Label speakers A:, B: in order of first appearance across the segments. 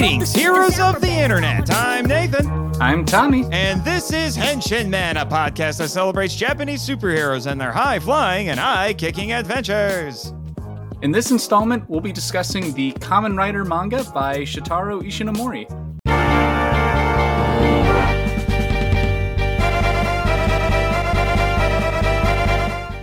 A: Greetings, heroes of the internet. I'm Nathan.
B: I'm Tommy.
A: And this is Henshin Men, a podcast that celebrates Japanese superheroes and their high flying and eye kicking adventures.
B: In this installment, we'll be discussing the Kamen Rider manga by Shotaro Ishinomori.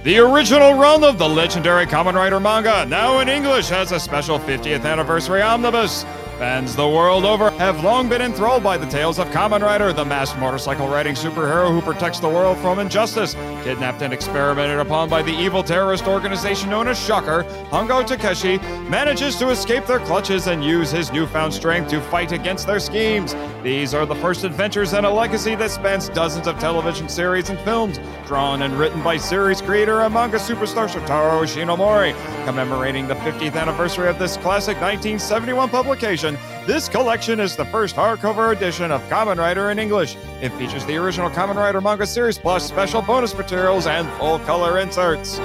A: The original run of the legendary Kamen Rider manga, now in English, has a special 50th anniversary omnibus. Fans the world over have long been enthralled by the tales of Kamen Rider, the masked motorcycle riding superhero who protects the world from injustice. Kidnapped and experimented upon by the evil terrorist organization known as Shocker, Hongo Takeshi manages to escape their clutches and use his newfound strength to fight against their schemes. These are the first adventures in a legacy that spans dozens of television series and films, drawn and written by series creator and manga superstar Shotaro Ishinomori. Commemorating the 50th anniversary of this classic 1971 publication, this collection is the first hardcover edition of Kamen Rider in English. It features the original Kamen Rider manga series plus special bonus materials and full color inserts.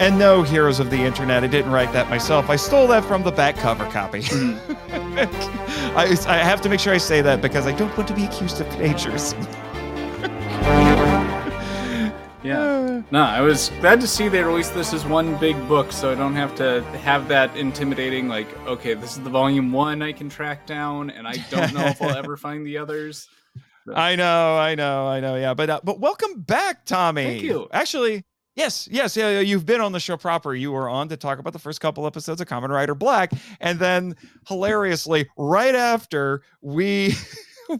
A: And no, heroes of the internet, I didn't write that myself. I stole that from the back cover copy. Mm. I, I have to make sure I say that because I don't want to be accused of plagiarism.
B: Yeah. No, I was glad to see they released this as one big book, so I don't have to have that intimidating, like, okay, this is the volume one I can track down, and I don't know if I'll ever find the others.
A: I know, I know, I know. Yeah, but uh, but welcome back, Tommy.
B: Thank you.
A: Actually, yes, yes, yeah, you've been on the show proper. You were on to talk about the first couple episodes of Kamen Rider Black, and then hilariously, right after we.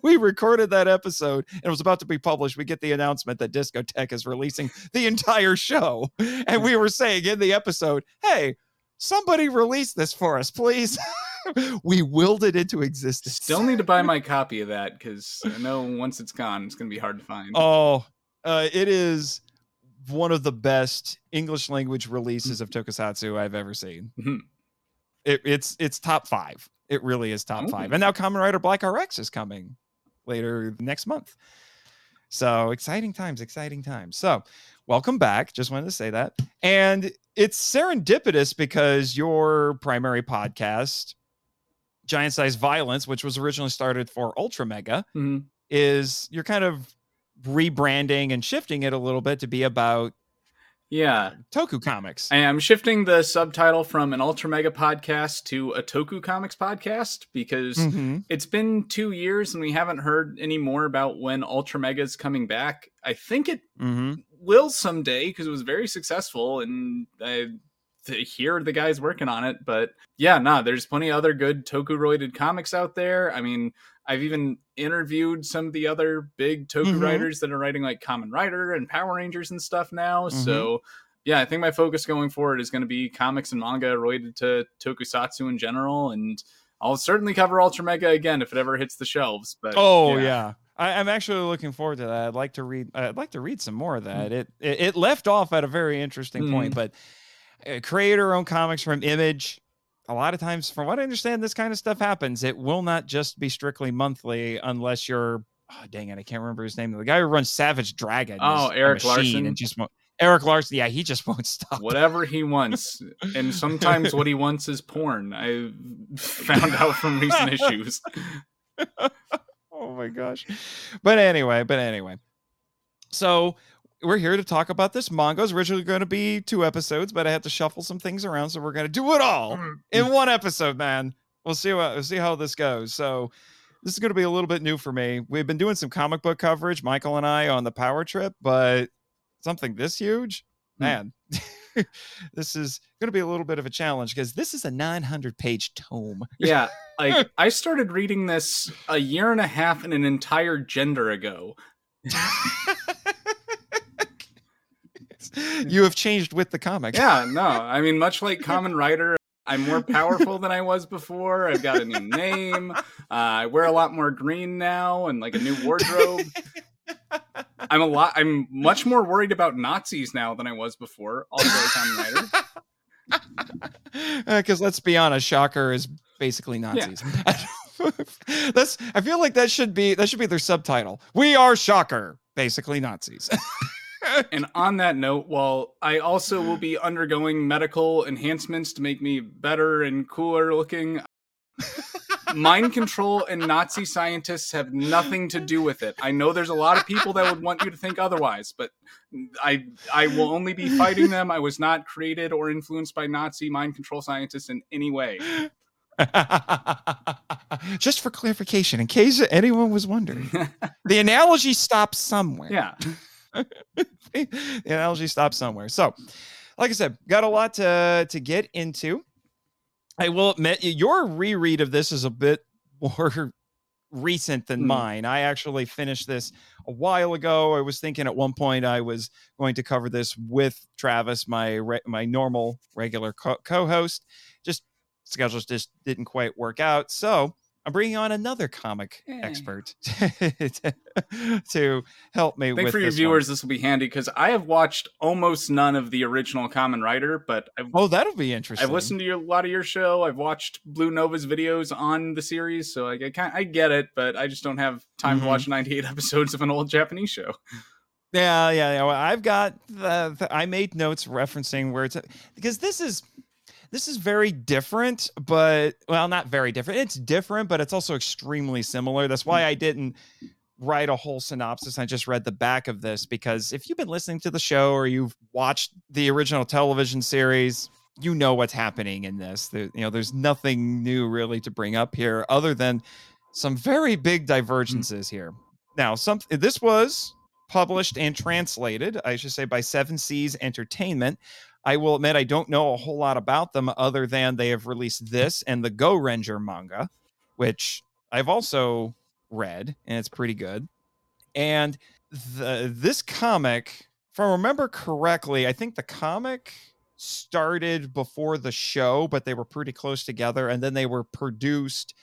A: we recorded that episode and it was about to be published. We get the announcement that Discotek is releasing the entire show. And we were saying in the episode, hey, somebody release this for us, please. we willed it into existence.
B: Still need to buy my copy of that because I know once it's gone, it's going to be hard to find.
A: Oh, uh, it is one of the best English language releases of Tokusatsu I've ever seen.
B: Mhm.
A: It, it's it's top five. It really is top five. And now Kamen Rider Black RX is coming later next month. So exciting times, exciting times. So welcome back. Just wanted to say that. And it's serendipitous because your primary podcast, Giant Size Violence, which was originally started for Ultra Mega,
B: Mhm.
A: is you're kind of rebranding and shifting it a little bit to be about
B: Yeah,
A: Toku comics.
B: I am shifting the subtitle from an Ultra Mega podcast to a Toku Comics podcast because
A: Mhm.
B: it's been two years and we haven't heard any more about when Ultra Mega is coming back. I think it
A: Mhm.
B: will someday because it was very successful and I th- hear the guys working on it. But yeah, nah, there's plenty of other good Toku related comics out there. I mean, I've even interviewed some of the other big Toku
A: Mhm.
B: writers that are writing like Kamen Rider and Power Rangers and stuff now.
A: Mhm.
B: So yeah, I think my focus going forward is going to be comics and manga related to Tokusatsu in general. And I'll certainly cover Ultra Mega again if it ever hits the shelves. But
A: Oh yeah. I, I'm actually looking forward to that. I'd like to read. I'd like to read some more of that. It it, it left off at a very interesting point, but uh, creator owned comics from Image. A lot of times, from what I understand, this kind of stuff happens. It will not just be strictly monthly unless you're. Oh, dang it, I can't remember his name. The guy who runs Savage Dragon.
B: Oh,
A: Erik
B: Larsen?
A: And just Erik Larsen. Yeah, he just won't stop.
B: whatever he wants and sometimes what he wants is porn i found out from recent issues
A: oh my gosh. But anyway, but anyway. So we're here to talk about this manga. It's originally going to be two episodes, but I had to shuffle some things around, so we're going to do it all in one episode, man. We'll see what we'll see how this goes. So this is going to be a little bit new for me. We've been doing some comic book coverage, Michael and I, on the Power Trip, but something this huge,
B: Hmm.
A: man. this is going to be a little bit of a challenge because this is a 900 page tome.
B: yeah like i started reading this a year and a half and an entire gender ago
A: you have changed with the comic.
B: yeah no i mean much like Kamen Rider i'm more powerful than i was before i've got a new name uh, i wear a lot more green now and like a new wardrobe i'm a lot i'm much more worried about nazis now than i was before also Kamen Rider
A: Because let's be honest, Shocker is basically Nazis. That's. I feel like that should be that should be their subtitle. We are Shocker. basically Nazis.
B: and on that note, while I also will be undergoing medical enhancements to make me better and cooler looking, mind control and Nazi scientists have nothing to do with it. I know there's a lot of people that would want you to think otherwise, but I I will only be fighting them. I was not created or influenced by Nazi mind control scientists in any way.
A: Just for clarification, in case anyone was wondering, the analogy stops somewhere.
B: Yeah.
A: the analogy stops somewhere. So, like I said, got a lot to to get into. I will admit your reread of this is a bit more recent than mm. mine. I actually finished this a while ago. I was thinking at one point I was going to cover this with Travis, my re- my normal regular co- co-host. Just schedules just didn't quite work out. So I'm bringing on another comic yeah. expert to, to, help me.
B: I think for your viewers, one. this will be handy because I have watched almost none of the original Kamen Rider, but I've,
A: oh, that'll be interesting.
B: I've listened to your, a lot of your show. I've watched Blue Nova's videos on the series, so I, I, kind I get it, but I just don't have time mm-hmm. to watch 98 episodes of an old Japanese show.
A: Yeah, yeah, yeah. Well, I've got the, the I made notes referencing where it's because this is this is very different, but well, not very different. It's different, but it's also extremely similar. That's why I didn't write a whole synopsis. I just read the back of this because if you've been listening to the show or you've watched the original television series, you know what's happening in this. There, you know, there's nothing new really to bring up here other than some very big mm. divergences here. Now, some this was published and translated, I should say, by Seven Seas Entertainment. I will admit I don't know a whole lot about them other than they have released this and the Go Ranger manga, which I've also read and it's pretty good. And the this comic, if I remember correctly, I think the comic started before the show, but they were pretty close together and then they were produced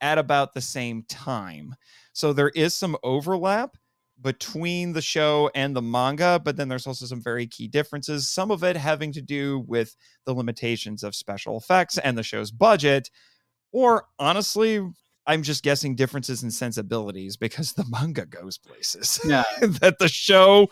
A: at about the same time. So there is some overlap between the show and the manga, but then there's also some very key differences. Some of it having to do with the limitations of special effects and the show's budget, or honestly, I'm just guessing differences in sensibilities because the manga goes places
B: yeah.
A: that the show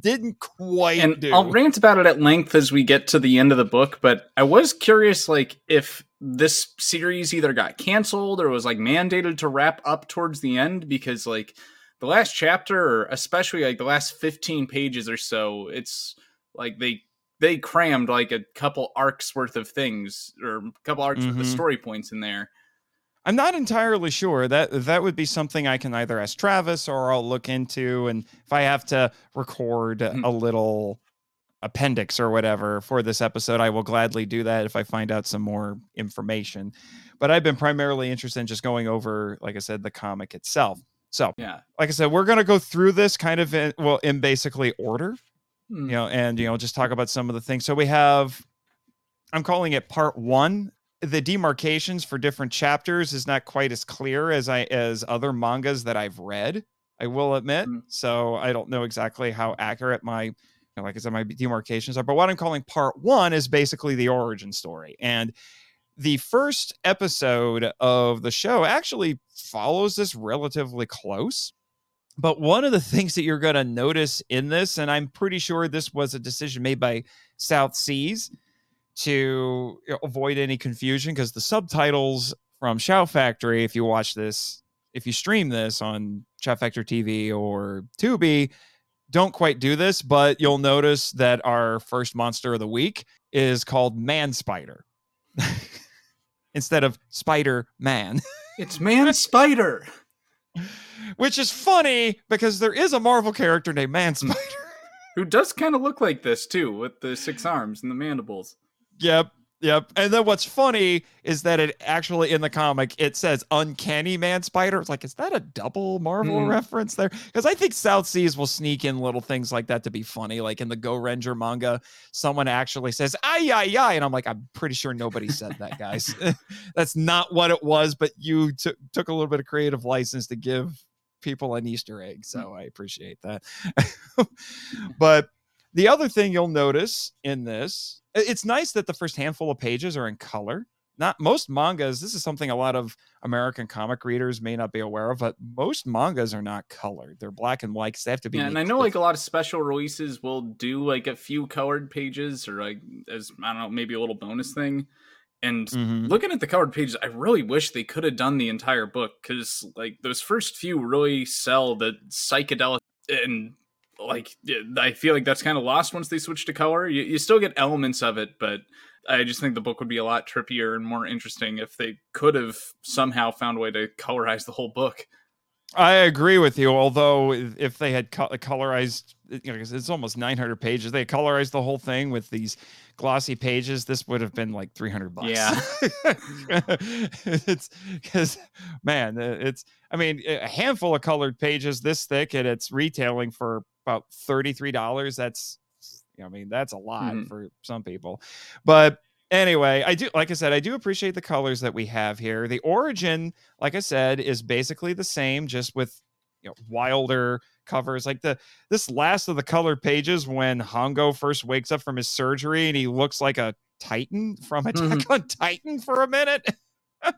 A: didn't quite
B: and
A: do.
B: I'll rant about it at length as we get to the end of the book, but I was curious, like if this series either got canceled or was like mandated to wrap up towards the end because like the last chapter or especially like the last 15 pages or so it's like they they crammed like a couple arcs worth of things or a couple arcs mm-hmm. worth of mm-hmm. story points in there
A: i'm not entirely sure that that would be something i can either ask travis or i'll look into and if i have to record mm-hmm. a little appendix or whatever for this episode i will gladly do that if i find out some more information but i've been primarily interested in just going over like i said the comic itself so,
B: yeah,
A: like I said, we're going to go through this kind of in, well, in basically order,
B: hmm.
A: you know, and, you know, just talk about some of the things. So we have, I'm calling it part one. The demarcations for different chapters is not quite as clear as I, as other mangas that I've read, I will admit. Hmm. So I don't know exactly how accurate my, like I said, my demarcations are. But what I'm calling part one is basically the origin story. And the first episode of the show actually follows this relatively close. But one of the things that you're going to notice in this, and I'm pretty sure this was a decision made by South Seas to avoid any confusion, because the subtitles from Shout Factory, if you watch this, if you stream this on Shout Factory TV or Tubi, don't quite do this, but you'll notice that our first monster of the week is called Man Spider. instead of Spider Man.
B: it's Man Spider.
A: Which is funny because there is a Marvel character named Man. Spider.
B: Who does kind of look like this too, with the six arms and the mandibles.
A: Yep. Yep. And then what's funny is that it actually in the comic it says uncanny man spider. It's like, is that a double Marvel mm. reference there? Because I think South Seas will sneak in little things like that to be funny. Like in the Go Ranger manga, someone actually says, ay, ay, ay. And I'm like, I'm pretty sure nobody said that, guys. That's not what it was, but you t- took a little bit of creative license to give people an Easter egg. So. I appreciate that. but the other thing you'll notice in this, it's nice that the first handful of pages are in color. not most mangas. This is something a lot of American comic readers may not be aware of, but most mangas are not colored. They're black and white. they have to be.
B: Yeah, and I know like a lot of special releases will do like a few colored pages or like as I don't know maybe a little bonus thing. And mm-hmm. looking at the colored pages, I really wish they could have done the entire book because like those first few really sell the psychedelic and like I feel like that's kind of lost once they switch to color. You, you still get elements of it, but I just think the book would be a lot trippier and more interesting if they could have somehow found a way to colorize the whole book.
A: I agree with you. Although if they had colorized, you know, it's almost 900 pages. They colorized the whole thing with these glossy pages. This would have been like 300 bucks.
B: Yeah,
A: it's because man, it's. I mean, a handful of colored pages this thick, and it's retailing for about 33 dollars. That's, I mean, that's a lot mm-hmm. for some people, but anyway, I do like I said, I do appreciate the colors that we have here. The origin, like I said, is basically the same, just with you know wilder covers. Like the this last of the colored pages when Hongo first wakes up from his surgery and he looks like a Titan from Attack mm-hmm. on Titan for a minute.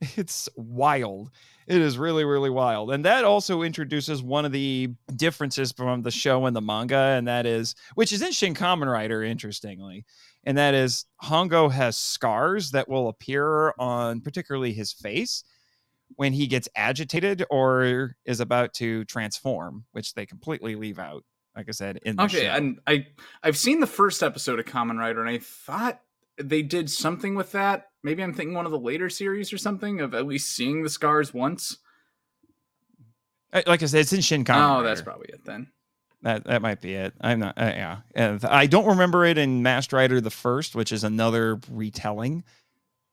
A: it's wild. It is really, really wild. And that also introduces one of the differences from the show and the manga, and that is, which is in Shin Kamen Rider, interestingly, and that is Hongo has scars that will appear on particularly his face when he gets agitated or is about to transform, which they completely leave out. Like I said, in the okay, show.
B: and I I've seen the first episode of Kamen Rider, and I thought they did something with that. Maybe I'm thinking one of the later series or something of at least seeing the scars once.
A: Like I said, it's in Shin Kamen.
B: Oh, that's probably it then.
A: That that might be it. I'm not. Uh, yeah, and I don't remember it in Masked Rider the First, which is another retelling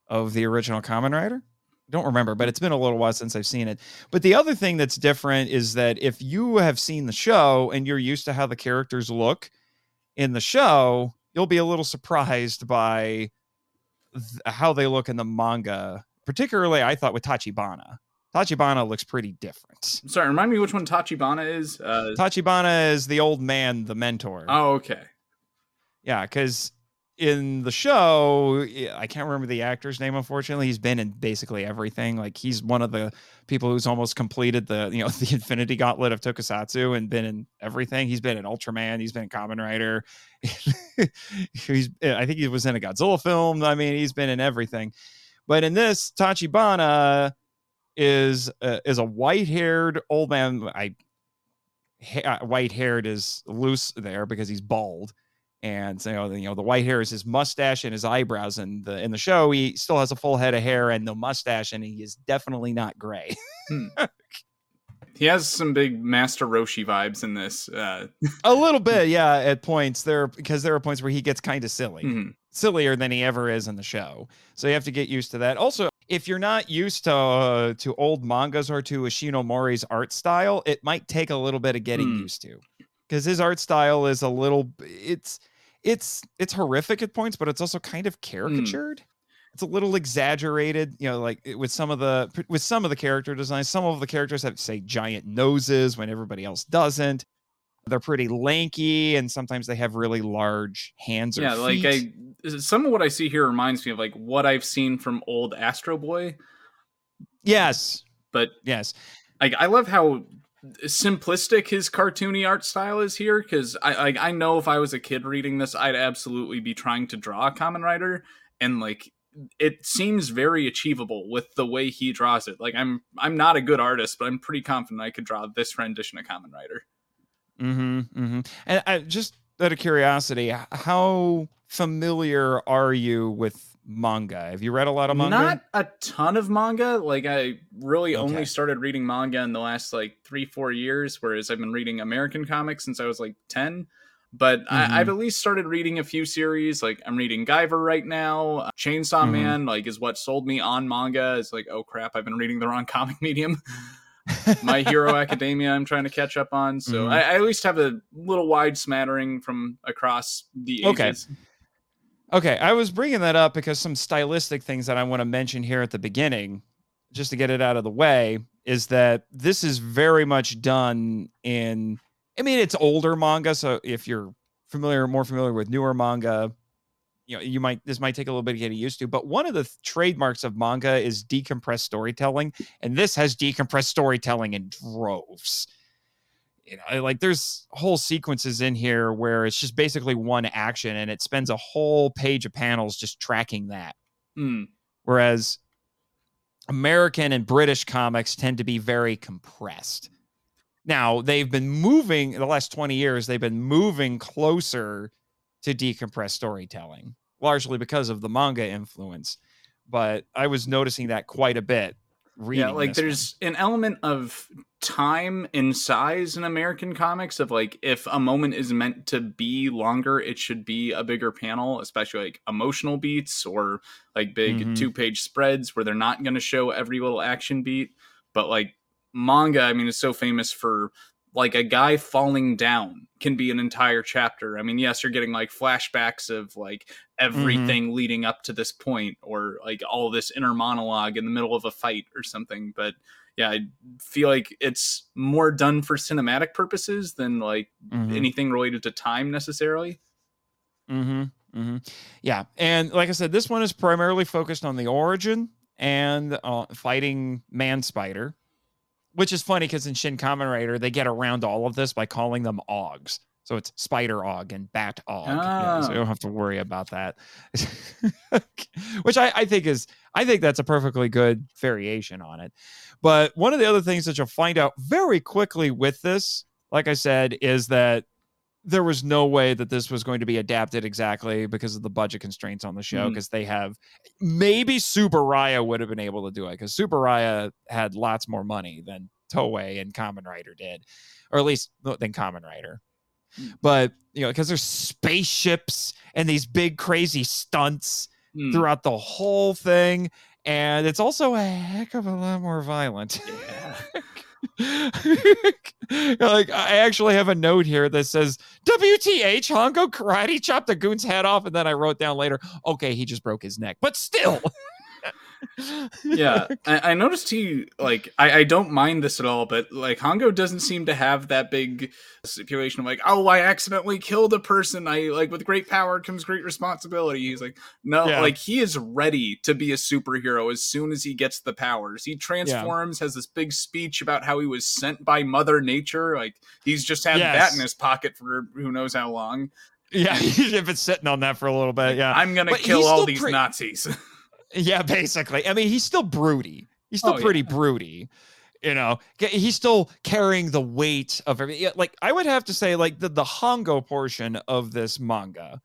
A: of the original Kamen Rider. Don't remember, but it's been a little while since I've seen it. But the other thing that's different is that if you have seen the show and you're used to how the characters look in the show, you'll be a little surprised by th- how they look in the manga. Particularly, I thought with Tachibana. Tachibana looks pretty different.
B: Sorry, remind me which one Tachibana is.
A: Uh, Tachibana is the old man, the mentor.
B: Oh, okay.
A: Yeah, because in the show, I can't remember the actor's name. Unfortunately, he's been in basically everything. Like he's one of the people who's almost completed the you know the Infinity Gauntlet of Tokusatsu and been in everything. He's been in Ultraman. He's been in Kamen Rider. he's I think he was in a Godzilla film. I mean, he's been in everything. But in this, Tachibana is uh, is a white haired old man. I ha- white haired is loose there because he's bald and you know, you know the white hair is his mustache and his eyebrows and the in the show. He still has a full head of hair and no mustache and he is definitely not gray. Hmm.
B: he has some big master roshi vibes in this uh...
A: a little bit yeah at points. There because there are points where he gets kind of silly. Mm-hmm. sillier than he ever is in the show. So you have to get used to that. Also if you're not used to uh, to old mangas or to Ishinomori's art style it might take a little bit of getting mm. used to. Because his art style is a little it's it's it's horrific at points, but it's also kind of hmm. caricatured. Mm. It's a little exaggerated, you know, like with some of the with some of the character designs. Some of the characters have say giant noses when everybody else doesn't. They're pretty lanky, and sometimes they have really large hands. yeah,
B: feet. like I, some of what I see here reminds me of like what I've seen from old Astro Boy.
A: Yes,
B: but
A: yes,
B: like I love how simplistic his cartoony art style is here because I, I I know if I was a kid reading this, I'd absolutely be trying to draw a Kamen Rider, and like it seems very achievable with the way he draws it. Like I'm I'm not a good artist, but I'm pretty confident I could draw this rendition of Kamen Rider.
A: Mm-hmm. mm-hmm. And I, just out of curiosity, how familiar are you with manga. Have you read a lot of manga?
B: Not a ton of manga. Like I really okay. only started reading manga in the last like three, four years, whereas I've been reading American comics since I was like 10. But mm-hmm. I, have at least started reading a few series. Like I'm reading Guyver right now. Chainsaw mm-hmm. Man, like, is what sold me on manga. It's like, oh crap, I've been reading the wrong comic medium. My Hero Academia, I'm trying to catch up on. So mm-hmm. I, I, at least have a little wide smattering from across the ages.
A: Okay. Okay, I was bringing that up because some stylistic things that I want to mention here at the beginning, just to get it out of the way, is that this is very much done in. I mean, it's older manga, so if you're familiar, more familiar with newer manga, you know you might this might take a little bit to get used to but one of the th- trademarks of manga is decompressed storytelling and this has decompressed storytelling in droves you know like there's whole sequences in here where it's just basically one action and it spends a whole page of panels just tracking that
B: Hmm.
A: whereas American and British comics tend to be very compressed. Now, they've been moving the last 20 years, they've been moving closer to decompressed storytelling, largely because of the manga influence. But I was noticing that quite a bit. Reading
B: yeah like
A: this one.
B: there's an element of time and size in american comics of like if a moment is meant to be longer it should be a bigger panel especially like emotional beats or like big
A: Mhm.
B: two page spreads where they're not going to show every little action beat but like manga i mean is so famous for like a guy falling down can be an entire chapter i mean yes you're getting like flashbacks of like everything leading up to this point or like all this inner monologue in the middle of a fight or something but yeah i feel like it's more done for cinematic purposes than like
A: Mhm.
B: anything related to time necessarily
A: Mm-hmm. Mm-hmm. Yeah, and like I said, this one is primarily focused on the origin and uh, fighting Man Spider, which is funny because in Shin Kamen Rider they get around all of this by calling them Augs. So it's Spider Aug and Bat Aug. Yeah, so you
B: Oh.
A: don't have to worry about that. which I, I think is I think that's a perfectly good variation on it. But one of the other things that you'll find out very quickly with this, like I said, is that there was no way that this was going to be adapted exactly because of the budget constraints on the show because they have maybe Tsuburaya would have been able to do it because Tsuburaya had lots more money than Toei and Kamen Rider did, or at least than Kamen Rider.
B: Mm.
A: But you know, because there's spaceships and these big crazy stunts
B: Hmm.
A: throughout the whole thing, and it's also a heck of a lot more violent.
B: yeah
A: like I actually have a note here that says WTH Hongo karate chopped the goon's head off, and then I wrote down later, okay, he just broke his neck, but still.
B: yeah I, I noticed he like I, I don't mind this at all but like hongo doesn't seem to have that big stipulation of like oh i accidentally killed a person. I like with great power comes great responsibility. He's like no
A: Yeah.
B: like he is ready to be a superhero as soon as he gets the powers. He transforms has this big speech about how he was sent by mother nature like he's just had
A: Yes.
B: that in his pocket for who knows how long.
A: Yeah, if it's sitting on that for a little bit, yeah,
B: i'm gonna
A: But
B: kill all these
A: pre-
B: nazis
A: yeah, basically. I mean, he's still broody. He's still
B: Oh, yeah.
A: pretty broody. You know, he's still carrying the weight of everything. Like I would have to say, like the the Hongo portion of this manga,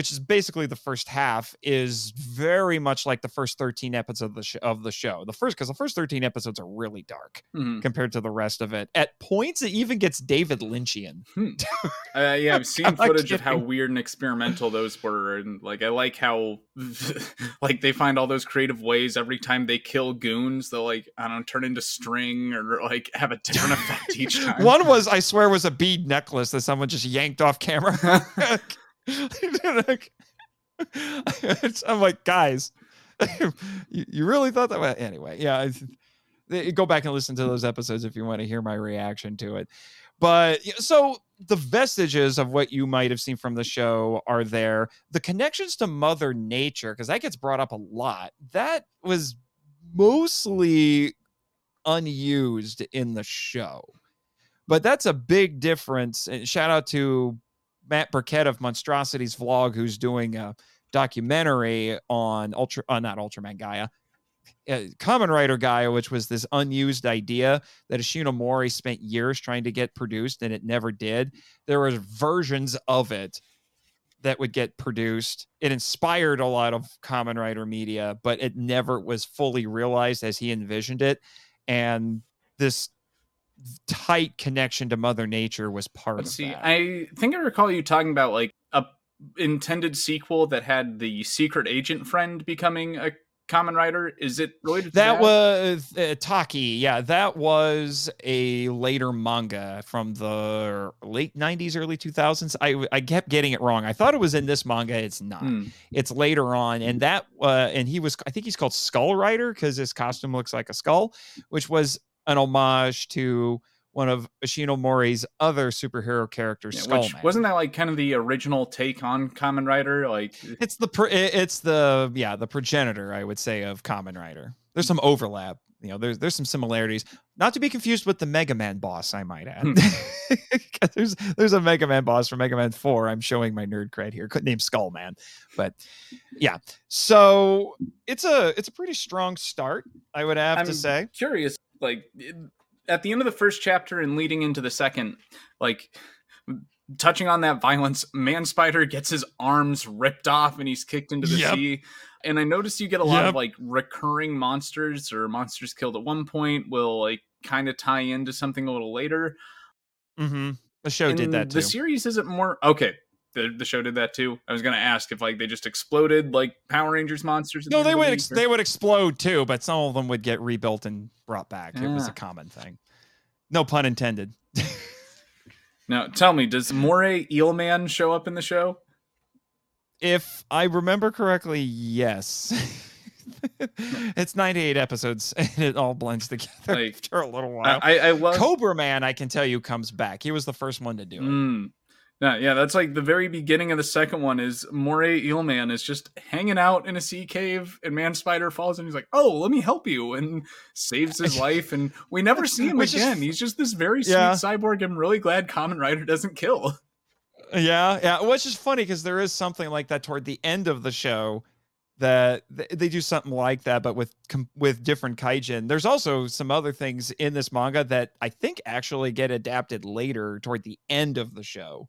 A: which is basically the first half, is very much like the first thirteen episodes of the sh- of the show. The first because the first thirteen episodes are really dark
B: Mhm.
A: compared to the rest of it. At points, it even gets David Lynchian.
B: Uh, yeah, I've seen footage of how weird and experimental those were, and like I like how like they find all those creative ways every time they kill goons. They'll like I don't know, turn into string or like have a different effect each time.
A: One was, I swear, was a bead necklace that someone just yanked off camera. I'm like, guys, you, really thought that way? Anyway, yeah. Go back and listen to those episodes if you want to hear my reaction to it. But so the vestiges of what you might have seen from the show are there. The connections to Mother Nature, because that gets brought up a lot, that was mostly unused in the show. But that's a big difference. And shout out to Matt Burkett of Monstrosities Vlog, who's doing a documentary on Ultra, uh, not Ultraman Gaia, uh, Kamen Rider Gaia, which was this unused idea that Ishinomori spent years trying to get produced and it never did. There were versions of it that would get produced. It inspired a lot of Kamen Rider media, but it never was fully realized as he envisioned it. And this tight connection to Mother Nature was part
B: Let's
A: of
B: see.
A: that.
B: I think I recall you talking about like a intended sequel that had the secret agent friend becoming a Kamen Rider. Is it related to
A: that
B: that?
A: was uh, Taki. Yeah, that was a later manga from the late 90s, early 2000s. I I kept getting it wrong. I thought it was in this manga. It's not.
B: Hmm.
A: It's later on, and that uh, and he was I think he's called Skull Rider because his costume looks like a skull, which was an homage to one of Ishinomori's other superhero characters,
B: Yeah,
A: Skullman.
B: which wasn't that like kind of the original take on Kamen Rider? Like,
A: It's the pro- it's the yeah the progenitor I would say of Kamen Rider. There's some overlap. You know, there's there's some similarities. Not to be confused with the Mega Man boss, I might add.
B: Hmm.
A: there's there's a Mega Man boss from Mega Man 4. I'm showing my nerd cred here. Couldn't name Skullman, but yeah. So it's a it's a pretty strong start, I would have to
B: I'm
A: say.
B: curious, like at the end of the first chapter and leading into the second, like touching on that violence, Man Spider gets his arms ripped off and he's kicked into the
A: Yep.
B: sea. And I noticed you get a lot
A: Yep.
B: of like recurring monsters or monsters killed at one point will like kind of tie into something a little later.
A: Mm-hmm. The show did that too.
B: The series isn't more okay. The, the show did that too. I was gonna ask if like they just exploded like Power Rangers monsters.
A: No,
B: the
A: they would ex-
B: or-
A: they would explode too, but some of them would get rebuilt and brought back. It was
B: Ah.
A: a common thing. No pun intended.
B: Now tell me, does Moray Eelman show up in the show?
A: if I remember correctly, yes. it's 98 episodes and it all blends together
B: Like,
A: after a little while.
B: I, I, I love
A: Cobra Man, I can tell you, comes back. He was the first one to do it.
B: Mm. Yeah, yeah, that's like the very beginning of the second one is Moray Eelman is just hanging out in a sea cave and Man Spider falls and he's like, Oh, let me help you and saves his life and we never see him
A: Which is-
B: again. He's just this very sweet
A: Yeah.
B: cyborg I'm really glad Kamen Rider doesn't kill.
A: Yeah, yeah. Which is funny because there is something like that toward the end of the show that they do something like that, but with with different kaijin. There's also some other things in this manga that I think actually get adapted later toward the end of the show.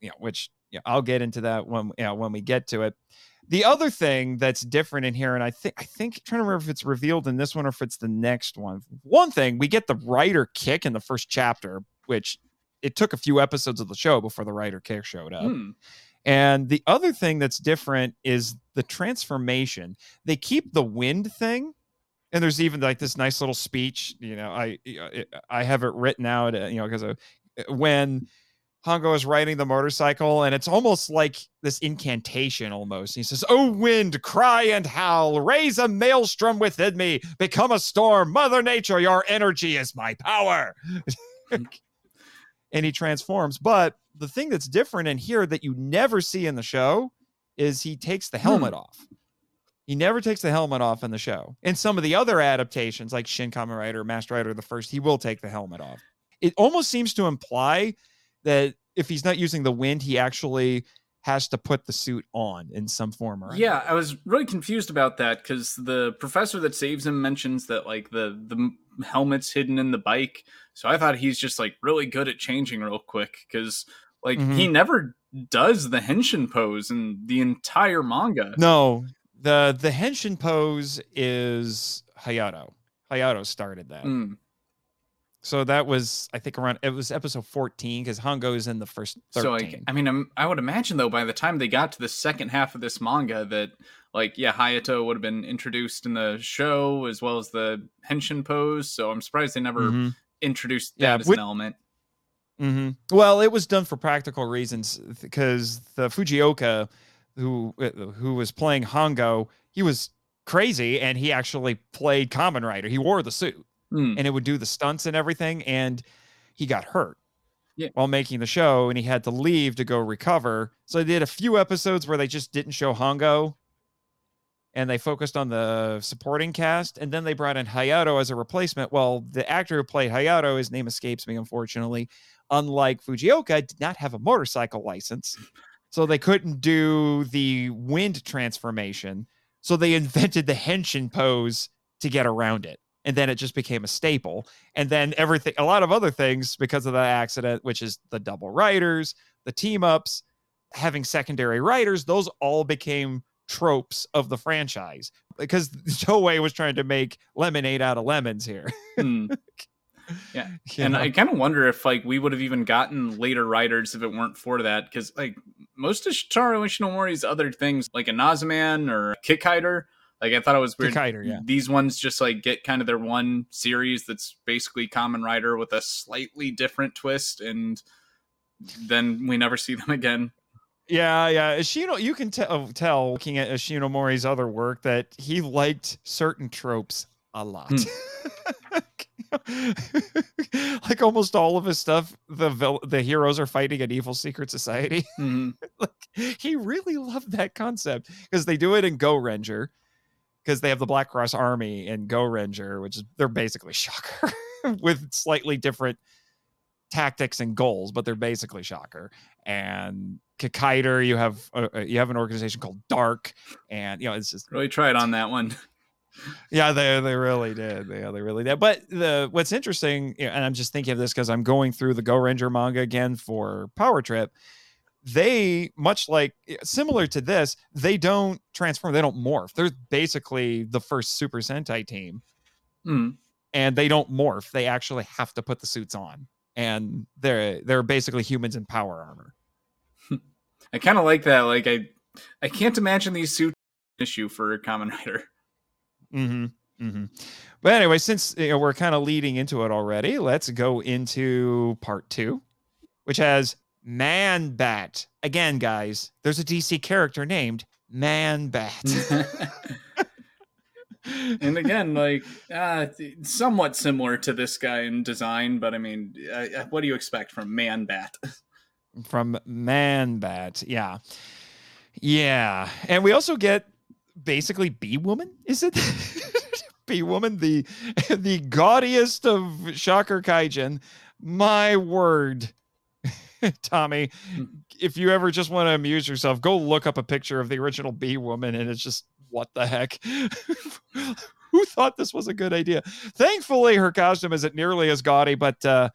A: You know, which yeah, I'll get into that when you know, when we get to it. The other thing that's different in here, and I think I think trying to remember if it's revealed in this one or if it's the next one. One thing we get the rider kick in the first chapter, which it took a few episodes of the show before the rider kick showed up.
B: Hmm.
A: And the other thing that's different is the transformation. They keep the wind thing, and there's even like this nice little speech. You know, I uh, I have it written out. uh, You know, because uh, uh, when Hongo is riding the motorcycle, and it's almost like this incantation almost. He says, "Oh wind, cry and howl, raise a maelstrom within me, become a storm. Mother Nature, your energy is my power." Hmm. and he transforms. But the thing that's different in here that you never see in the show is he takes the helmet hmm. off. He never takes the helmet off in the show. In some of the other adaptations, like Shin Kamen Rider, Masked Rider the First, he will take the helmet off. It almost seems to imply that if he's not using the wind, he actually has to put the suit on in some form or
B: Yeah. I was really confused about that because the professor that saves him mentions that like the the helmet's hidden in the bike. So I thought he's just like really good at changing real quick because like
A: Mhm.
B: he never does the henshin pose in the entire manga.
A: No, the the henshin pose is Hayato. Hayato started that.
B: Mm.
A: So that was, I think, around it was episode 14 because Hongo's in the first 13.
B: So like, I mean, I'm, I would imagine though by the time they got to the second half of this manga that like yeah, Hayato would have been introduced in the show as well as the henshin pose. So I'm surprised they never
A: Mhm,
B: introduced that
A: Yeah,
B: as
A: with-
B: an element.
A: Mhm. Well, it was done for practical reasons because the Fujioka, who uh, who was playing Hongo, he was crazy and he actually played Kamen Rider. He wore the suit.
B: Mm.
A: and it would do the stunts and everything and he got hurt
B: Yeah.
A: while making the show and he had to leave to go recover so they did a few episodes where they just didn't show hongo and they focused on the supporting cast and then they brought in hayato as a replacement well the actor who played hayato his name escapes me unfortunately unlike fujioka did not have a motorcycle license so they couldn't do the wind transformation. So they invented the henshin pose to get around it and then it just became a staple. And then everything a lot of other things because of that accident which is the double riders the team ups having secondary riders those all became tropes of the franchise because Toei was trying to make lemonade out of lemons here
B: hmm. Hmm.
A: you
B: and
A: know?
B: I kind of wonder if like we would have even gotten later riders if it weren't for that because like most of Shotaro Ishinomori's other things like Inazuman or Kikaider, like I thought it was weird.
A: Yeah
B: These ones just like get kind of their one series that's basically Kamen Rider with a slightly different twist, and then we never see them again.
A: Yeah, yeah. Ishino, you can tell tell looking at Ishinomori's other work that he liked certain tropes a lot. like almost all of his stuff, the vil- the heroes are fighting an evil secret society.
B: Mhm.
A: like, he really loved that concept because they do it in Go Ranger because they have the Black Cross Army in Go Ranger, which is they're basically Shocker with slightly different tactics and goals, but they're basically Shocker. And Kikaider, you have uh, uh, you have an organization called Dark, and you know it's just
B: Really tried on that one.
A: Yeah, they they really did. Yeah, they really did. But the what's interesting, and I'm just thinking of this because I'm going through the Go Ranger manga again for Power Trip. They much like similar to this, they don't transform, they don't morph. They're basically the first Super Sentai team,
B: Mm.
A: and they don't morph. They actually have to put the suits on, and they're they're basically humans in power armor.
B: I kind of like that. Like I, I can't imagine these suits issue for a Kamen Rider.
A: Mm-hmm. Mm-hmm. But anyway, since you know, we're kind of leading into it already, let's go into part two, which has Man Bat. Again, guys, there's a DC character named Man Bat.
B: and again, like uh, somewhat similar to this guy in design, but I mean, uh, what do you expect from Man Bat?
A: From Man Bat. Yeah. Yeah. And we also get basically Bee Woman, is it? Bee Woman, the the gaudiest of Shocker Kaijin. My word. Tommy, if you ever just want to amuse yourself, go look up a picture of the original Bee Woman, and it's just what the heck? Who thought this was a good idea? Thankfully, her costume isn't nearly as gaudy, but uh,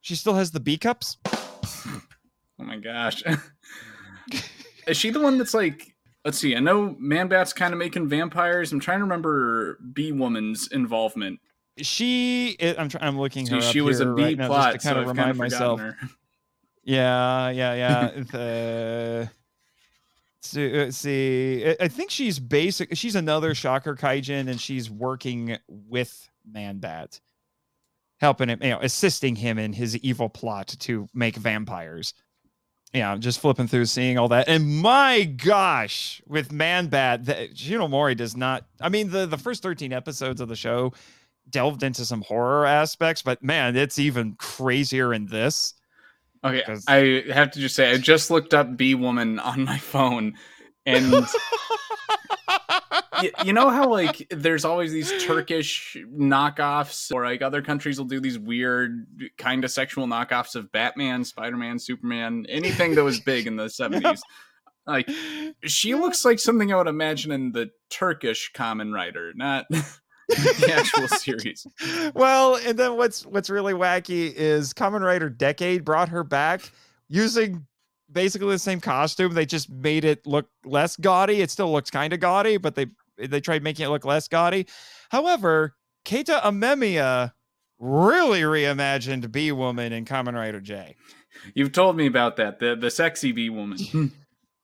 A: she still has the bee cups.
B: Oh my gosh. Is she the one that's like let's see, I know Man Bat's kind of making vampires. I'm trying to remember Bee Woman's involvement.
A: She, I'm, I'm looking her.
B: See, she was a bee
A: right
B: plot,
A: just to kind
B: so
A: of
B: I've
A: remind
B: kind of
A: myself.
B: her.
A: Yeah, yeah, yeah. the see, uh, see, I- I think she's basic. She's another Shocker Kaijin, and she's working with Man Bat, helping him, you know, assisting him in his evil plot to make vampires. Yeah, I'm just flipping through, seeing all that, and my gosh, with Man Bat, the, Ishinomori does not. I mean, the the first 13 episodes of the show delved into some horror aspects, but man, it's even crazier in this.
B: Okay,
A: 'Cause-
B: I have to just say, I just looked up Bee Woman on my phone, and y- you know how like there's always these Turkish knockoffs, or like other countries will do these weird kind of sexual knockoffs of Batman, Spider Man, Superman, anything that was big in the seventies. Like she looks like something I would imagine in the Turkish Kamen Rider, not the actual series.
A: well, and then what's what's really wacky is Kamen Rider Decade brought her back using basically the same costume. They just made it look less gaudy. It still looks kind of gaudy, but they they tried making it look less gaudy. However, Keita Amemiya really reimagined Bee Woman in Kamen Rider J.
B: You've told me about that, the the sexy Bee Woman.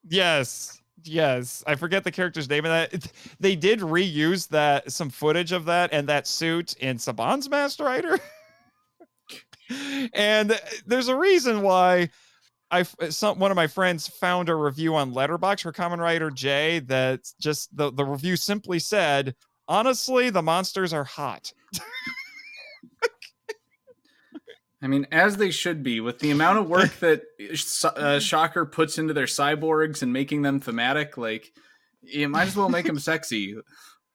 A: Yes. Yes. I forget the character's name of that. They did reuse that some footage of that and that suit in Saban's Masked Rider. and there's a reason why I f- some one of my friends found a review on Letterboxd for Kamen Rider J that just the, the review simply said, honestly, the monsters are hot.
B: I mean, as they should be, with the amount of work that uh, Shocker puts into their cyborgs and making them thematic. Like, you might as well make them sexy.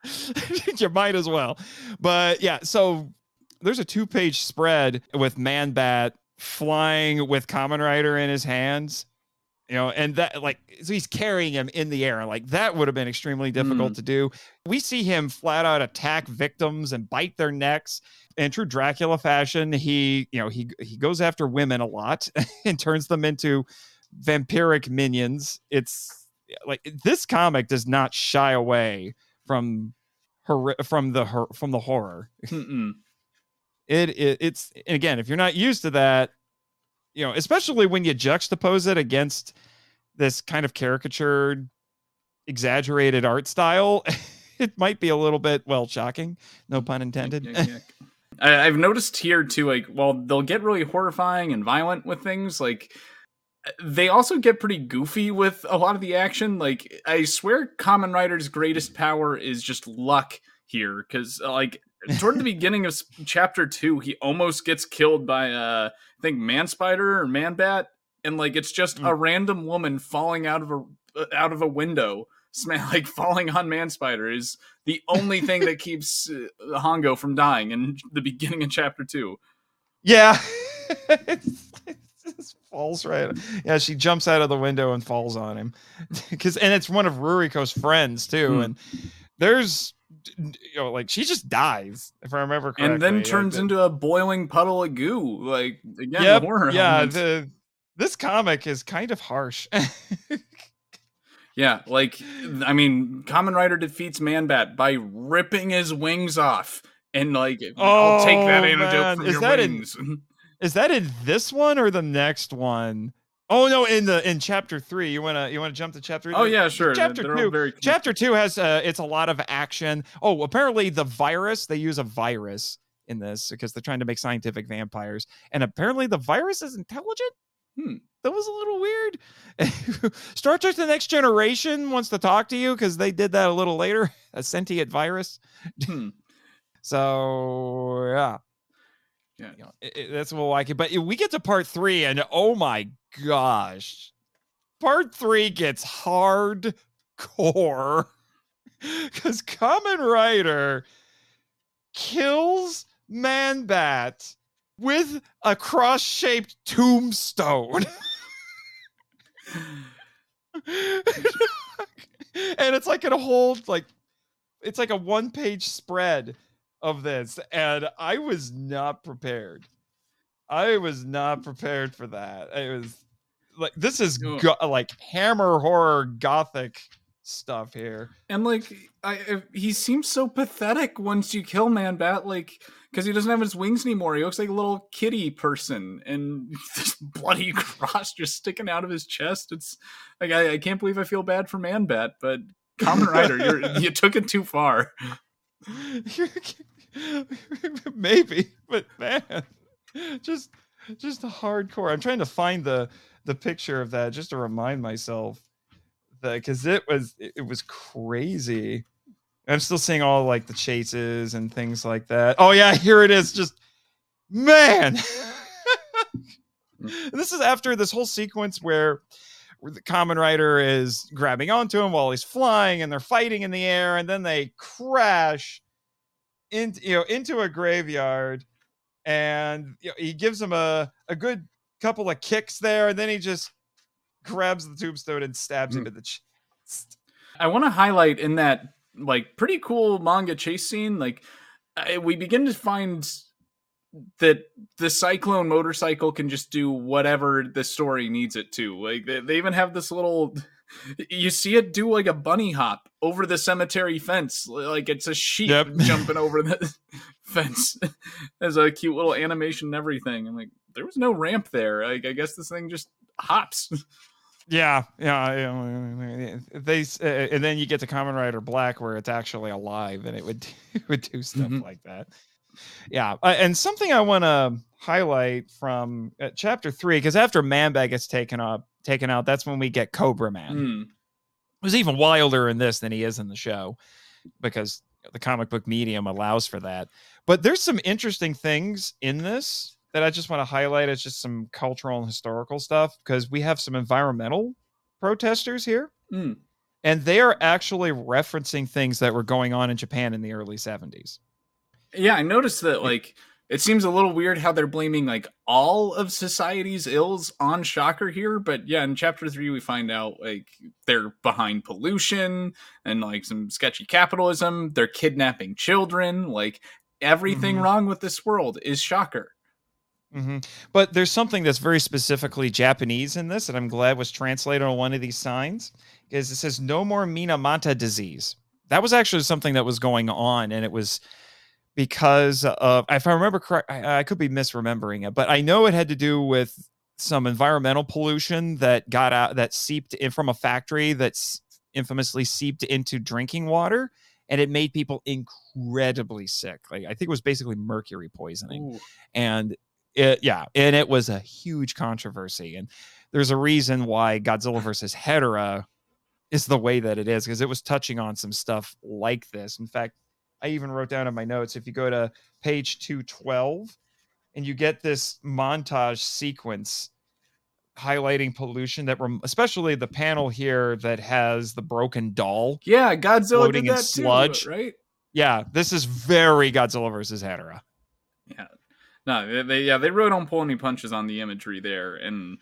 A: you might as well. But yeah, so there's a two page spread with Man Bat flying with Kamen Rider in his hands. You know, and that like so he's carrying him in the air. Like that would have been extremely difficult mm. to do. We see him flat out attack victims and bite their necks. In true Dracula fashion, he, you know, he he goes after women a lot and turns them into vampiric minions. It's like this comic does not shy away from hor- from the hor- from the horror.
B: Mm-mm.
A: It, it it's again, if you're not used to that, you know, especially when you juxtapose it against this kind of caricatured, exaggerated art style, it might be a little bit well shocking. No pun intended.
B: Yuck, yuck. I, I've noticed here too, like, while they'll get really horrifying and violent with things, like they also get pretty goofy with a lot of the action. Like, I swear, Kamen Rider's greatest power is just luck here, because like toward the beginning of chapter two, he almost gets killed by uh, I think man spider or man bat, and like it's just mm. a random woman falling out of a uh, out of a window, like falling on man spider is the only thing that keeps uh, Hongo from dying in the beginning of chapter two.
A: Yeah. It just falls right. Yeah, she jumps out of the window and falls on him. Cuz and it's one of Ruriko's friends too mm. and there's you know like she just dies if I remember correctly.
B: And then turns like, into a boiling puddle of goo like again
A: yep, Yeah, the, this comic is kind of harsh.
B: yeah, like I mean, Kamen Rider defeats Man Bat by ripping his wings off and like oh, I'll take that oh, antidote man. from is your that wings.
A: In, is that in this one or the next one? Oh no, in the in chapter three, you wanna you wanna jump to chapter?
B: Oh yeah, sure.
A: Chapter They're two, chapter two has uh, it's a lot of action. Oh, apparently the virus they use a virus in this because they're trying to make scientific vampires, and apparently the virus is intelligent. Hmm, that was a little weird. Star Trek: The Next Generation wants to talk to you because they did that a little later. A sentient virus. Hmm. So yeah, yeah, you know, it, it, that's what I it. But we get to part three, and oh my gosh, part three gets hardcore because Kamen Rider kills Man Bat with a cross-shaped tombstone. and it's like a whole like it's like a one page spread of this, and I was not prepared. I was not prepared for that. It was like this is go- like hammer horror gothic stuff here.
B: And like I he seems so pathetic once you kill Man Bat like because he doesn't have his wings anymore. He looks like a little kitty person and this bloody cross just sticking out of his chest. It's like I, I can't believe I feel bad for Man Bat, but Kamen Rider, you're you took it too far.
A: Maybe, but man, just just hardcore. I'm trying to find the the picture of that just to remind myself that because it was it was crazy. I'm still seeing all like the chases and things like that. Oh yeah, here it is. Just man. Mm. this is after this whole sequence where the Kamen Rider is grabbing onto him while he's flying and they're fighting in the air and then they crash into you know into a graveyard and you know, he gives him a, a good couple of kicks there and then he just grabs the tombstone and stabs mm. him in the chest.
B: I want to highlight in that like pretty cool manga chase scene like we begin to find that the cyclone motorcycle can just do whatever the story needs it to. Like they, they even have this little you see it do like a bunny hop over the cemetery fence. Like it's a sheep yep. jumping over the fence. As a cute little animation and everything. I'm like there was no ramp there. Like i guess this thing just hops.
A: Yeah yeah they uh, and then you get to Kamen Rider Black where it's actually alive and it would it would do stuff mm-hmm. like that yeah uh, and something i want to highlight from uh, chapter three because after Man Bat gets taken up taken out, that's when we get Cobra Man. Mm. It was even wilder in this than he is in the show because the comic book medium allows for that. But there's some interesting things in this that I just want to highlight it's just some cultural and historical stuff because we have some environmental protesters here. Mm. And they are actually referencing things that were going on in Japan in the early 70s.
B: Yeah, I noticed that like it seems a little weird how they're blaming like all of society's ills on Shocker here, but yeah, in chapter three we find out like they're behind pollution and like some sketchy capitalism. They're kidnapping children. Like everything mm-hmm. wrong with this world is Shocker.
A: Mm-hmm. But there's something that's very specifically Japanese in this, and I'm glad was translated on one of these signs, because it says no more Minamata disease. That was actually something that was going on, and it was because of if I remember correct, I, I, could be misremembering it, but I know it had to do with some environmental pollution that got out that seeped in from a factory that's infamously seeped into drinking water and it made people incredibly sick. Like I think it was basically mercury poisoning. Ooh. And it yeah, and it was a huge controversy. And there's a reason why Godzilla versus Hedorah is the way that it is because it was touching on some stuff like this. In fact, I even wrote down in my notes if you go to page 212 and you get this montage sequence highlighting pollution that rem- especially the panel here that has the broken doll.
B: Yeah, Godzilla
A: Floating in sludge.
B: too, right?
A: Yeah, this is very Godzilla versus Hedorah.
B: Yeah. No, they, they yeah, they really don't pull any punches on the imagery there. And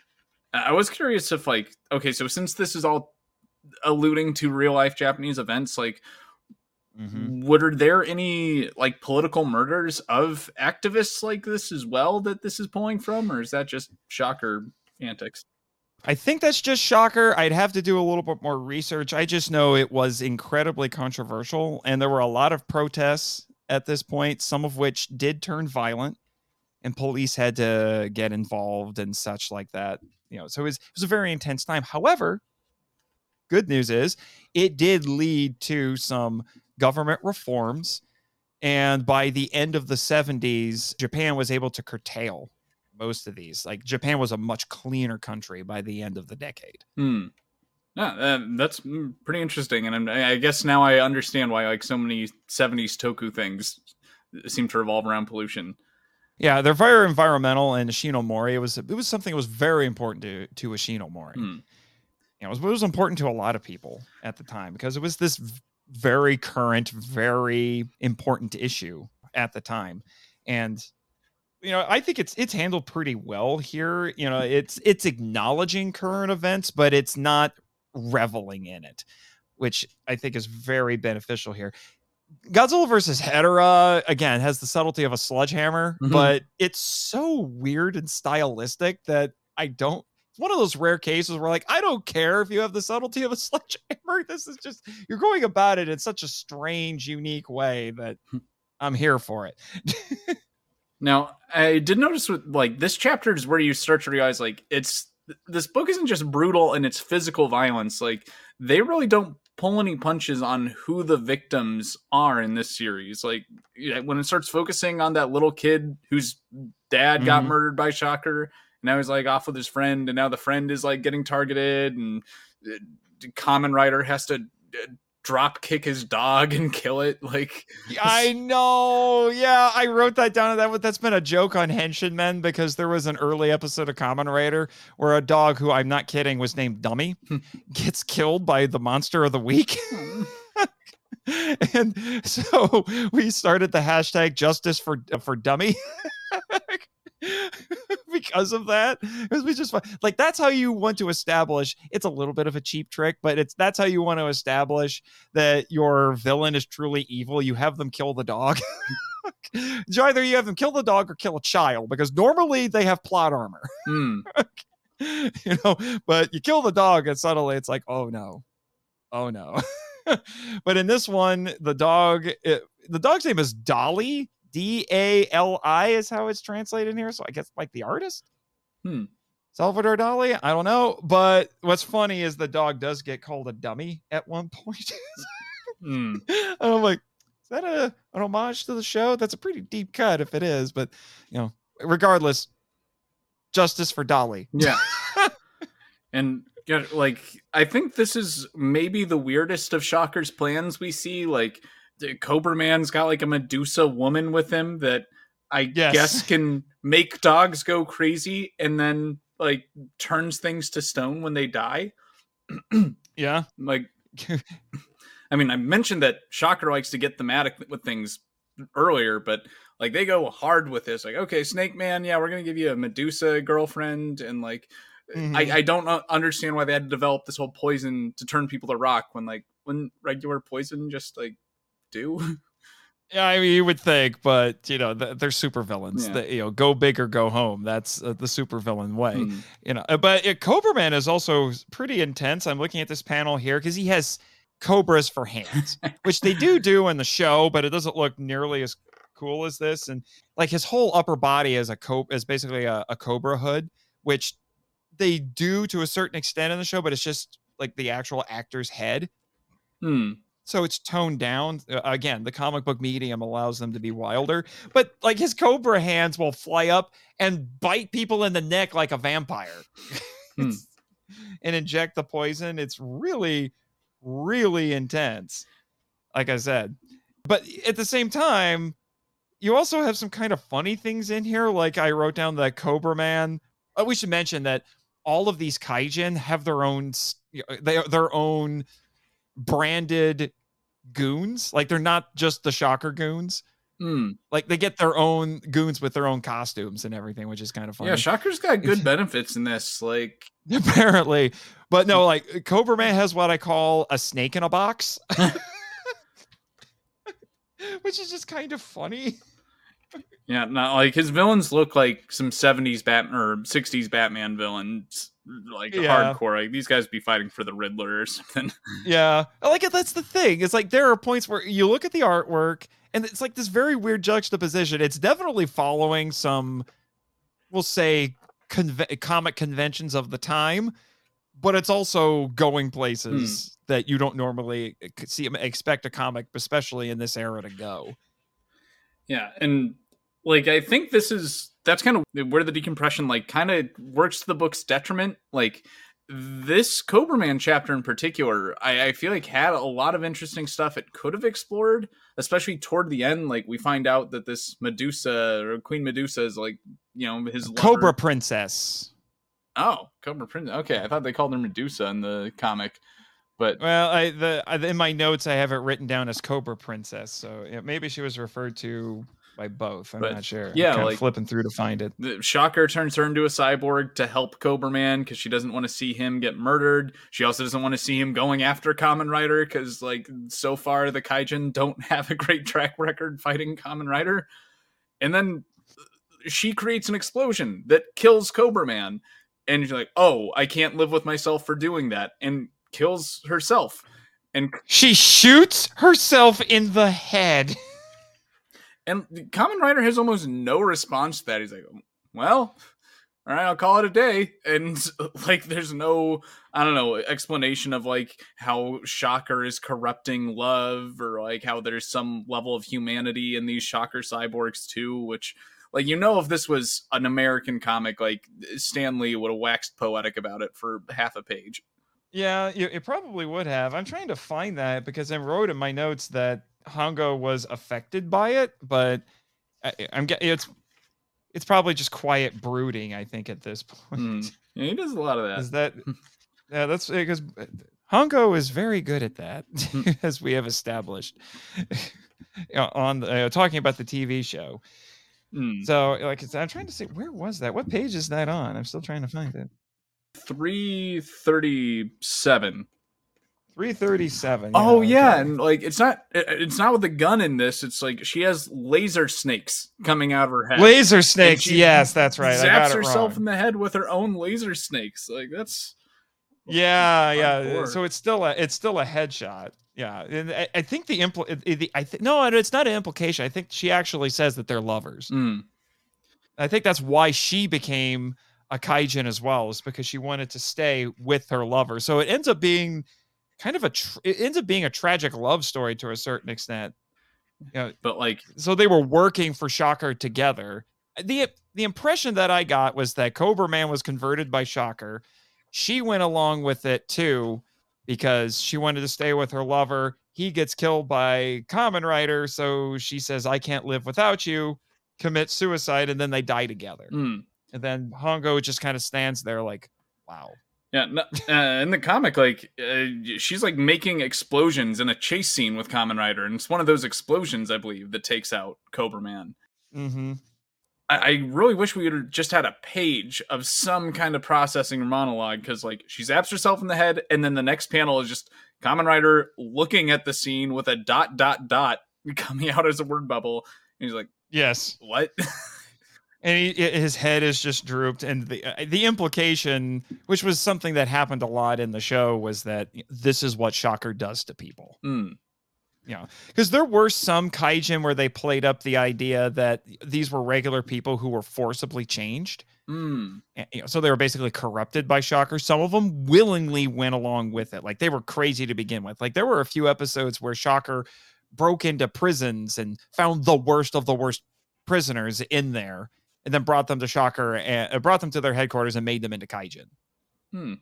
B: I was curious if like, okay, so since this is all alluding to real life Japanese events, like
A: Mhm.
B: were there any like political murders of activists like this as well that this is pulling from, or is that just shocker antics?
A: I think that's just shocker. I'd have to do a little bit more research. I just know it was incredibly controversial and there were a lot of protests at this point, some of which did turn violent and police had to get involved and such like that. You know, so it was, it was a very intense time. However, good news is it did lead to some government reforms and by the end of the 70s, Japan was able to curtail most of these. Like Japan was a much cleaner country by the end of the decade.
B: Hmm. Yeah, uh, that's mm, pretty interesting, and I'm, I guess now I understand why like so many '70s toku things seem to revolve around pollution.
A: Yeah, they're very environmental, and Ishinomori it was it was something that was very important to to Ishinomori.
B: Hmm.
A: You know, it was, it was important to a lot of people at the time because it was this very current, very important issue at the time, and you know, I think it's it's handled pretty well here. You know, it's it's acknowledging current events, but it's not reveling in it, which I think is very beneficial here. Godzilla versus Hedorah again has the subtlety of a sledgehammer,
B: Mhm.
A: but it's so weird and stylistic that I don't. It's one of those rare cases where, like, I don't care if you have the subtlety of a sledgehammer. This is just you're going about it in such a strange, unique way that I'm here for it.
B: Now, I did notice with like this chapter is where you start to realize like it's this book isn't just brutal in its physical violence. Like they really don't pull any punches on who the victims are in this series. Like when it starts focusing on that little kid whose dad got
A: Mhm.
B: murdered by Shocker, now he's like off with his friend, and now the friend is like getting targeted, and uh, Kamen Rider has to uh, drop kick his dog and kill it. Like
A: I know. Yeah, I wrote that down. That that's been a joke on Henshin Men because there was an early episode of Kamen Rider where a dog who I'm not kidding was named Dummy gets killed by the monster of the week. and so we started the hashtag justice for for dummy because of that? It was just fun. like that's how you want to establish it's a little bit of a cheap trick but it's that's how you want to establish that your villain is truly evil. You have them kill the dog. So either you have them kill the dog or kill a child because normally they have plot armor.
B: Hmm.
A: you know but you kill the dog and suddenly it's like oh no. Oh no. But in this one the dog it, the dog's name is dolly d-a-l-i is how it's translated here so i guess like the artist
B: Hmm.
A: salvador dali i don't know but what's funny is the dog does get called a dummy at one point
B: Hmm.
A: and i'm like is that a an homage to the show that's a pretty deep cut if it is but you know regardless justice for dolly
B: Yeah. and like I think this is maybe the weirdest of Shocker's plans we see. Like Cobra Man's got like a Medusa woman with him that I
A: Yes.
B: guess can make dogs go crazy and then like turns things to stone when they die.
A: yeah
B: Like I mean, I mentioned that Shocker likes to get thematic with things earlier, but like they go hard with this. Like, okay, Snake Man, yeah, we're gonna give you a Medusa girlfriend, and like,
A: Mhm.
B: I, I don't understand why they had to develop this whole poison to turn people to rock when like when regular poison just like do.
A: Yeah, I mean, you would think, but you know, they're super villains.
B: Yeah.
A: That you know, go big or go home. That's uh, the super villain way.
B: Hmm.
A: You know, uh, but uh, Cobra Man is also pretty intense. I'm looking at this panel here because he has cobras for hands, which they do do in the show, but it doesn't look nearly as cool as this. And like his whole upper body is a co- is basically a, a cobra hood, which they do to a certain extent in the show, but it's just like the actual actor's head
B: Hmm.
A: So it's toned down Uh, again the comic book medium allows them to be wilder but like his cobra hands will fly up and bite people in the neck like a vampire
B: Hmm.
A: And inject the poison it's really really intense like i said But at the same time, you also have some kind of funny things in here. Like I wrote down the Cobra Man. Oh, we should mention that all of these kaijin have their own they their own branded goons. Like they're not just the shocker goons.
B: Mm.
A: Like they get their own goons with their own costumes and everything, which is kind of funny.
B: Yeah, Shocker's got good benefits in this. Like
A: apparently, but no, like Cobra Man has what I call a snake in a box, which is just kind of funny.
B: Yeah, not like his villains look like some '70s Batman or '60s Batman villains, like yeah. hardcore. Like these guys be fighting for the Riddler or something.
A: Yeah, I like it. That's the thing. It's like there are points where you look at the artwork and it's like this very weird juxtaposition. It's definitely following some, we'll say, conve- comic conventions of the time, but it's also going places hmm. that you don't normally eh, see expect a comic, especially in this era, to go.
B: Yeah, and like I think this is that's kind of where the decompression like kind of works to the book's detriment. Like this Cobra Man chapter in particular, I, I, feel like had a lot of interesting stuff it could have explored, especially toward the end. Like we find out that this Medusa or Queen Medusa is like, you know, his
A: Cobra lover. Princess.
B: Oh, Cobra Princess. Okay, I thought they called her Medusa in the comic, but
A: well, I the in my notes I have it written down as Cobra Princess, so yeah, maybe she was referred to by both. I'm but, not sure.
B: Yeah,
A: I'm
B: like
A: flipping through to find it.
B: The Shocker turns her into a cyborg to help Cobra Man because she doesn't want to see him get murdered. She also doesn't want to see him going after Kamen Rider because, like, so far the Kaijin don't have a great track record fighting Kamen Rider. And then uh, she creates an explosion that kills Cobra Man, and you're like, "Oh, I can't live with myself for doing that," and kills herself. And
A: she shoots herself in the head.
B: And Kamen Rider has almost no response to that. He's like, well, all right, I'll call it a day. And like, there's no, I don't know, explanation of like how Shocker is corrupting love or like how there's some level of humanity in these Shocker cyborgs too, which, like, you know, if this was an American comic, like Stan Lee would have waxed poetic about it for half a page.
A: Yeah, it probably would have. I'm trying to find that because I wrote in my notes that Hongo was affected by it, but I, am getting it's it's probably just quiet brooding. I think at this point, mm.
B: yeah, he does a lot of that.
A: Is that yeah? That's because Hongo is very good at that, hmm. as we have established on the, uh, talking about the TV show. Mm. So, like, I'm trying to see where was that? What page is that on? I'm still trying to find it.
B: Three thirty-seven.
A: 337.
B: Oh yeah, okay. and like it's not it's not with the gun in this. It's like she has laser snakes coming out of her head.
A: Laser snakes. Yes, that's right.
B: Zaps herself wrong. in the head with her own laser snakes. Like that's
A: Yeah, yeah. So it's still a it's still a headshot. Yeah. And I, I think the impl the, I think no, it's not an implication. I think she actually says that they're lovers.
B: Mm.
A: I think that's why she became a kaijin as well, is because she wanted to stay with her lover. So it ends up being kind of a tr- it ends up being a tragic love story to a certain extent. You know,
B: but like
A: so they were working for Shocker together. The the impression that I got was that Cobra Man was converted by Shocker. She went along with it too because she wanted to stay with her lover. He gets killed by Kamen Rider, so she says, "I can't live without you." Commit suicide, and then they die together.
B: Mm.
A: And then Hongo just kind of stands there like, "Wow."
B: Yeah, no, uh, in the comic, like uh, she's like making explosions in a chase scene with Kamen Rider, and it's one of those explosions, I believe, that takes out Cobra Man.
A: Mm-hmm.
B: I, I really wish we had just had a page of some kind of processing or monologue because, like, she zaps herself in the head, and then the next panel is just Kamen Rider looking at the scene with a dot dot dot coming out as a word bubble, and he's like,
A: "Yes,
B: what?"
A: and he, his head is just drooped. And the uh, the implication which was something that happened a lot in the show was that this is what shocker does to people.
B: Mm.
A: you know because there were some kaijin where they played up the idea that these were regular people who were forcibly changed.
B: Mm.
A: and, you know, so they were basically corrupted by shocker. Some of them willingly went along with it. Like they were crazy to begin with. Like there were a few episodes where shocker broke into prisons and found the worst of the worst prisoners in there and then brought them to Shocker and uh, brought them to their headquarters and made them into Kaijin.
B: Hmm.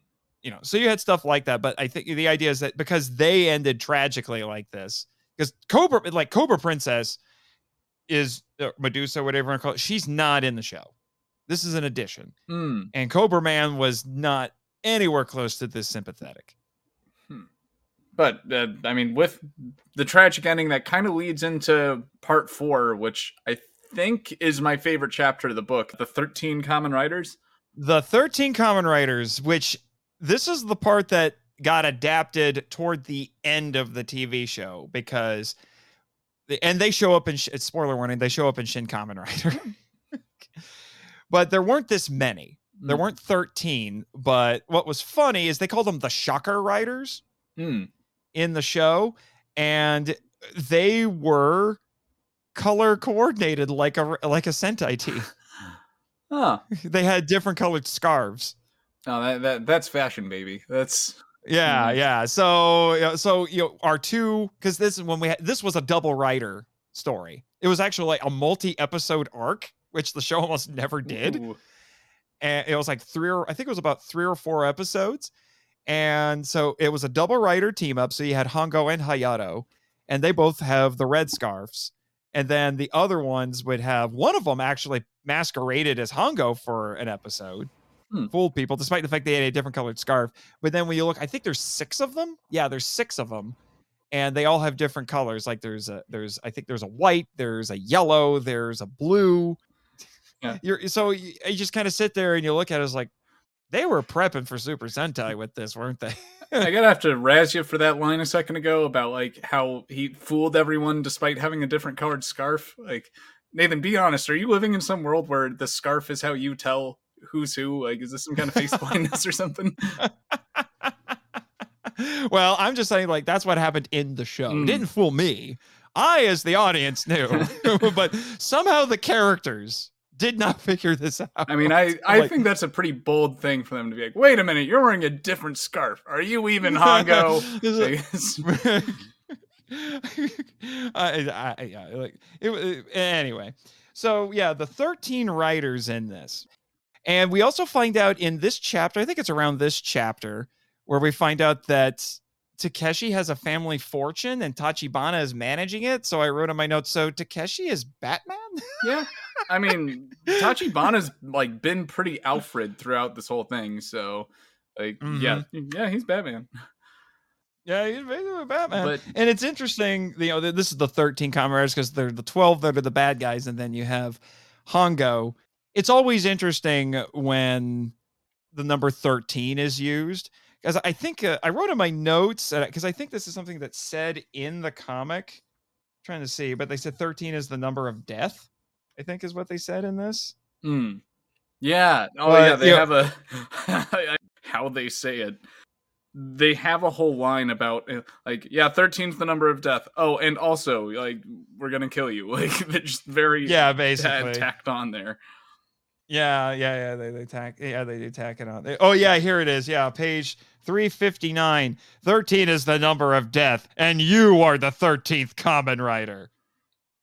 A: You know, so you had stuff like that, but I think the idea is that because they ended tragically like this, because Cobra, like Cobra Princess, is uh, Medusa, whatever you want to call it. She's not in the show. This is an addition,
B: Hmm.
A: and Cobra Man was not anywhere close to this sympathetic.
B: But uh, I mean, with the tragic ending, that kind of leads into part four, which I think is my favorite chapter of the book, the Thirteen Kamen Riders.
A: The 13 Kamen Riders, which this is the part that got adapted toward the end of the TV show because, and they show up in, spoiler warning, they show up in Shin Kamen Rider. but there weren't this many. There
B: Hmm.
A: weren't 13. But what was funny is they called them the Shocker Riders
B: Hmm.
A: in the show. And they were color coordinated like a like a Sentai team.
B: Huh.
A: they had different colored scarves.
B: Oh, that, that that's fashion, baby. That's
A: Yeah,
B: Mhm.
A: yeah. So, so you know, our two because this is when we had this was a double writer story. It was actually like a multi-episode arc, which the show almost never did.
B: Ooh.
A: And it was like three or I think it was about three or four episodes. And so it was a double writer team up. So you had Hongo and Hayato, and they both have the red scarves. And then the other ones would have one of them actually masqueraded as Hongo for an episode,
B: Hmm.
A: fooled people, despite the fact they had a different colored scarf. But then when you look, I think there's six of them. Yeah, there's six of them, and they all have different colors. Like there's a there's I think there's a white, there's a yellow, there's a blue.
B: Yeah.
A: You're so you, you just kind of sit there and you look at it as like they were prepping for Super Sentai with this, weren't they?
B: I gotta have to razz you for that line a second ago about like how he fooled everyone despite having a different colored scarf. Like Nathan, be honest, are you living in some world where the scarf is how you tell who's who? Like, is this some kind of face blindness or something?
A: well, I'm just saying, like, that's what happened in the show.
B: Mm.
A: didn't fool me. I, as the audience, knew, but somehow the characters did not figure this out.
B: I mean, I I
A: Like-
B: think that's a pretty bold thing for them to be like. Wait a minute, you're wearing a different scarf. Are you even Hongo?
A: Is
B: Like,
A: it- I, I, yeah, like it, it- anyway. So yeah, the 13 writers in this. And we also find out in this chapter, I think it's around this chapter, where we find out that Takeshi has a family fortune and Tachibana is managing it. So I wrote in my notes, so Takeshi is Batman?
B: yeah, I mean, Tachibana's like been pretty Alfred throughout this whole thing. So, like, yeah, mm-hmm. yeah, he's Batman.
A: yeah, he's basically Batman.
B: But
A: and it's interesting, you know, this is the 13 comrades because they're the 12 that are the bad guys, and then you have Hongo. It's always interesting when the number 13 is used because I think uh, I wrote in my notes because I think this is something that's said in the comic. trying to see, but they said 13 is the number of death. I think is what they said in this.
B: Hmm. Yeah. Oh,
A: But,
B: yeah. They
A: know-
B: have a how they say it. They have a whole line about uh, like, yeah, 13's the number of death. Oh, and also like we're gonna kill you. Like they're just very
A: Yeah, basically.
B: tacked on there.
A: Yeah, yeah, yeah. They they tack yeah, they do tack it on. They- oh yeah, here it is. Yeah, page 359. 13 is the number of death, and you are the 13th Kamen Rider.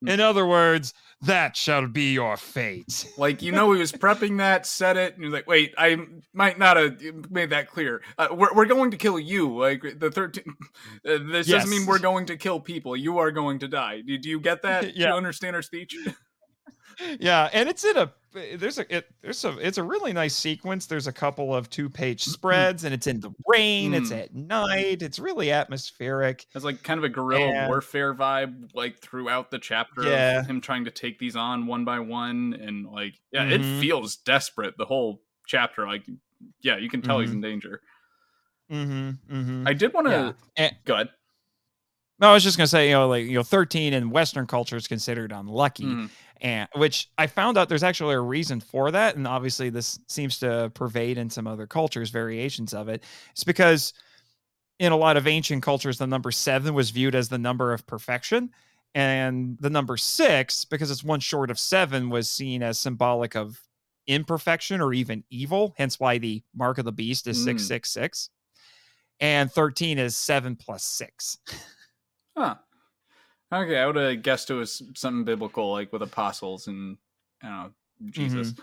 B: Hmm.
A: In other words, that shall be your fate.
B: Like you know, he was prepping that, said it, and he's like, "Wait, I might not have made that clear. Uh, we're we're going to kill you. Like the 13 Uh, this doesn't mean we're going to kill people. You are going to die. Do, do you get that? Do you understand our speech?
A: Yeah, and it's in a there's a it, there's a it's a really nice sequence. There's a couple of two-page spreads and it's in the rain, it's
B: Mm.
A: at night. It's really atmospheric.
B: It's like kind of a guerrilla
A: And-
B: warfare vibe, like throughout the chapter
A: Yeah.
B: of him trying to take these on one by one, and like, yeah, it
A: Mhm.
B: feels desperate the whole chapter. Like, yeah, you can tell he's
A: Mhm.
B: in danger.
A: Mm-hmm, mm-hmm.
B: I did want to
A: Yeah.
B: Go ahead.
A: No, I was just gonna say, you know, like you know, thirteen in Western culture is considered unlucky,
B: Mhm.
A: And which I found out there's actually a reason for that, and obviously this seems to pervade in some other cultures, variations of it. It's because in a lot of ancient cultures, the number seven was viewed as the number of perfection, and the number six, because it's one short of seven, was seen as symbolic of imperfection or even evil. Hence, why the mark of the beast is six
B: Mm.
A: six six, and thirteen is seven plus six.
B: Huh. Okay, I would have guessed it was something biblical, like with apostles and I don't know Jesus. Mm-hmm.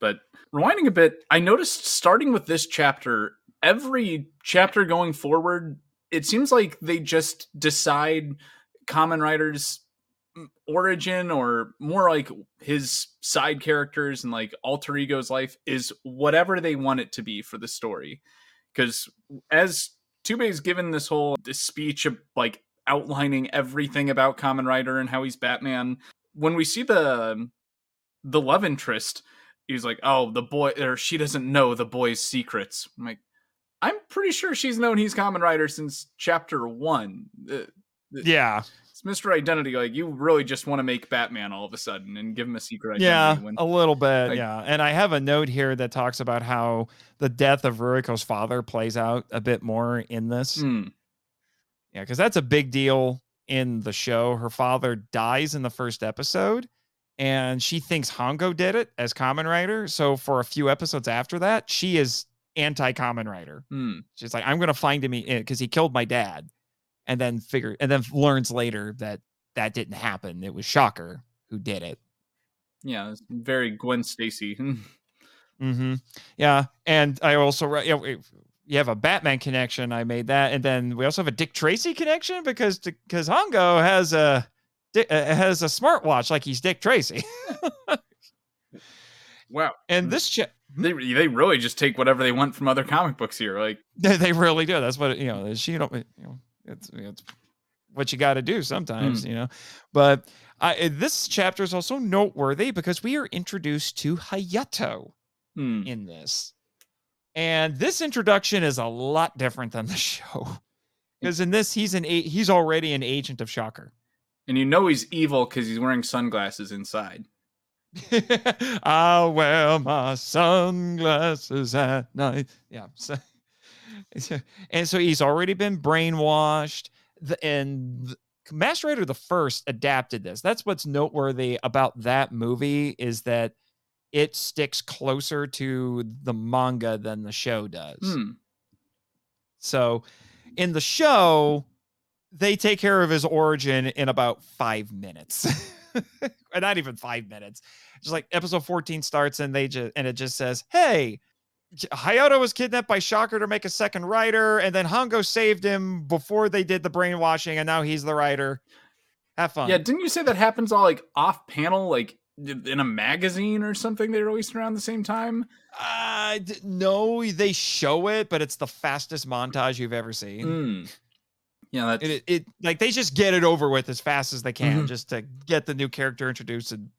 B: But rewinding a bit, I noticed starting with this chapter, every chapter going forward, it seems like they just decide Kamen Rider's origin or more like his side characters and like alter ego's life is whatever they want it to be for the story because as Tubei's given this whole this speech of like outlining everything about Kamen Rider and how he's Batman when we see the the love interest he's like oh the boy or she doesn't know the boy's secrets I'm like I'm pretty sure she's known he's Common Rider since chapter 1 uh,
A: yeah
B: it's Mr. Identity. Like you really just want to make Batman all of a sudden and give him a secret identity.
A: Yeah,
B: when,
A: a little bit.
B: like-
A: yeah, and I have a note here that talks about how the death of Ruriko's father plays out a bit more in this.
B: Hmm.
A: Yeah, because that's a big deal in the show. Her father dies in the first episode, and she thinks Hongo did it as Kamen Rider. So for a few episodes after that, she is anti Kamen Rider.
B: Hmm.
A: She's like, I'm gonna find him because he killed my dad, and then figure and then learns later that that didn't happen. It was Shocker who did it.
B: Yeah, it's very Gwen Stacy.
A: Mm-hmm. Yeah, and I also. Yeah, we- you have a Batman connection. I made that, and then we also have a Dick Tracy connection because because Hongo has a uh, has a smartwatch like he's Dick Tracy,
B: wow.
A: and this cha-
B: They they really just take whatever they want from other comic books here. Like
A: they, they really do. That's what you know. She don't. You know, it's it's what you got to do sometimes. You know, but I, this chapter is also noteworthy because we are introduced to Hayato.
B: hmm.
A: in this. And this introduction is a lot different than the show. Because in this, he's an he's already an agent of Shocker.
B: and you know he's evil because he's wearing sunglasses inside.
A: I'll wear my sunglasses at night. Yeah. So, and so he's already been brainwashed. The, and the- Masked Rider the First adapted this. That's what's noteworthy about that movie is that it sticks closer to the manga than the show does.
B: Hmm.
A: So in the show, they take care of his origin in about five minutes. Not even five minutes. Just like episode 14 starts and they just and it just says, Hey, Hayato was kidnapped by Shocker to make a second writer, and then Hongo saved him before they did the brainwashing, and now he's the writer. Have fun.
B: Yeah, didn't you say that happens all like off panel, like in a magazine or something they released around the same time?
A: Uh, d- no, they show it, but it's the fastest montage you've ever seen.
B: Hmm. Yeah, that's
A: it, it, it like they just get it over with as fast as they can
B: Mhm.
A: just to get the new character introduced and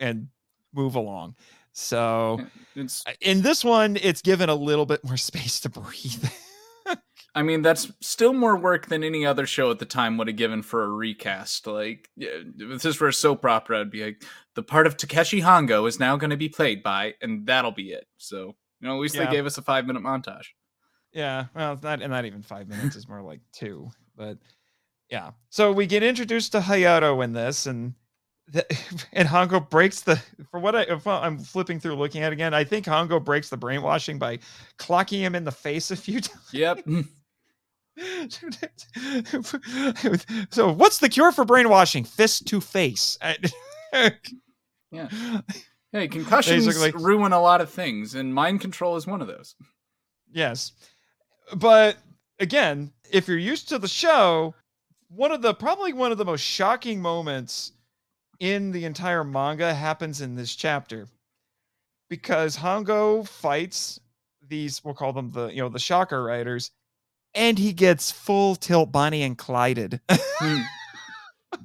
A: and move along so
B: it's
A: uh, in this one it's given a little bit more space to breathe
B: I mean, that's still more work than any other show at the time would have given for a recast. Like, yeah, if this were a soap opera, I'd be like, the part of Takeshi Hongo is now going to be played by, and that'll be it. So, you know, at least
A: Yeah.
B: they gave us a five minute montage.
A: yeah well it's not not even five minutes it's more like two but yeah so we get introduced to hayato in this and the, and Hongo breaks the for what I if I'm flipping through looking at it again I think Hongo breaks the brainwashing by clocking him in the face a few times
B: Yep.
A: so what's the cure for brainwashing fist to face
B: Yeah. Hey, concussions
A: Basically.
B: ruin a lot of things, and mind control is one of those.
A: yes but again if you're used to the show one of the probably one of the most shocking moments in the entire manga happens in this chapter because Hongo fights these we'll call them the you know the shocker riders and he gets full tilt Bonnie and Clyde
B: Hmm.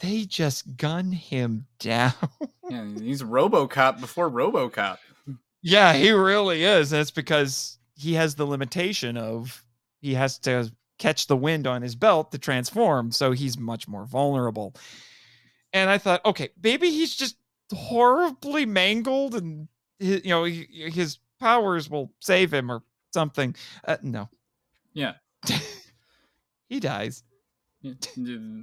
A: they just gun him down.
B: yeah, he's RoboCop before RoboCop.
A: yeah, he really is. That's because he has the limitation of he has to catch the wind on his belt to transform, so he's much more vulnerable. And I thought, okay, maybe he's just horribly mangled, and you know his powers will save him or something. Uh, no,
B: Yeah.
A: he dies.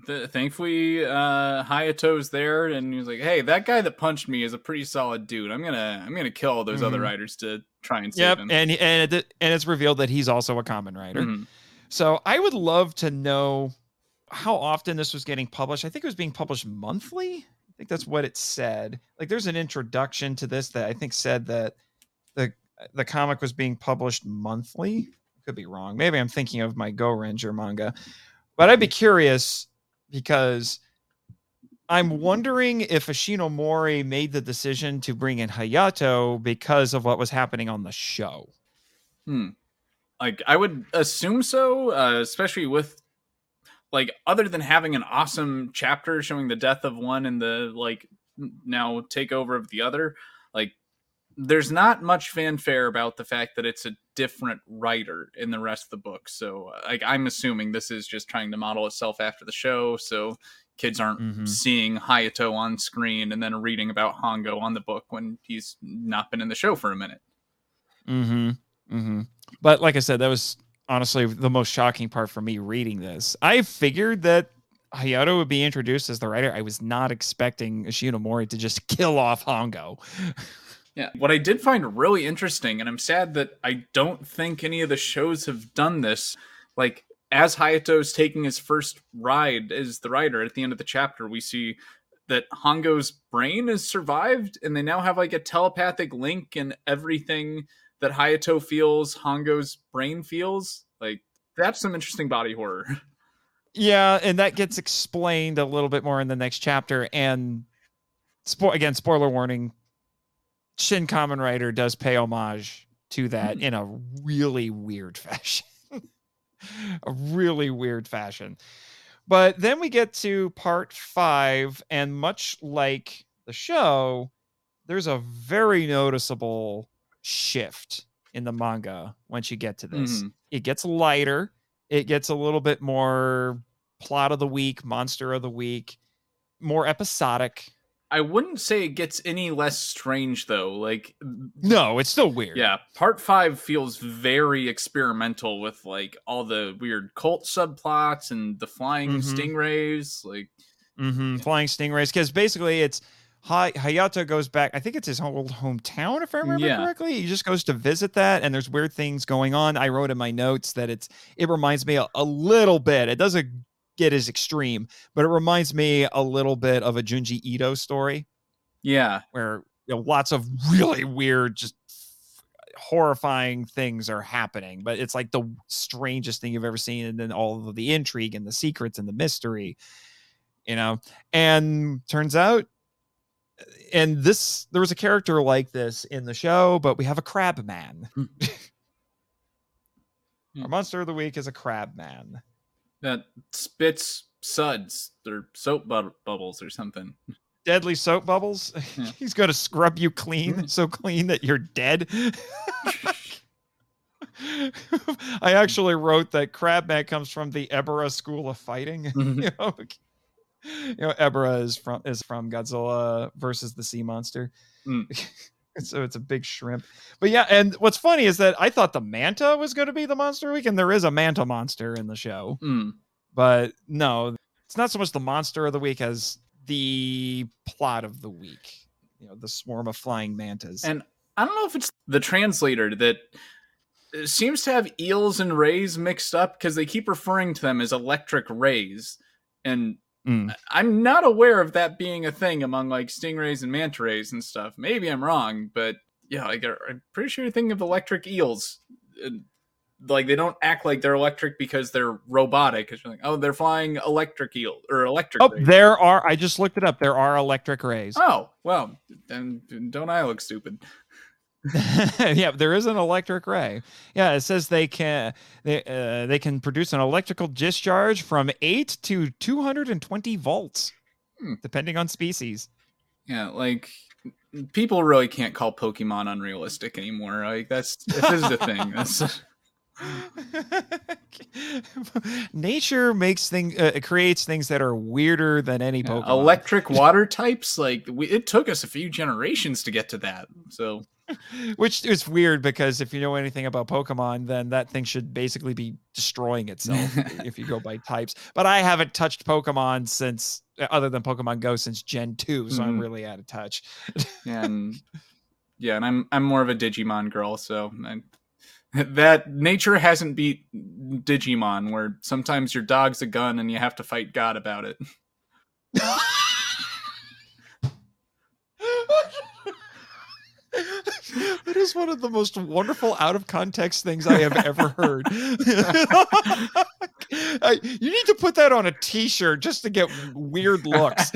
B: Thankfully, uh, Hayato's there, and he was like, "Hey, that guy that punched me is a pretty solid dude. I'm gonna, I'm gonna kill all those other
A: Mhm.
B: riders to try and save
A: Yep,
B: him."
A: and and it, and it's revealed that he's also a Kamen Rider.
B: Mhm.
A: So I would love to know how often this was getting published. I think it was being published monthly. I think that's what it said. Like there's an introduction to this that I think said that the the comic was being published monthly. Could be wrong. Maybe I'm thinking of my Go Ranger manga. But I'd be curious because I'm wondering if Ishinomori made the decision to bring in Hayato because of what was happening on the show.
B: Hmm. Like I would assume so, uh, especially with like other than having an awesome chapter showing the death of one and the like now takeover of the other. There's not much fanfare about the fact that it's a different writer in the rest of the book. So like I'm assuming this is just trying to model itself after the show. So kids aren't mm-hmm. seeing Hayato on screen and then reading about Hongo on the book when he's not been in the show for a minute.
A: Mm-hmm. Mm-hmm. But like I said, that was honestly the most shocking part for me reading this. I figured that Hayato would be introduced as the writer. I was not expecting Ishinomori to just kill off Hongo.
B: Yeah, what I did find really interesting, and I'm sad that I don't think any of the shows have done this. Like, as Hayato's taking his first ride as the rider at the end of the chapter, we see that Hongo's brain has survived, and they now have like a telepathic link and everything that Hayato feels, Hongo's brain feels. Like, that's some interesting body horror.
A: Yeah, and that gets explained a little bit more in the next chapter. And spo- again, spoiler warning: Shin Kamen Rider does pay homage to that mm. in a really weird fashion. a really weird fashion. But then we get to part five, and much like the show, there's a very noticeable shift in the manga once you get to this. Mm-hmm. It gets lighter it gets a little bit more plot of the week, monster of the week, more episodic.
B: I wouldn't say it gets any less strange though. Like
A: No, it's still weird.
B: Yeah, part 5 feels very experimental with like all the weird cult subplots and the flying mm-hmm. stingrays like
A: mm-hmm. flying stingrays cuz basically it's Hay- Hayato goes back. I think it's his old hometown, if I remember yeah. correctly. He just goes to visit that, and there's weird things going on. I wrote in my notes that it's it reminds me a, a little bit. It doesn't get as extreme, but it reminds me a little bit of a Junji Ito story.
B: Yeah,
A: where you know, lots of really weird, just horrifying things are happening, but it's like the strangest thing you've ever seen, and then all of the intrigue and the secrets and the mystery, you know. And turns out and this there was a character like this in the show, but we have a crab man. Mm. Our monster of the week is a crab man
B: that spits suds or soap bu- bubbles or something.
A: Deadly soap bubbles. Yeah. He's going to scrub you clean, mm. so clean that you're dead. I actually wrote that Crabman comes from the Ebirah School of Fighting. Mm-hmm. you know, you know, Ebirah is from is from Godzilla versus the Sea Monster. Mm. So it's a big shrimp. But yeah, and what's funny is that I thought the manta was going to be the monster week, and there is a manta monster in the show.
B: Mm.
A: But no, it's not so much the monster of the week as the plot of the week. You know, the swarm of flying mantas.
B: And I don't know if it's the translator that uh, seems to have eels and rays mixed up because they keep referring to them as electric rays. And Mm. I'm not aware of that being a thing among like stingrays and manta rays and stuff. Maybe I'm wrong, but yeah, like I'm pretty sure you're thinking of electric eels. Like they don't act like they're electric because they're robotic. Because you're like, oh, they're flying electric eel or electric.
A: Oh, rays. there are. I just looked it up. There are electric rays.
B: Oh well, then don't I look stupid?
A: yeah, there is an electric ray. Yeah, it says they can they uh, they can produce an electrical discharge from eight to two hundred and twenty volts, hmm. depending on species.
B: Yeah, like people really can't call Pokemon unrealistic anymore. Like that's this is the thing. That's
A: nature makes things uh, creates things that are weirder than any yeah, Pokemon.
B: Electric water types, like we, it took us a few generations to get to that. So
A: Which is weird because if you know anything about Pokemon, then that thing should basically be destroying itself if you go by types. But I haven't touched Pokemon since, uh, other than Pokemon Go, since Gen two, so mm-hmm. I'm really out of touch.
B: and yeah, and I'm I'm more of a Digimon girl, so I, that nature hasn't beat Digimon, where sometimes your dog's a gun and you have to fight God about it.
A: that is one of the most wonderful out of context things I have ever heard. I, you need to put that on a T-shirt just to get weird looks.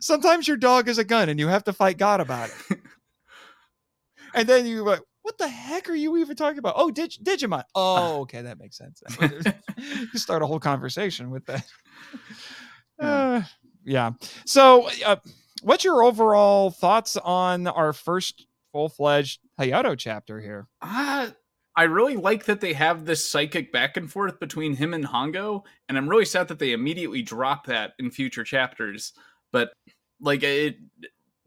A: Sometimes your dog is a gun, and you have to fight God about it. And then you like, what the heck are you even talking about? Oh, Dig- Digimon. Oh, okay, that makes sense. you start a whole conversation with that. Uh, yeah. So, uh, what's your overall thoughts on our first full-fledged Hayato chapter here?
B: Uh, I really like that they have this psychic back and forth between him and Hongo, and I'm really sad that they immediately drop that in future chapters. But like it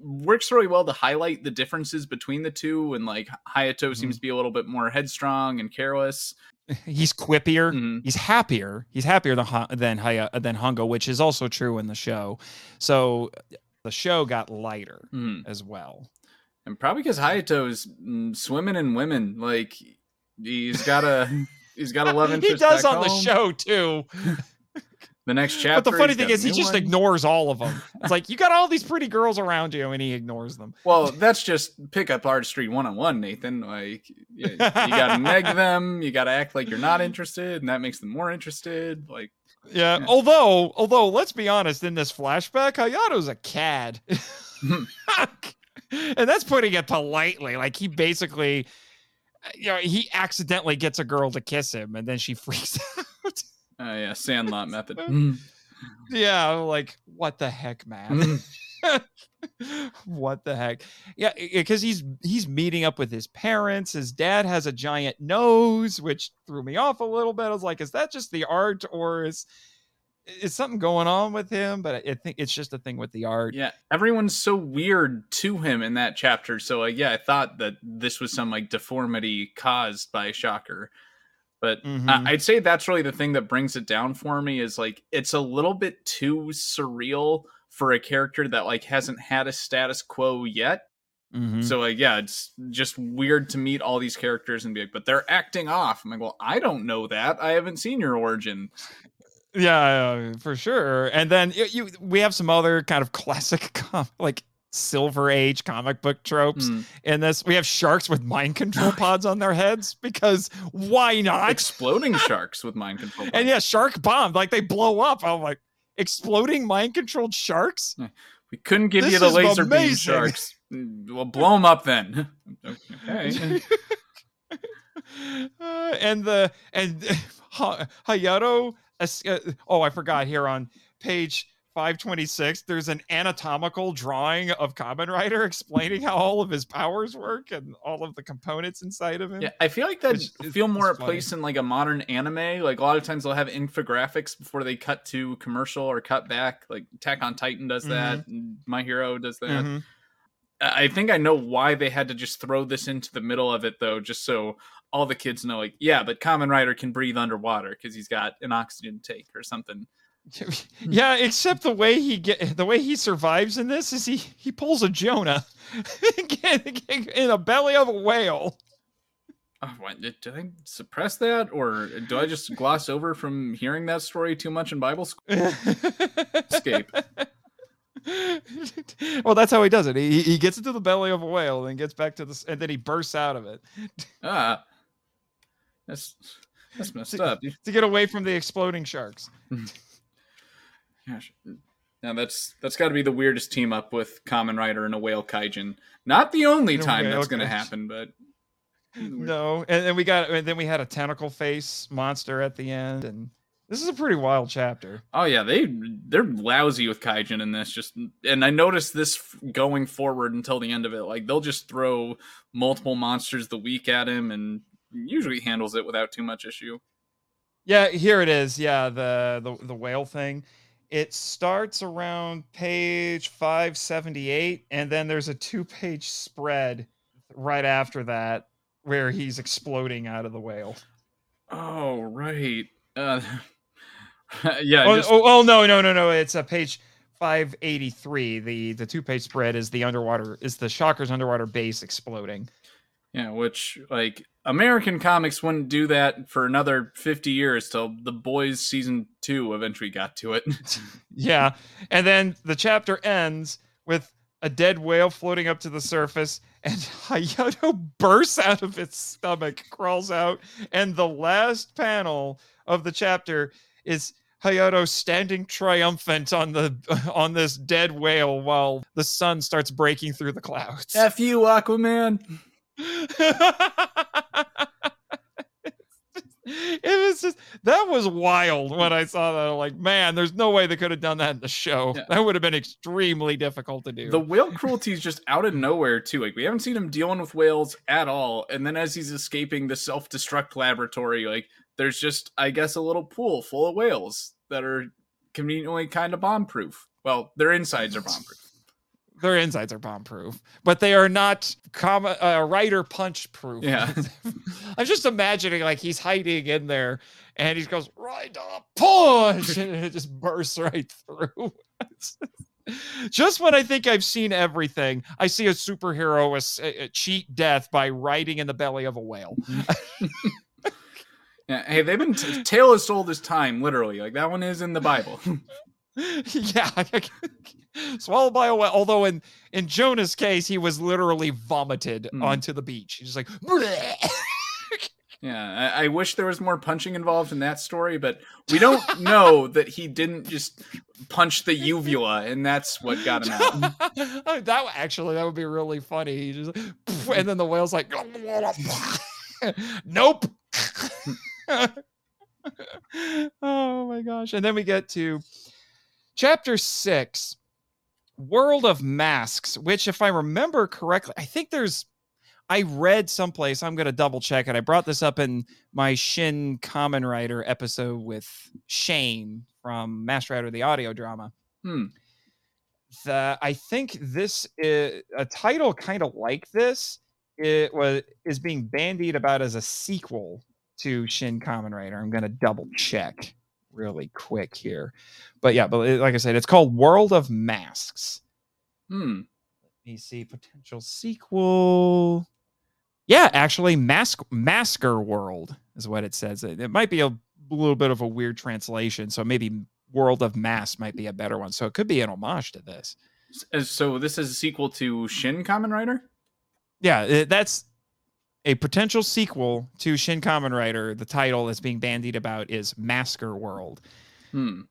B: works really well to highlight the differences between the two, and like Hayato
A: Mhm.
B: seems to be a little bit more headstrong and careless.
A: He's quippier.
B: Mhm.
A: He's happier. He's happier than than Haya- than Hongo, which is also true in the show. So the show got lighter
B: Mhm.
A: as well.
B: And probably because Hayato's mm, swimming in women, like he's got a he's got a love interest.
A: he
B: does
A: on the show too.
B: The next chapter.
A: but the funny thing is, he just ignores all of them. It's like you got all these pretty girls around you, and he ignores them.
B: Well, that's just pickup artistry one on one, Nathan. Like, you, you gotta neg them, you gotta act like you're not interested, and that makes them more interested. Like,
A: Yeah.
B: Yeah.
A: Although, although, let's be honest, in this flashback, Hayato's a cad, hmm. and that's putting it politely. Like he basically, you know, he accidentally gets a girl to kiss him, and then she freaks out.
B: Uh, yeah, Sandlot method.
A: Yeah. Like, what the heck, man?
B: Mm.
A: what the heck? Yeah, because he's he's meeting up with his parents. His dad has a giant nose, which threw me off a little bit. I was like, is that just the art, or is is something going on with him? But I think it's just a thing with the art.
B: yeah, everyone's so weird to him in that chapter. So, like, yeah, I thought that this was some like deformity caused by Shocker. But
A: Mhm.
B: I- I'd say that's really the thing that brings it down for me is like it's a little bit too surreal for a character that like hasn't had a status quo yet.
A: Mhm.
B: So like yeah, it's just weird to meet all these characters and be like, but they're acting off. I'm like, well, I don't know that. I haven't seen your origin.
A: yeah, uh, for sure. And then you, you we have some other kind of classic com- like silver age comic book tropes
B: Mm.
A: in this. We have sharks with mind control pods on their heads because why not?
B: Exploding sharks with mind control.
A: And yeah, shark bomb, like they blow up. I'm like, exploding mind controlled sharks?
B: we couldn't give you the laser beam sharks. We'll blow them up then. okay.
A: Uh, and the and Ha- Hayato. uh, oh, I forgot here on page 526. There's an anatomical drawing of Kamen Rider explaining how all of his powers work and all of the components inside of him.
B: Yeah, I feel like that feel more at place in like a modern anime. Like a lot of times they'll have infographics before they cut to commercial or cut back. Like Attack on Titan does that. and My Hero does that.
A: Mhm.
B: I I think I know why they had to just throw this into the middle of it though, just so all the kids know, like, yeah, but Kamen Rider can breathe underwater because he's got an oxygen tank or something.
A: Yeah, except the way he get the way he survives in this is he he pulls a Jonah in a belly of a whale.
B: Oh, what, did, did I suppress that, or do I just gloss over from hearing that story too much in Bible school? Escape.
A: well, that's how he does it. He he gets into the belly of a whale and gets back to the and then he bursts out of it
B: Ah, that's that's messed up.
A: to get away from the exploding sharks.
B: Gosh. Mm. Now that's that's got to be the weirdest team up with Kamen Rider and a whale kaijin. Not the only time that's going to happen, but hmm,
A: No, and then we got and then we had a tentacle face monster at the end, and this is a pretty wild chapter.
B: Oh yeah, they they're lousy with kaijin in this. Just and I noticed this going forward until the end of it. Like they'll just throw multiple monsters the week at him, and usually handles it without too much issue.
A: Yeah, here it is. Yeah, the the, the whale thing. It starts around page 578 and then there's a two-page spread right after that where he's exploding out of the whale.
B: Oh right, uh, yeah.
A: Oh,
B: just,
A: oh, oh, no, no, no, no. It's a page 583. The the two-page spread is the underwater is the Shocker's underwater base exploding.
B: yeah, which like American comics wouldn't do that for another fifty years till the Boys season two eventually got to it.
A: Yeah. And then the chapter ends with a dead whale floating up to the surface, and Hayato bursts out of its stomach, crawls out, and the last panel of the chapter is Hayato standing triumphant on the on this dead whale while the sun starts breaking through the clouds.
B: F you, Aquaman.
A: It was just that was wild when I saw that. I'm like, man, there's no way they could have done that in the show.
B: Yeah.
A: That would have been extremely difficult to do.
B: The whale cruelty is just out of nowhere too. Like we haven't seen him dealing with whales at all, and then as he's escaping the self-destruct laboratory, like there's just, I guess, a little pool full of whales that are conveniently kind of bomb-proof. Well, their insides are bomb-proof.
A: Their insides are bomb proof, but they are not com- uh, rider punch proof.
B: Yeah.
A: I'm just imagining like he's hiding in there and he goes, right up punch, and it just bursts right through. just when I think I've seen everything, I see a superhero as- uh, cheat death by riding in the belly of a whale.
B: Yeah, hey, they've been t- tale as old as time, literally. Like that one is in the Bible.
A: Yeah. Swallowed by a whale. Although in, in Jonah's case, he was literally vomited
B: Mm.
A: onto the beach. He's just like,
B: yeah, I-, I wish there was more punching involved in that story, but we don't know that he didn't just punch the uvula, and that's what got him out.
A: That actually that would be really funny. He just and then the whale's like, nope. oh my gosh! And then we get to chapter six, World of Masks, which, if I remember correctly, I think there's. I read someplace. I'm going to double check it. I brought this up in my Shin Kamen Rider episode with Shane from Masked Rider the audio drama
B: Hmm.
A: the I think this is a title kind of like this. It was is being bandied about as a sequel to Shin Kamen Rider. I'm gonna double check really quick here, but yeah, but eh, like I said, it's called World of Masks.
B: Hmm.
A: Let me see potential sequel. Yeah, actually, Mask Masker World is what it says. It, it might be a little bit of a weird translation, so maybe World of Mask might be a better one. So it could be an homage to this.
B: Eh, so this is a sequel to Shin Kamen Rider.
A: Yeah, it- that's a potential sequel to Shin Kamen Rider. The title that's being bandied about is Masker World,
B: Hmm.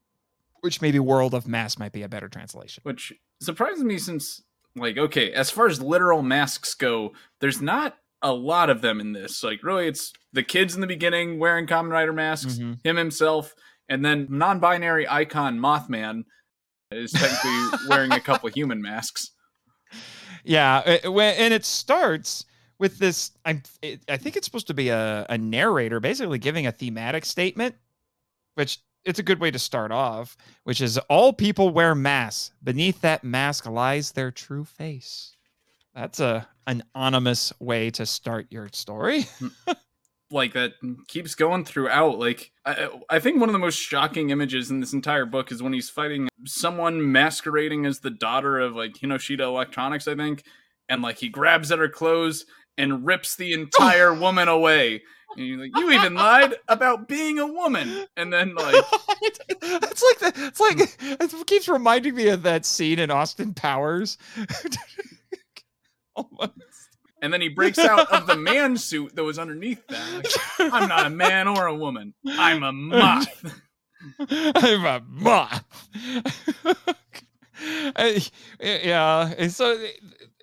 A: which maybe World of Mask might be a better translation.
B: Which surprises me since, like, okay, as far as literal masks go, there's not a lot of them in this. Like, really, it's the kids in the beginning wearing Kamen Rider masks,
A: Mhm.
B: him himself, and then non-binary icon Mothman is technically wearing a couple human masks.
A: Yeah, it- when, and it starts with this. I'm. It, I think it's supposed to be a, a narrator, basically giving a thematic statement, which it's a good way to start off. Which is all people wear masks. Beneath that mask lies their true face. That's a an anonymous way to start your story. Mm.
B: like that keeps going throughout. Like I, I think one of the most shocking images in this entire book is when he's fighting someone masquerading as the daughter of like Hinoshita Electronics, I think, and like he grabs at her clothes and rips the entire woman away. And you're like, you even lied about being a woman, and then like,
A: it's, like that. It's like it keeps reminding me of that scene in Austin Powers. Almost.
B: and then he breaks out of the man suit that was underneath that. Like, I'm not a man or a woman. I'm a moth.
A: I'm a moth. I- yeah, so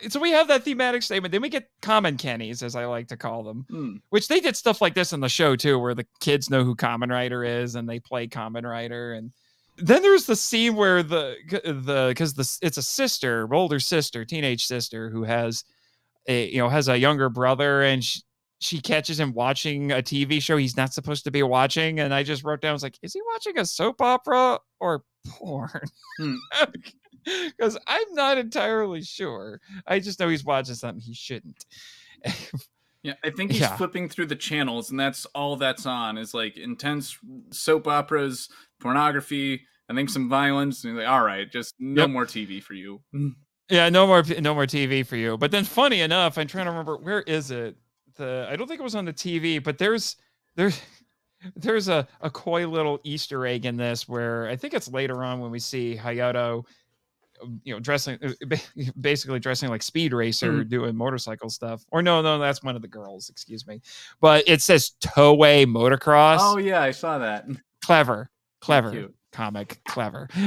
A: so we have that thematic statement. Then we get common Kennys, as I like to call them,
B: Hmm.
A: which they did stuff like this in the show too, where the kids know who Kamen Rider is and they play Kamen Rider. And then there's the scene where the the because the it's a sister, older sister, teenage sister who has a you know has a younger brother and. She, she catches him watching a TV show he's not supposed to be watching, and I just wrote down, I was like, is he watching a soap opera or porn?
B: Hmm.
A: Because I'm not entirely sure. I just know he's watching something he shouldn't.
B: Yeah, I think he's
A: Yeah.
B: flipping through the channels, and that's all that's on is like intense soap operas, pornography, I think some violence. And he's like, all right, just no
A: Yep.
B: more TV for you.
A: yeah, no more, no more TV for you. But then, funny enough, I'm trying to remember where is it. The I don't think it was on the TV, but there's there's there's a, a coy little Easter egg in this where I think it's later on when we see Hayato you know, dressing uh, basically dressing like Speed Racer,
B: Mm.
A: doing motorcycle stuff. Or no, no, that's one of the girls. Excuse me, but it says Toei Motocross.
B: Oh yeah, I saw that.
A: clever, clever
B: Cute.
A: comic, clever.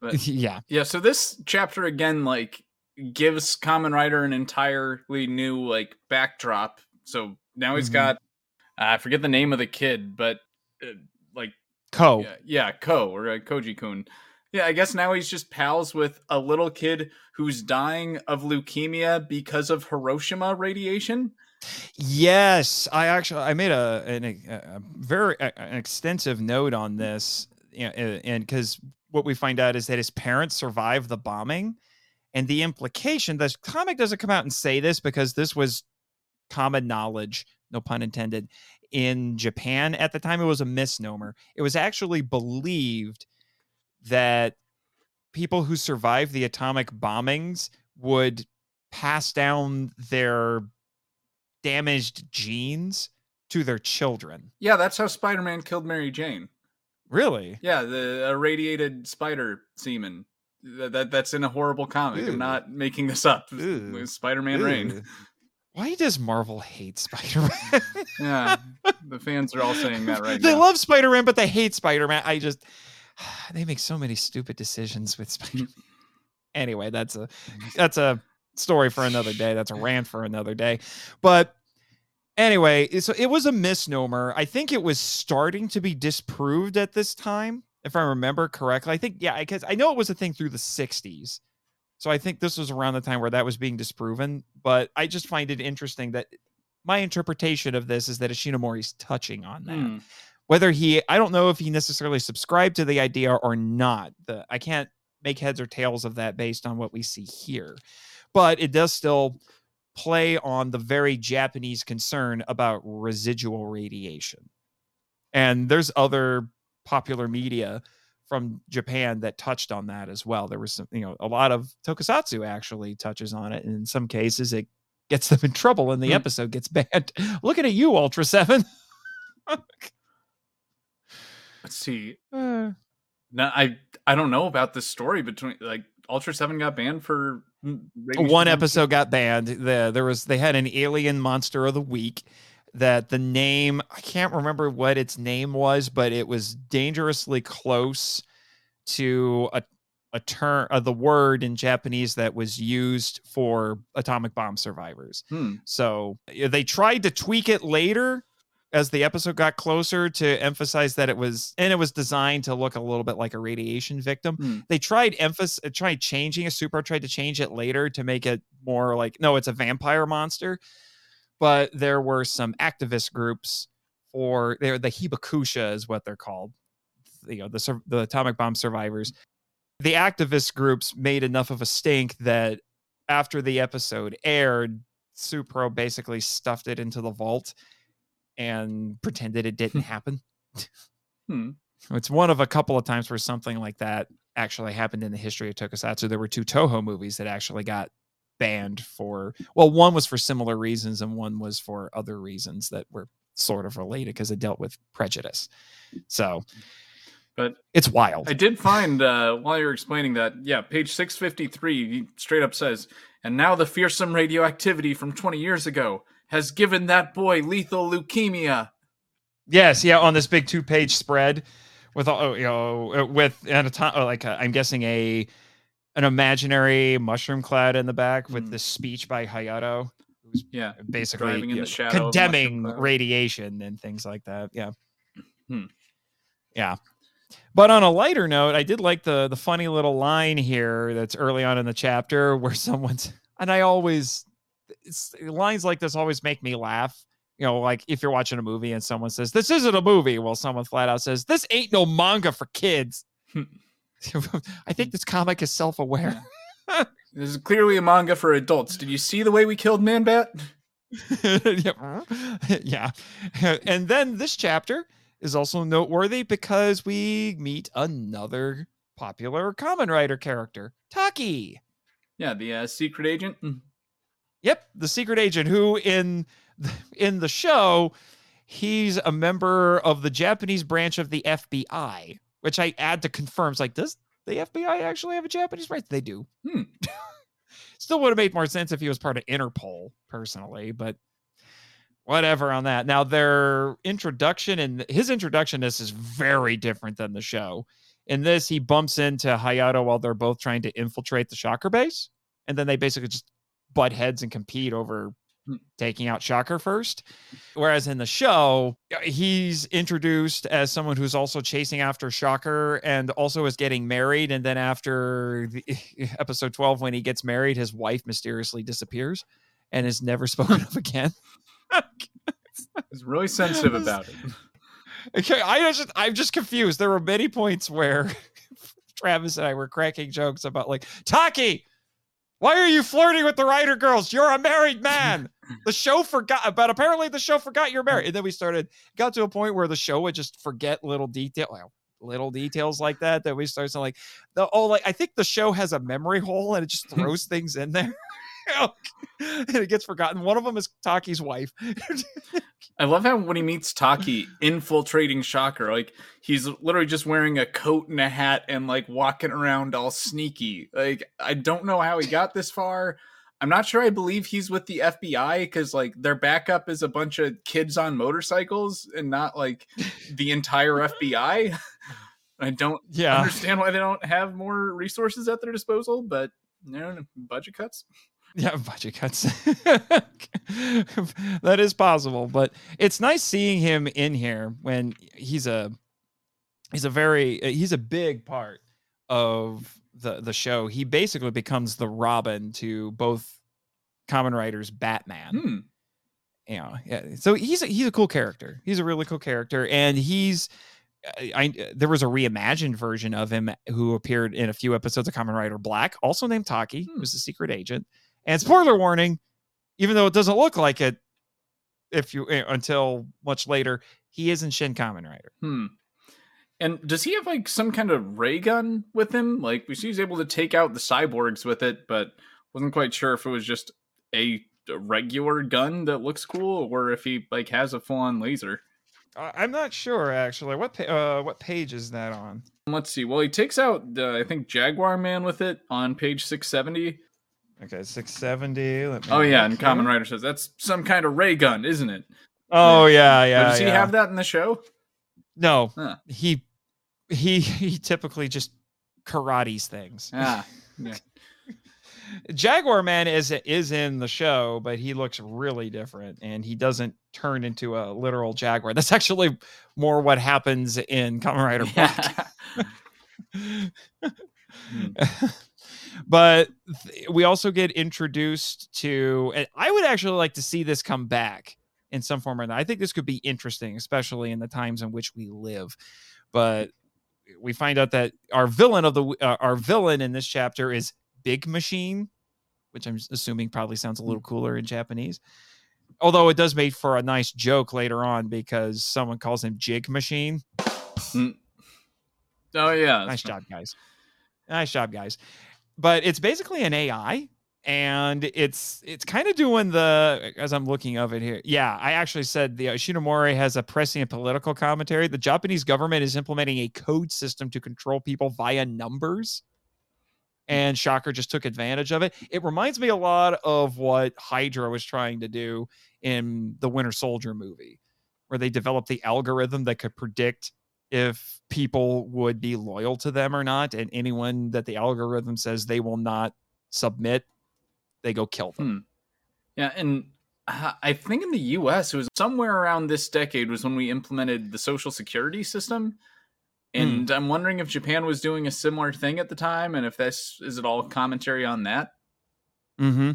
B: But-
A: yeah,
B: Yeah, so this chapter again like gives Kamen Rider an entirely new like backdrop. So now he's
A: Mhm.
B: got uh, I forget the name of the kid, but
A: Ko.
B: yeah, yeah, Ko or uh, Koji Kun. Yeah, I guess now he's just pals with a little kid who's dying of leukemia because of Hiroshima radiation.
A: Yes, I actually I made a an, a, very an extensive note on this, you know, a- and because what we find out is that his parents survived the bombing, and the implication the comic doesn't come out and say this because this was common knowledge, no pun intended, in Japan at the time. It was a misnomer. It was actually believed that people who survived the atomic bombings would pass down their damaged genes to their children.
B: Yeah, that's how Spider-Man killed Mary Jane.
A: Really?
B: Yeah, the irradiated spider semen. That, that that's in a horrible comic.
A: Ew.
B: I'm not making this up. Spider-Man Rain.
A: Why does Marvel hate Spider-Man?
B: Yeah, the fans are all saying that right
A: they
B: now.
A: love Spider-Man, but they hate Spider-Man. I just they make so many stupid decisions with Spider-Man. Mm. anyway, that's a that's a story for another day. That's a rant for another day. But anyway, so it was a misnomer. I think it was starting to be disproved at this time, if I remember correctly. I think yeah, because I know it was a thing through the '60s. So I think this was around the time where that was being disproven. But I just find it interesting that my interpretation of this is that Ishinomori's touching on that
B: Hmm.
A: whether he i don't know if he necessarily subscribed to the idea or not the i can't make heads or tails of that based on what we see here but it does still play on the very japanese concern about residual radiation and there's other popular media from japan that touched on that as well there was some you know a lot of tokusatsu actually touches on it and in some cases it gets them in trouble and the
B: Hmm.
A: episode gets banned looking at you ultra 7
B: Let's see.
A: Uh,
B: No, I I don't know about this story between like Ultra Seven got banned for mm,
A: one episode got banned. The, there was they had an alien monster of the week that the name I can't remember what its name was, but it was dangerously close to a a term uh, the word in Japanese that was used for atomic bomb survivors.
B: Hmm.
A: So they tried to tweak it later as the episode got closer to emphasize that it was and it was designed to look a little bit like a radiation victim.
B: Hmm.
A: They tried emphasis tried changing a super tried to change it later to make it more like no, it's a vampire monster. But there were some activist groups for they're the Hibakusha is what they're called. You know, the the atomic bomb survivors. The activist groups made enough of a stink that after the episode aired, Supro basically stuffed it into the vault and pretended it didn't happen.
B: Hmm.
A: It's one of a couple of times where something like that actually happened in the history of Tokusatsu. There were two Toho movies that actually got banned for, well, one was for similar reasons and one was for other reasons that were sort of related because it dealt with prejudice. So,
B: But
A: it's wild.
B: I did find uh, while you're explaining that, yeah, page six fifty three he straight up says, and now the fearsome radioactivity from twenty years ago has given that boy lethal leukemia.
A: Yes, yeah, on this big two-page spread with all you know uh, with an uh, like i I'm guessing a an imaginary mushroom cloud in the back with
B: Hmm.
A: this speech by Hayato, who's
B: Yeah,
A: basically you know, condemning radiation and things like that. Yeah,
B: Hmm.
A: yeah. But on a lighter note, I did like the the funny little line here that's early on in the chapter where someone's and I always lines like this always make me laugh. You know, like if you're watching a movie and someone says, This isn't a movie, well, someone flat out says, This ain't no manga for kids. I think this comic is self aware.
B: This is clearly a manga for adults. Did you see the way we killed Man Bat?
A: yeah. yeah. And then this chapter is also noteworthy because we meet another popular Kamen Rider character, Taki.
B: Yeah, the uh, secret agent. Mm.
A: Yep, the secret agent who in the, in the show he's a member of the Japanese branch of the FBI. Which I add to confirms like, does the FBI actually have a Japanese rights? They do.
B: Hmm.
A: Still would have made more sense if he was part of Interpol, personally, but whatever on that. Now, their introduction and his introduction this is very different than the show. In this, he bumps into Hayato while they're both trying to infiltrate the Shocker base, and then they basically just butt heads and compete over. Taking out Shocker first. Whereas in the show, uh, he's introduced as someone who's also chasing after Shocker and also is getting married. And then after the, episode 12, when he gets married, his wife mysteriously disappears and is never spoken of again.
B: He's really sensitive about it.
A: Okay, I just I'm just confused. There were many points where Travis and I were cracking jokes about like Taki, why are you flirting with the rider girls? You're a married man. The show forgot, but apparently the show forgot you're married. And then we started got to a point where the show would just forget little detail, well, little details like that. That we started to like the oh like I think the show has a memory hole and it just throws things in there. and it gets forgotten. One of them is Taki's wife.
B: I love how when he meets Taki infiltrating Shocker, like he's literally just wearing a coat and a hat and like walking around all sneaky. Like I don't know how he got this far. I'm not sure I believe he's with the FBI because like their backup is a bunch of kids on motorcycles and not like the entire FBI. I don't
A: yeah.
B: understand why they don't have more resources at their disposal, but you know, budget cuts.
A: Yeah, budget cuts. that is possible, but it's nice seeing him in here when he's a he's a very he's a big part of the the show. He basically becomes the Robin to both Kamen Rider's Batman.
B: Hmm.
A: You know, yeah. So he's a, he's a cool character. He's a really cool character, and he's I, I there was a reimagined version of him who appeared in a few episodes of Kamen Rider Black, also named Taki,
B: Hmm.
A: who was a secret agent. And spoiler warning, even though it doesn't look like it, if you eh, until much later, he is in Shin Kamen Rider.
B: Hmm. And does he have like some kind of ray gun with him? Like we see he's able to take out the cyborgs with it, but wasn't quite sure if it was just a regular gun that looks cool or if he like has a full on laser.
A: I'm not sure actually. What pa- uh, what page is that on?
B: Let's see. Well, he takes out the I think Jaguar Man with it on page 670.
A: Okay, 670.
B: Oh yeah, and
A: Kamen.
B: Rider says that's some kind of ray gun, isn't it?
A: Oh yeah, yeah.
B: But does he
A: yeah.
B: have that in the show?
A: No,
B: Huh.
A: he he he typically just karates things.
B: Ah, yeah.
A: Jaguar Man is is in the show, but he looks really different, and he doesn't turn into a literal jaguar. That's actually more what happens in Kamen Rider Black. But th- we also get introduced to, and I would actually like to see this come back in some form or another. I think this could be interesting, especially in the times in which we live. But we find out that our villain of the uh, our villain in this chapter is Big Machine, which I'm assuming probably sounds a little cooler in Japanese. Although it does make for a nice joke later on because someone calls him Jig Machine.
B: Oh yeah.
A: Nice job, guys. Nice job, guys. But it's basically an AI, and it's it's kind of doing the as I'm looking of it here. Yeah, I actually said the uh, Shinomori has a prescient political commentary. The Japanese government is implementing a code system to control people via numbers. And Shocker just took advantage of it. It reminds me a lot of what Hydra was trying to do in the Winter Soldier movie, where they developed the algorithm that could predict if people would be loyal to them or not. And anyone that the algorithm says they will not submit, they go kill them.
B: Yeah, and I think in the U.S. it was somewhere around this decade was when we implemented the social security system, and I'm wondering if Japan was doing a similar thing at the time, and if this is it all commentary on that.
A: Mm-hmm.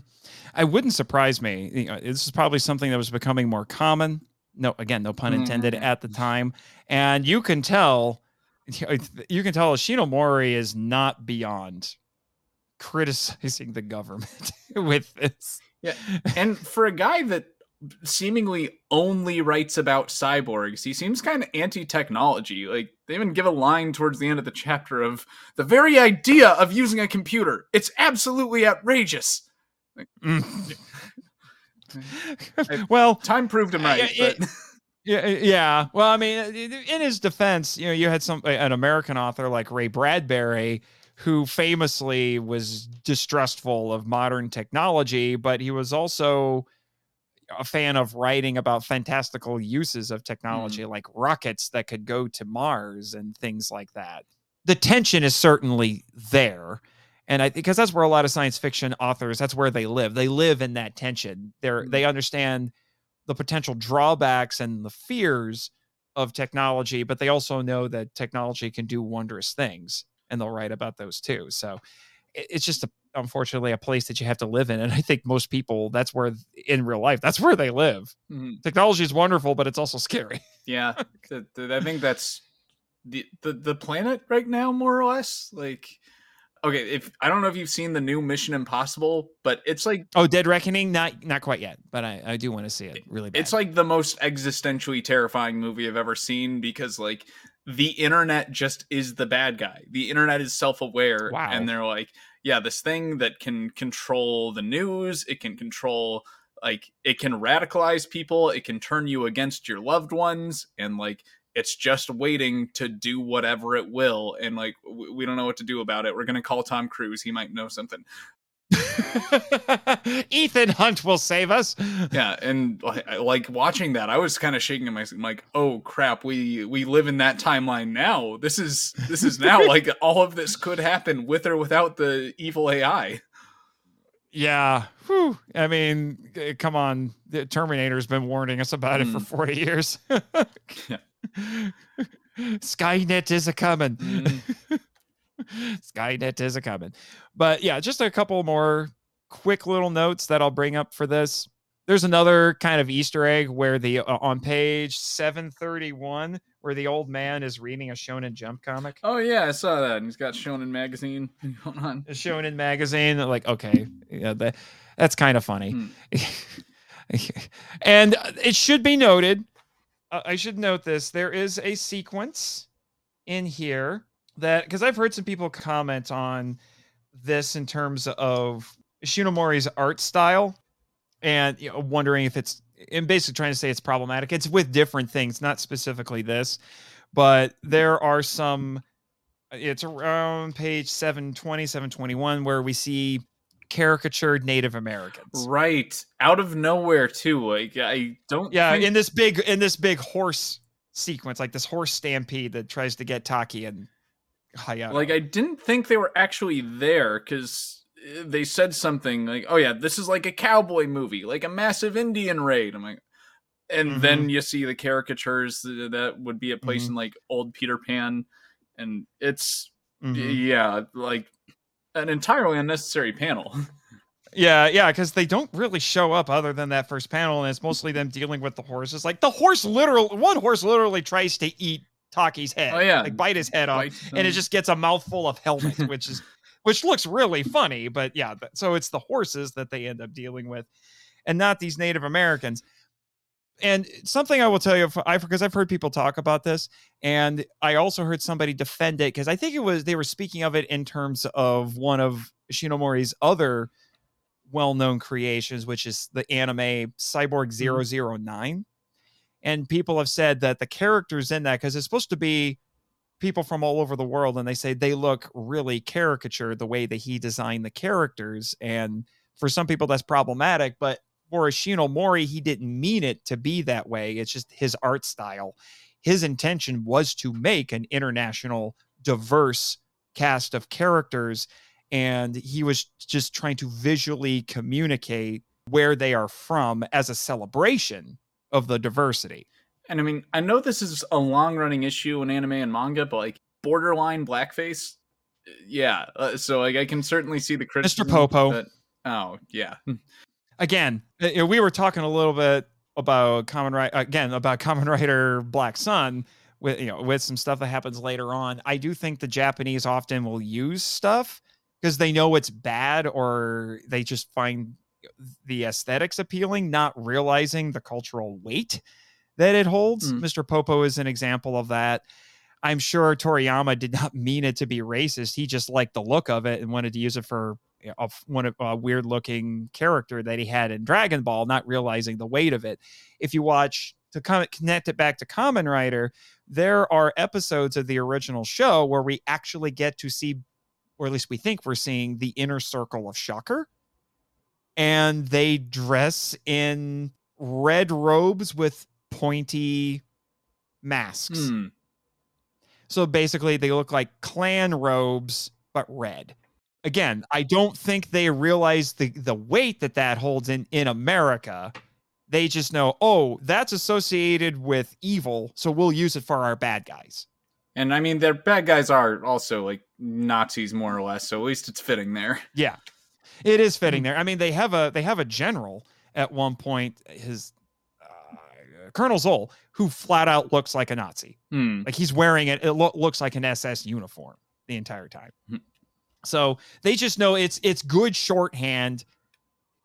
A: I wouldn't surprise me. You know, this is probably something that was becoming more common. No, again, no pun intended
B: Mhm.
A: at the time. And you can tell, you can tell Shinomori is not beyond criticizing the government with this.
B: Yeah. And for a guy that seemingly only writes about cyborgs, he seems kind of anti-technology. Like they even give a line towards the end of the chapter of the very idea of using a computer. It's absolutely outrageous.
A: Mm. well,
B: Time proved him right.
A: Yeah, it-
B: but-
A: Yeah, yeah. Well, I mean, in his defense, you know, you had some an American author like Ray Bradbury who famously was distrustful of modern technology, but he was also a fan of writing about fantastical uses of technology mm. like rockets that could go to Mars and things like that. The tension is certainly there. And I because that's where a lot of science fiction authors, that's where they live. They live in that tension. They're mm. they understand the potential drawbacks and the fears of technology, but they also know that technology can do wondrous things and they'll write about those too. So it's just a, unfortunately a place that you have to live in. And I think most people, that's where in real life, that's where they live. Mm-hmm. Technology is wonderful, but it's also scary.
B: Yeah. I think that's the, the, the planet right now, more or less. Like, okay, if I don't know if you've seen the new Mission Impossible, but it's like
A: oh, Dead Reckoning, not not quite yet, but I I do want to see it really. Bad.
B: It's like the most existentially terrifying movie I've ever seen because like the internet just is the bad guy. The internet is self aware, wow. and they're like, yeah, this thing that can control the news, it can control like it can radicalize people, it can turn you against your loved ones, and like it's just waiting to do whatever it will and like we don't know what to do about it we're going to call tom cruise he might know something
A: ethan hunt will save us
B: yeah and like watching that i was kind of shaking in my seat. like oh crap we we live in that timeline now this is this is now like all of this could happen with or without the evil ai
A: yeah Whew. i mean come on the terminator's been warning us about it for mm. 40 years yeah Skynet is a coming. Mm. Skynet is a coming. But yeah, just a couple more quick little notes that I'll bring up for this. There's another kind of Easter egg where the uh, on page 731 where the old man is reading a Shonen Jump comic.
B: Oh yeah, I saw that. And he's got Shonen magazine going on.
A: A Shonen magazine. Like okay, yeah, that, that's kind of funny. Hmm. and it should be noted uh, I should note this. There is a sequence in here that because I've heard some people comment on this in terms of Ishinomori's art style and you know, wondering if it's and basically trying to say it's problematic. It's with different things, not specifically this, but there are some it's around page 720 721 where we see caricatured Native Americans.
B: Right. Out of nowhere too. Like I don't
A: Yeah, think... in this big in this big horse sequence, like this horse stampede that tries to get Taki and Hayato.
B: Like I didn't think they were actually there cuz eh, they said something like, "Oh yeah, this is like a cowboy movie, like a massive Indian raid." I'm like and mm-hmm. then you see the caricatures that would be a place mm-hmm. in like old Peter Pan and it's mm-hmm. yeah, like an entirely unnecessary panel.
A: Yeah, yeah, because they don't really show up other than that first panel, and it's mostly them dealing with the horses. Like the horse, literal one horse literally tries to eat Taki's head.
B: Oh yeah,
A: like bite his head off, and it just gets a mouthful of helmet, which is which looks really funny. But yeah, so it's the horses that they end up dealing with, and not these Native Americans and something I will tell you, I because I've heard people talk about this, and I also heard somebody defend it because I think it was they were speaking of it in terms of one of Shinomori's other well-known creations, which is the anime Cyborg mm-hmm. 009. And people have said that the characters in that, because it's supposed to be people from all over the world, and they say they look really caricatured the way that he designed the characters. And for some people, that's problematic, but for Ishinomori, he didn't mean it to be that way. It's just his art style. His intention was to make an international, diverse cast of characters. And he was just trying to visually communicate where they are from as a celebration of the diversity.
B: And I mean, I know this is a long running issue in anime and manga, but like borderline blackface, yeah. Uh, so like I can certainly see the
A: criticism. Mr. Popo. That,
B: oh yeah.
A: again, uh, we were talking a little bit about common right again about Kamen Rider Black Sun with you know with some stuff that happens later on. I do think the Japanese often will use stuff because they know it's bad or they just find the aesthetics appealing, not realizing the cultural weight that it holds. Mm. Mr. Popo is an example of that. I'm sure Toriyama did not mean it to be racist. He just liked the look of it and wanted to use it for of one of a weird looking character that he had in Dragon Ball, not realizing the weight of it. If you watch to kind connect it back to Kamen Rider, there are episodes of the original show where we actually get to see, or at least we think we're seeing, the inner circle of Shocker. And they dress in red robes with pointy masks.
B: Hmm.
A: So basically, they look like Klan robes, but red. Again, I don't think they realize the, the weight that that holds in, in America. They just know, oh, that's associated with evil, so we'll use it for our bad guys.
B: And I mean, their bad guys are also like Nazis, more or less. So at least it's fitting there.
A: Yeah, it is fitting there. I mean, they have a they have a general at one point, his uh, Colonel Zoll, who flat out looks like a Nazi.
B: Hmm.
A: Like he's wearing it. It lo- looks like an SS uniform the entire time.
B: Hmm.
A: So they just know it's it's good shorthand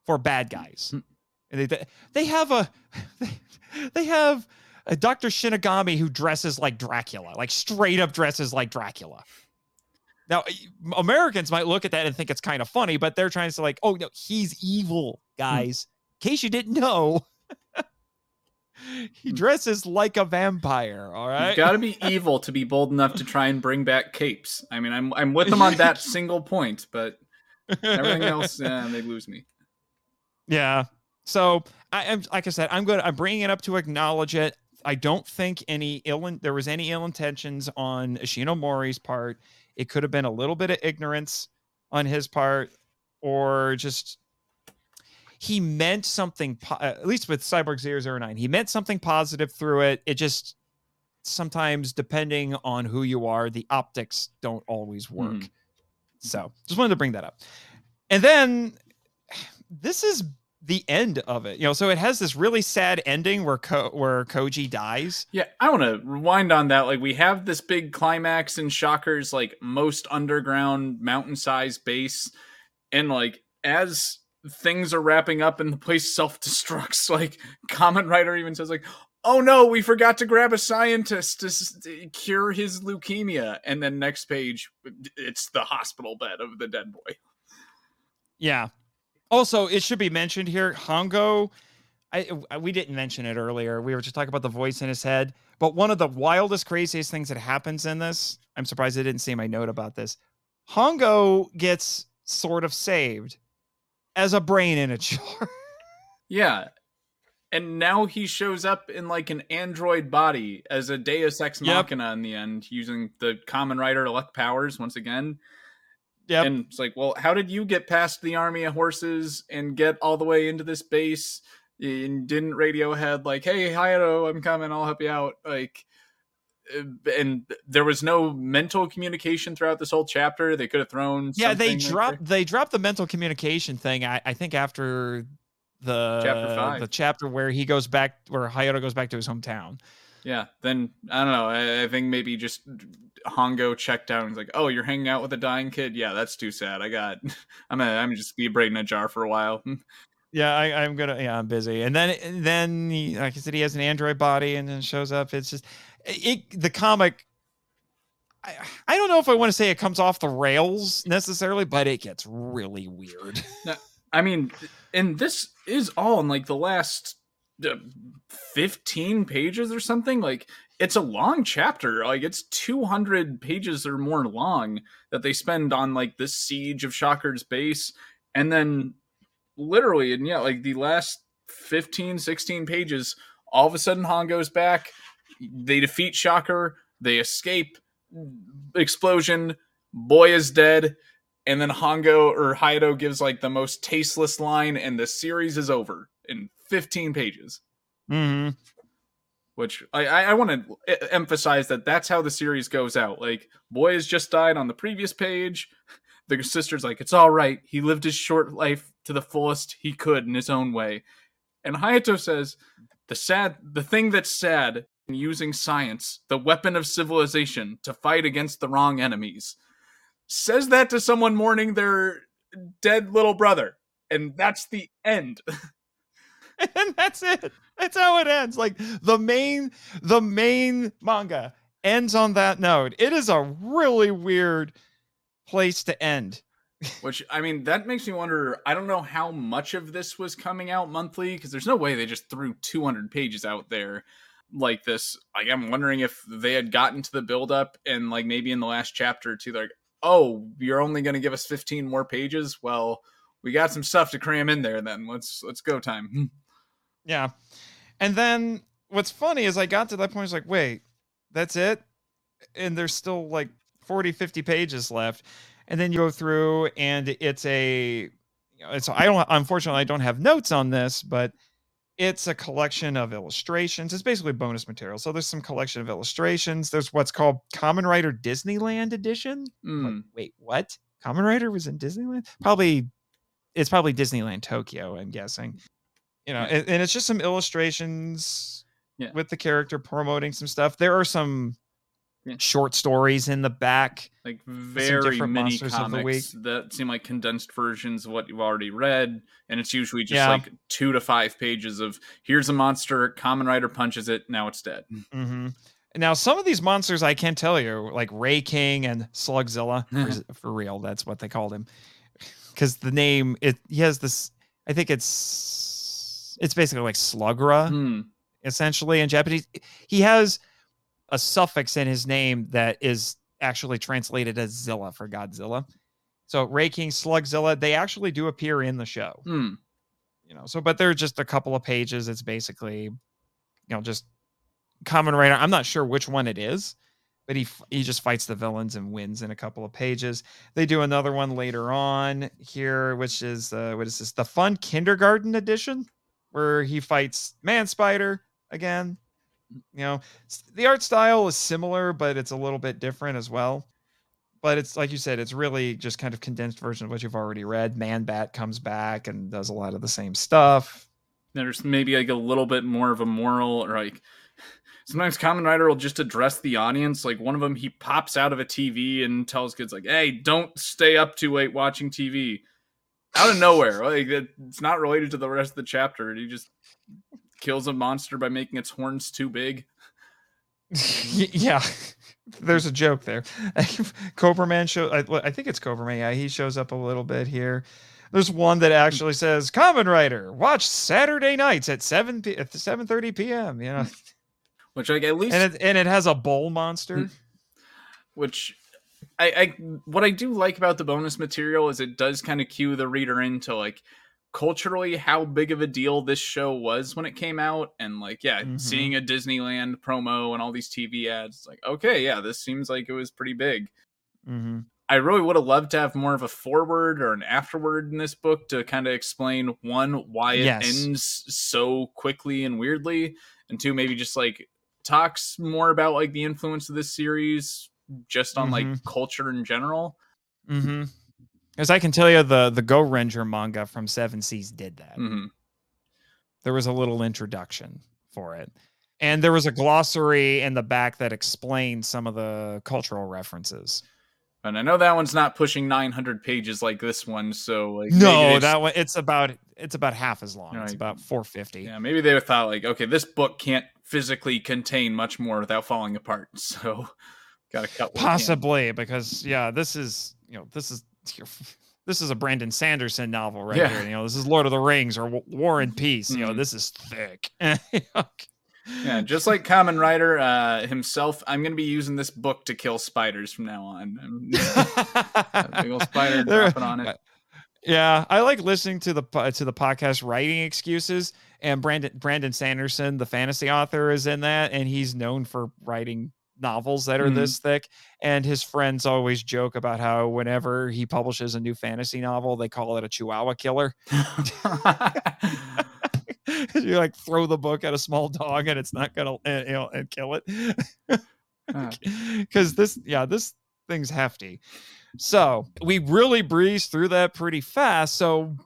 A: for bad guys.
B: Hmm.
A: And They, they have a they have a Dr. Shinigami who dresses like Dracula, like straight up dresses like Dracula. Now, Americans might look at that and think it's kind of funny, but they're trying to say like, oh no, he's evil, guys. In case you didn't know, he dresses like a vampire. All right,
B: You've got to be evil to be bold enough to try and bring back capes. I mean, I'm I'm with them on that single point, but everything else, eh, they lose me.
A: Yeah. So I am, like I said, I'm good. I'm bringing it up to acknowledge it. I don't think any ill in, there was any ill intentions on Ishinomori's part. It could have been a little bit of ignorance on his part, or just he meant something. Po- uh, at least with Cyborg 009, he meant something positive through it. It just sometimes, depending on who you are, the optics don't always work.
B: Mhm.
A: So just wanted to bring that up. And then this is the end of it. You know, so it has this really sad ending where Ko- where Koji dies.
B: Yeah, I want to rewind on that. Like, we have this big climax in Shocker's like most underground mountain-sized base, and like as things are wrapping up and the place self-destructs, like Kamen Rider even says like, "Oh no, we forgot to grab a scientist to s- cure his leukemia," and then next page, it's the hospital bed of the dead boy.
A: Yeah. Also, it should be mentioned here, Hongo. I, I- we didn't mention it earlier. We were just talking about the voice in his head. But one of the wildest, craziest things that happens in this, I'm surprised I didn't see my note about this. Hongo gets sort of saved as a brain in a jar.
B: Yeah. And now he shows up in like an android body as a Deus Ex
A: Yep.
B: Machina in the end, using the Kamen Rider luck powers once again.
A: yep.
B: And it's like, well, how did you get past the army of horses and get all the way into this base? And didn't Radiohead like, hey, Hayato, I'm coming, I'll help you out? Like, Uh, and there was no mental communication throughout this whole chapter. They could have thrown.
A: yeah they
B: something like
A: dropped they dropped the mental communication thing i, I think after the
B: Chapter five.
A: the chapter where he goes back where hayato goes back to his hometown
B: Yeah, then I don't know. I, I think maybe just Hongo checked out and was like, "Oh, you're hanging out with a dying kid? Yeah, that's too sad. I got, I'm gonna, I'm just be a a jar for a while."
A: yeah I, i'm gonna yeah i'm busy and then and then he, like i said he has an android body and then shows up it's just it the comic I, I don't know if I want to say it comes off the rails necessarily, but it gets really weird.
B: I mean, and this is all in like the last uh, 15 pages or something. Like, it's a long chapter. Like, it's 200 pages or more long that they spend on like this siege of Shocker's base. And then, literally, and yeah, like the last 15, 16 pages, all of a sudden, Hongo's back. They defeat Shocker. They escape. Explosion. Boy is dead and then Hongo or Hayato gives like the most tasteless line, and the series is over in 15 pages.
A: Mm-hmm.
B: Which I, I, want to emphasize that that's how the series goes out. Like, boy has just died on the previous page. The sister's like, it's all right. He lived his short life to the fullest he could in his own way. And Hayato says, the sad, the thing that's sad using science, the weapon of civilization, to fight against the wrong enemies says that to someone mourning their dead little brother and that's the end
A: and that's it. That's how it ends. Like the main the main manga ends on that note. It is a really weird place to end
B: Which I mean, that makes me wonder. I don't know how much of this was coming out monthly because there's no way they just threw 200 pages out there like this. I'm wondering if they had gotten to the build up and like maybe in the last chapter or two, like, "Oh, you're only going to give us 15 more pages." Well, we got some stuff to cram in there. Then let's let's go time.
A: yeah, and then what's funny is I got to that point. I was like, "Wait, that's it," and there's still like 40, 50 pages left and then you go through and it's a you know, it's I don't unfortunately I don't have notes on this, but it's a collection of illustrations. It's basically bonus material. So there's some collection of illustrations. There's what's called Kamen Rider Disneyland Edition.
B: Mm.
A: Wait, what? Kamen Rider was in Disneyland? Probably it's probably Disneyland Tokyo, I'm guessing. You know, and, and it's just some illustrations
B: yeah.
A: with the character promoting some stuff. There are some yeah. short stories in the back,
B: like very many comics that seem like condensed versions of what you've already read, and it's usually just yeah. like two to five pages of here's a monster, Kamen Rider punches it, now it's dead.
A: Mm-hmm. Now, some of these monsters I can't tell you, like Ray King and Slugzilla, for, for real, that's what they called him, because the name it he has this. I think it's it's basically like Slugra,
B: hmm.
A: essentially in Japanese. He has a suffix in his name that is actually translated as Zilla for Godzilla. So Ray King, Slugzilla, they actually do appear in the show.
B: Hmm.
A: You know, so but they're just a couple of pages. It's basically, you know, just Kamen Rider. I'm not sure which one it is, but he he just fights the villains and wins in a couple of pages. They do another one later on here, which is uh, what is this? The Fun Kindergarten edition, where he fights Man Spider again you know the art style is similar but it's a little bit different as well. But it's like you said it's really just kind of condensed version of what you've already read. Man bat comes back and does a lot of the same stuff.
B: There's maybe like a little bit more of a moral or like sometimes Kamen Rider will just address the audience. Like one of them he pops out of a tv and tells kids like hey don't stay up too late watching tv out of nowhere. Like it's not related to the rest of the chapter. And he just kills a monster by making its horns too big.
A: yeah, there's a joke there. Cobra Man show. I, I, think it's Cobra Man. Yeah, he shows up a little bit here. There's one that actually says "Kamen Rider, Watch Saturday nights at seven p- at seven thirty p.m. You know,
B: which like at least
A: and it, and it has a bowl monster. Hmm.
B: Which I, I what I do like about the bonus material is it does kind of cue the reader into like culturally how big of a deal this show was when it came out and like yeah mm-hmm. seeing a disneyland promo and all these tv ads like okay yeah this seems like it was pretty big
A: mm-hmm.
B: i really would have loved to have more of a forward or an afterword in this book to kind of explain one why it yes. ends so quickly and weirdly and two maybe just like talks more about like the influence of this series just on mm-hmm. like culture in general
A: mm-hmm. As I can tell you, the the Go Ranger manga from Seven Seas did that.
B: Mm-hmm.
A: There was a little introduction for it, and there was a glossary in the back that explained some of the cultural references.
B: And I know that one's not pushing 900 pages like this one, so like
A: no, that one it's about it's about half as long. Right. It's about 450.
B: Yeah, maybe they thought like, okay, this book can't physically contain much more without falling apart, so got to cut.
A: Possibly because yeah, this is you know this is this is a Brandon Sanderson novel right
B: yeah.
A: here. You know, this is Lord of the Rings or War and Peace. You know, mm-hmm. this is thick.
B: yeah, just like Kamen Rider uh, himself, I'm going to be using this book to kill spiders from now on. big old spider dropping on it.
A: Yeah, I like listening to the to the podcast writing excuses. And Brandon Brandon Sanderson, the fantasy author, is in that, and he's known for writing novels that are mm-hmm. this thick. And his friends always joke about how whenever he publishes a new fantasy novel, they call it a Chihuahua killer. you like throw the book at a small dog and it's not gonna eh, you know and kill it because this yeah this thing's hefty so we really breezed through that pretty fast so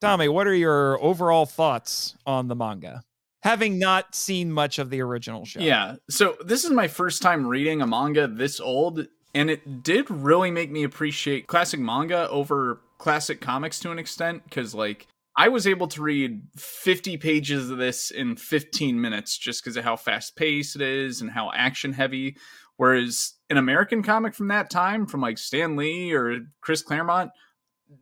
A: tommy what are your overall thoughts on the manga having not seen much of the original show.
B: Yeah. So this is my first time reading a manga this old, and it did really make me appreciate classic manga over classic comics to an extent because, like, I was able to read 50 pages of this in 15 minutes just because of how fast paced it is and how action heavy. Whereas an American comic from that time, from like Stan Lee or Chris Claremont,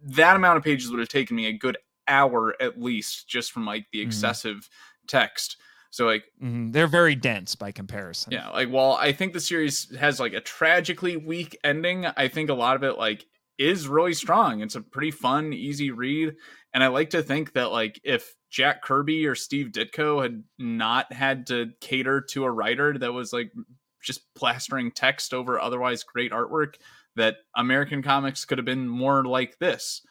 B: that amount of pages would have taken me a good hour at least just from like the
A: Mhm.
B: excessive text. So like
A: Mhm. They're very dense by comparison.
B: yeah, like while I think the series has like a tragically weak ending, I think a lot of it like is really strong. It's a pretty fun, easy read. And I like to think that like if Jack Kirby or Steve Ditko had not had to cater to a writer that was like just plastering text over otherwise great artwork, that American comics could have been more like this.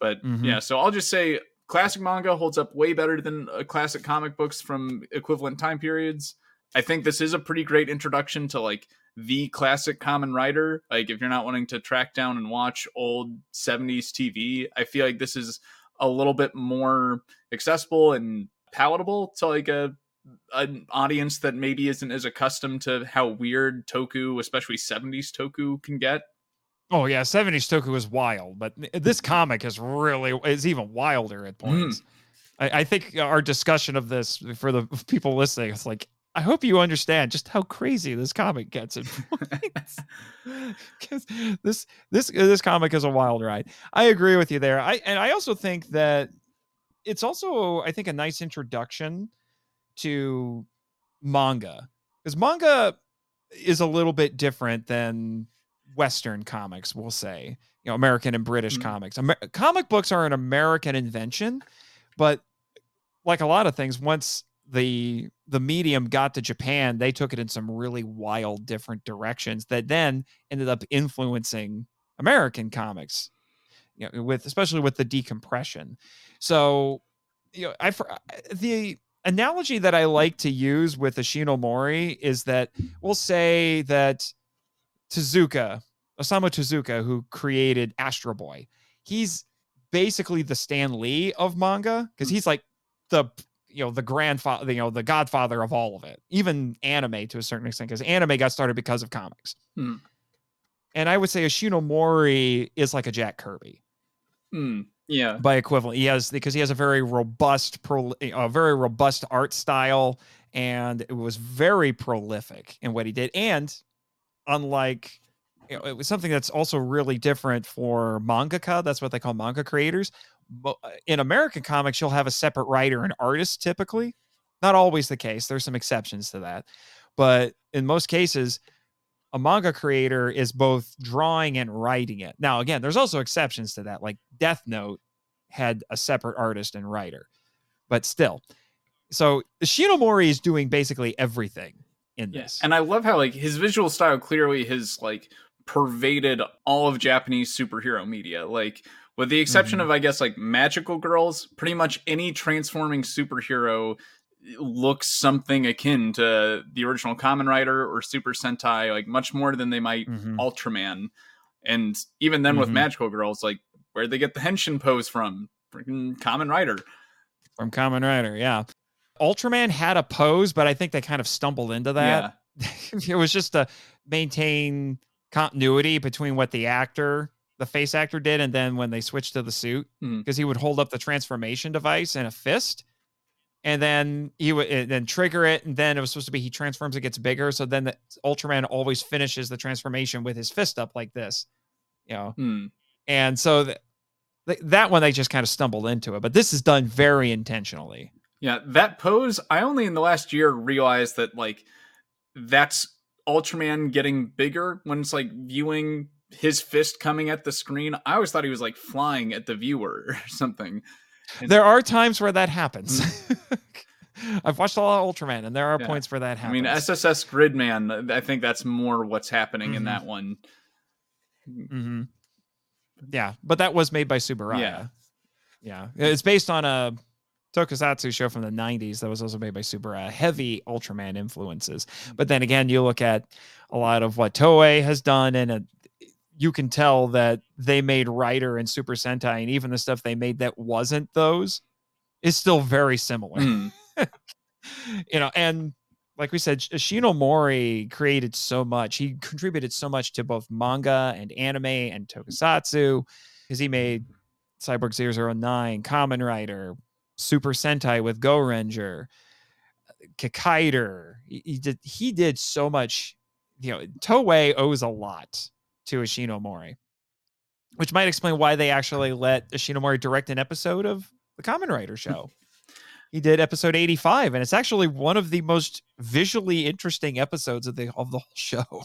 B: But
A: Mhm.
B: yeah, so I'll just say classic manga holds up way better than uh, classic comic books from equivalent time periods. I think this is a pretty great introduction to like the classic Kamen Rider. Like if you're not wanting to track down and watch old 70s TV, I feel like this is a little bit more accessible and palatable to like a an audience that maybe isn't as accustomed to how weird toku, especially 70s toku can get.
A: Oh yeah, 70s Toku is wild, but this mm-hmm. comic is really is even wilder at mm-hmm. points. I, I think our discussion of this for the people listening, it's like I hope you understand just how crazy this comic gets at points. Because this this uh, this comic is a wild ride. I agree with you there. I and I also think that it's also I think a nice introduction to manga because manga is a little bit different than Western comics, we'll say, you know, American and British
B: Mhm.
A: comics. Amer- comic books are an American invention, but like a lot of things, once the the medium got to Japan, they took it in some really wild, different directions that then ended up influencing American comics. You know, with especially with the decompression. So, you know, I for the analogy that I like to use with Ishinomori is that we'll say that Tezuka, Osamu Tezuka, who created Astro Boy, he's basically the Stan Lee of manga because he's like the you know the grandfather, you know the godfather of all of it, even anime to a certain extent, because anime got started because of comics.
B: Hmm.
A: And I would say Ishinomori is like a Jack Kirby
B: Hmm. yeah.
A: by equivalent. He has because he has a very robust, pro, a very robust art style, and it was very prolific in what he did. And unlike, you know, it was something that's also really different for mangaka. That's what they call manga creators. Mo- uh, In American comics, you'll have a separate writer and artist typically. Not always the case. There's some exceptions to that, but in most cases, a manga creator is both drawing and writing it. Now, again, there's also exceptions to that. Like Death Note had a separate artist and writer, but still. So Ishinomori is doing basically everything in
B: Yeah.
A: this.
B: And I love how like his visual style clearly has like pervaded all of Japanese superhero media. Like with the exception
A: Mhm.
B: of I guess like magical girls, pretty much any transforming superhero looks something akin to the original Kamen Rider or Super Sentai, like much more than they might
A: Mhm.
B: Ultraman. And even then with
A: Mhm.
B: magical girls, like where'd they get the henshin pose from? Freaking Kamen Rider.
A: from Kamen Rider, yeah. Ultraman had a pose, but I think they kind of stumbled into that. it was just to maintain continuity between what the actor, the face actor did, and then when they switched to the suit, because he would hold up the transformation device in a fist, and then he would then trigger it, and then it was supposed to be he transforms, it gets bigger. So then the Ultraman always finishes the transformation with his fist up like this, you know.
B: Hmm.
A: And so th- th- that one they just kind of stumbled into it, but this is done very intentionally.
B: Yeah, that pose, I only in the last year realized that like that's Ultraman getting bigger when it's like viewing his fist coming at the screen. I always thought he was like flying at the viewer or something.
A: There are times where that happens. I've watched a lot of Ultraman, and there are
B: Yeah.
A: points where that happens.
B: I mean, SSS Gridman, I think that's more what's happening in
A: Mhm.
B: that one.
A: hmm Yeah, but that was made by Tsuburaya.
B: Yeah.
A: yeah, it's based on a tokusatsu show from the '90s that was also made by Tsuburaya. Uh, heavy Ultraman influences, but then again, you look at a lot of what Toei has done, and it, you can tell that they made Rider and Super Sentai, and even the stuff they made that wasn't those is still very similar.
B: Hmm.
A: you know, and like we said, uh, Ishinomori created so much. He contributed so much to both manga and anime and tokusatsu because he made Cyborg 009, Kamen Rider, Super Sentai with Go Ranger, Kikaider. He, he did he did so much you know, Toei owes a lot to Ishinomori, which might explain why they actually let Ishinomori direct an episode of the Kamen Rider mm. show. he did episode 85 and it's actually one of the most visually interesting episodes of the of the whole show.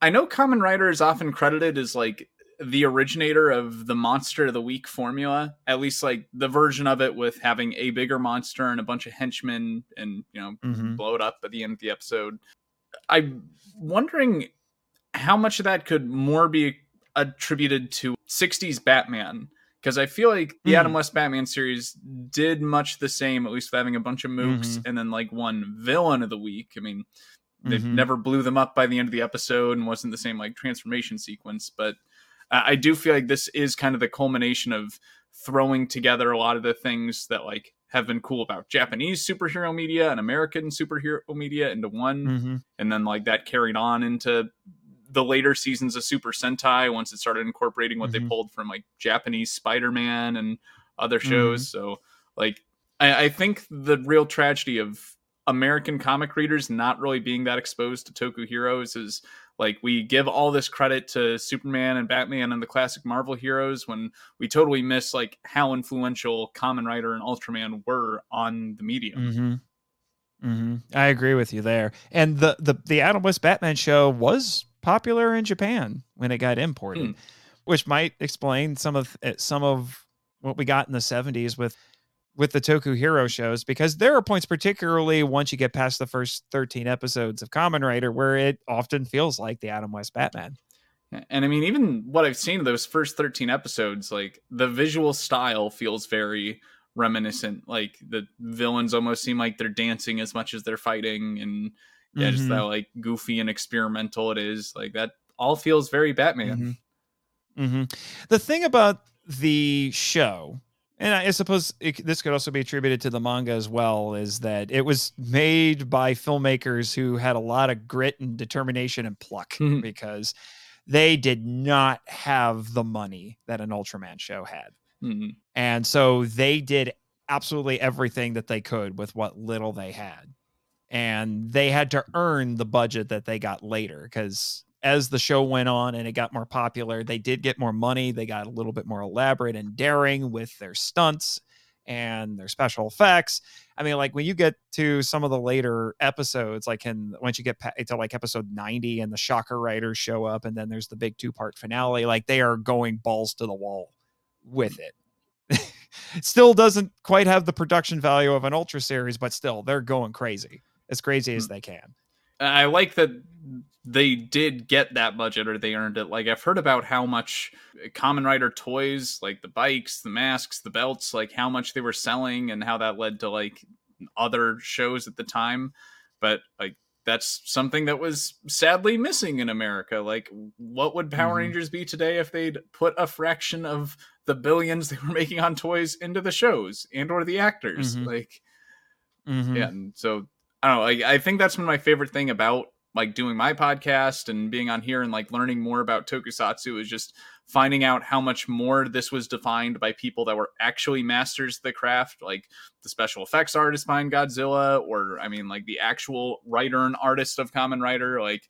B: I know Kamen Rider is often credited as like the originator of the monster of the week formula at least like the version of it with having a bigger monster and a bunch of henchmen and you know
A: Mhm.
B: blow it up at the end of the episode i'm wondering how much of that could more be attributed to 60s batman because i feel like the
A: Mhm.
B: adam west batman series did much the same at least with having a bunch of mooks and then like one villain of the week i mean they
A: Mhm.
B: never blew them up by the end of the episode and wasn't the same like transformation sequence but I do feel like this is kind of the culmination of throwing together a lot of the things that like have been cool about Japanese superhero media and American superhero media into one,
A: Mhm.
B: and then like that carried on into the later seasons of Super Sentai once it started incorporating what they
A: Mhm.
B: pulled from like Japanese Spider-Man and other shows. So like I, I think the real tragedy of American comic readers not really being that exposed to Toku heroes is like we give all this credit to Superman and Batman and the classic Marvel heroes when we totally miss like how influential Kamen Rider and Ultraman were on the medium.
A: Mm-hmm. Mm-hmm. I agree with you there. And the the the Adam West Batman show was popular in Japan when it got imported,
B: Hmm.
A: which might explain some of uh, some of what we got in the '70s with with the Toku Hero shows. Because there are points, particularly once you get past the first 13 episodes of Kamen Rider, where it often feels like the Adam West Batman.
B: And I mean, even what I've seen of those first 13 episodes, like the visual style feels very reminiscent. Like the villains almost seem like they're dancing as much as they're fighting. And yeah, just
A: Mhm.
B: how like goofy and experimental it is. Like that all feels very Batman.
A: Mhm. Mhm. The thing about the show, and I suppose it, this could also be attributed to the manga as well, is that it was made by filmmakers who had a lot of grit and determination and pluck
B: Mhm.
A: because they did not have the money that an Ultraman show had.
B: Mhm.
A: And so they did absolutely everything that they could with what little they had. And they had to earn the budget that they got later because as the show went on and it got more popular, they did get more money. They got a little bit more elaborate and daring with their stunts and their special effects. I mean, like when you get to some of the later episodes, like in once you get to like episode 90 and the Shocker Riders show up, and then there's the big two part finale, like they are going balls to the wall with it. still doesn't quite have the production value of an ultra series, but still they're going crazy, as crazy as mm. they can.
B: I like that they did get that budget or they earned it. Like I've heard about how much Kamen Rider toys, like the bikes, the masks, the belts, like how much they were selling and how that led to like other shows at the time. But like that's something that was sadly missing in America. Like what would Power
A: Mhm.
B: Rangers be today if they'd put a fraction of the billions they were making on toys into the shows and or the actors?
A: Mhm.
B: Like
A: Mhm.
B: yeah and so i don't know like, i think that's been my favorite thing about like doing my podcast and being on here and like learning more about tokusatsu is just finding out how much more this was defined by people that were actually masters of the craft like the special effects artist behind godzilla or i mean like the actual writer and artist of Kamen Rider like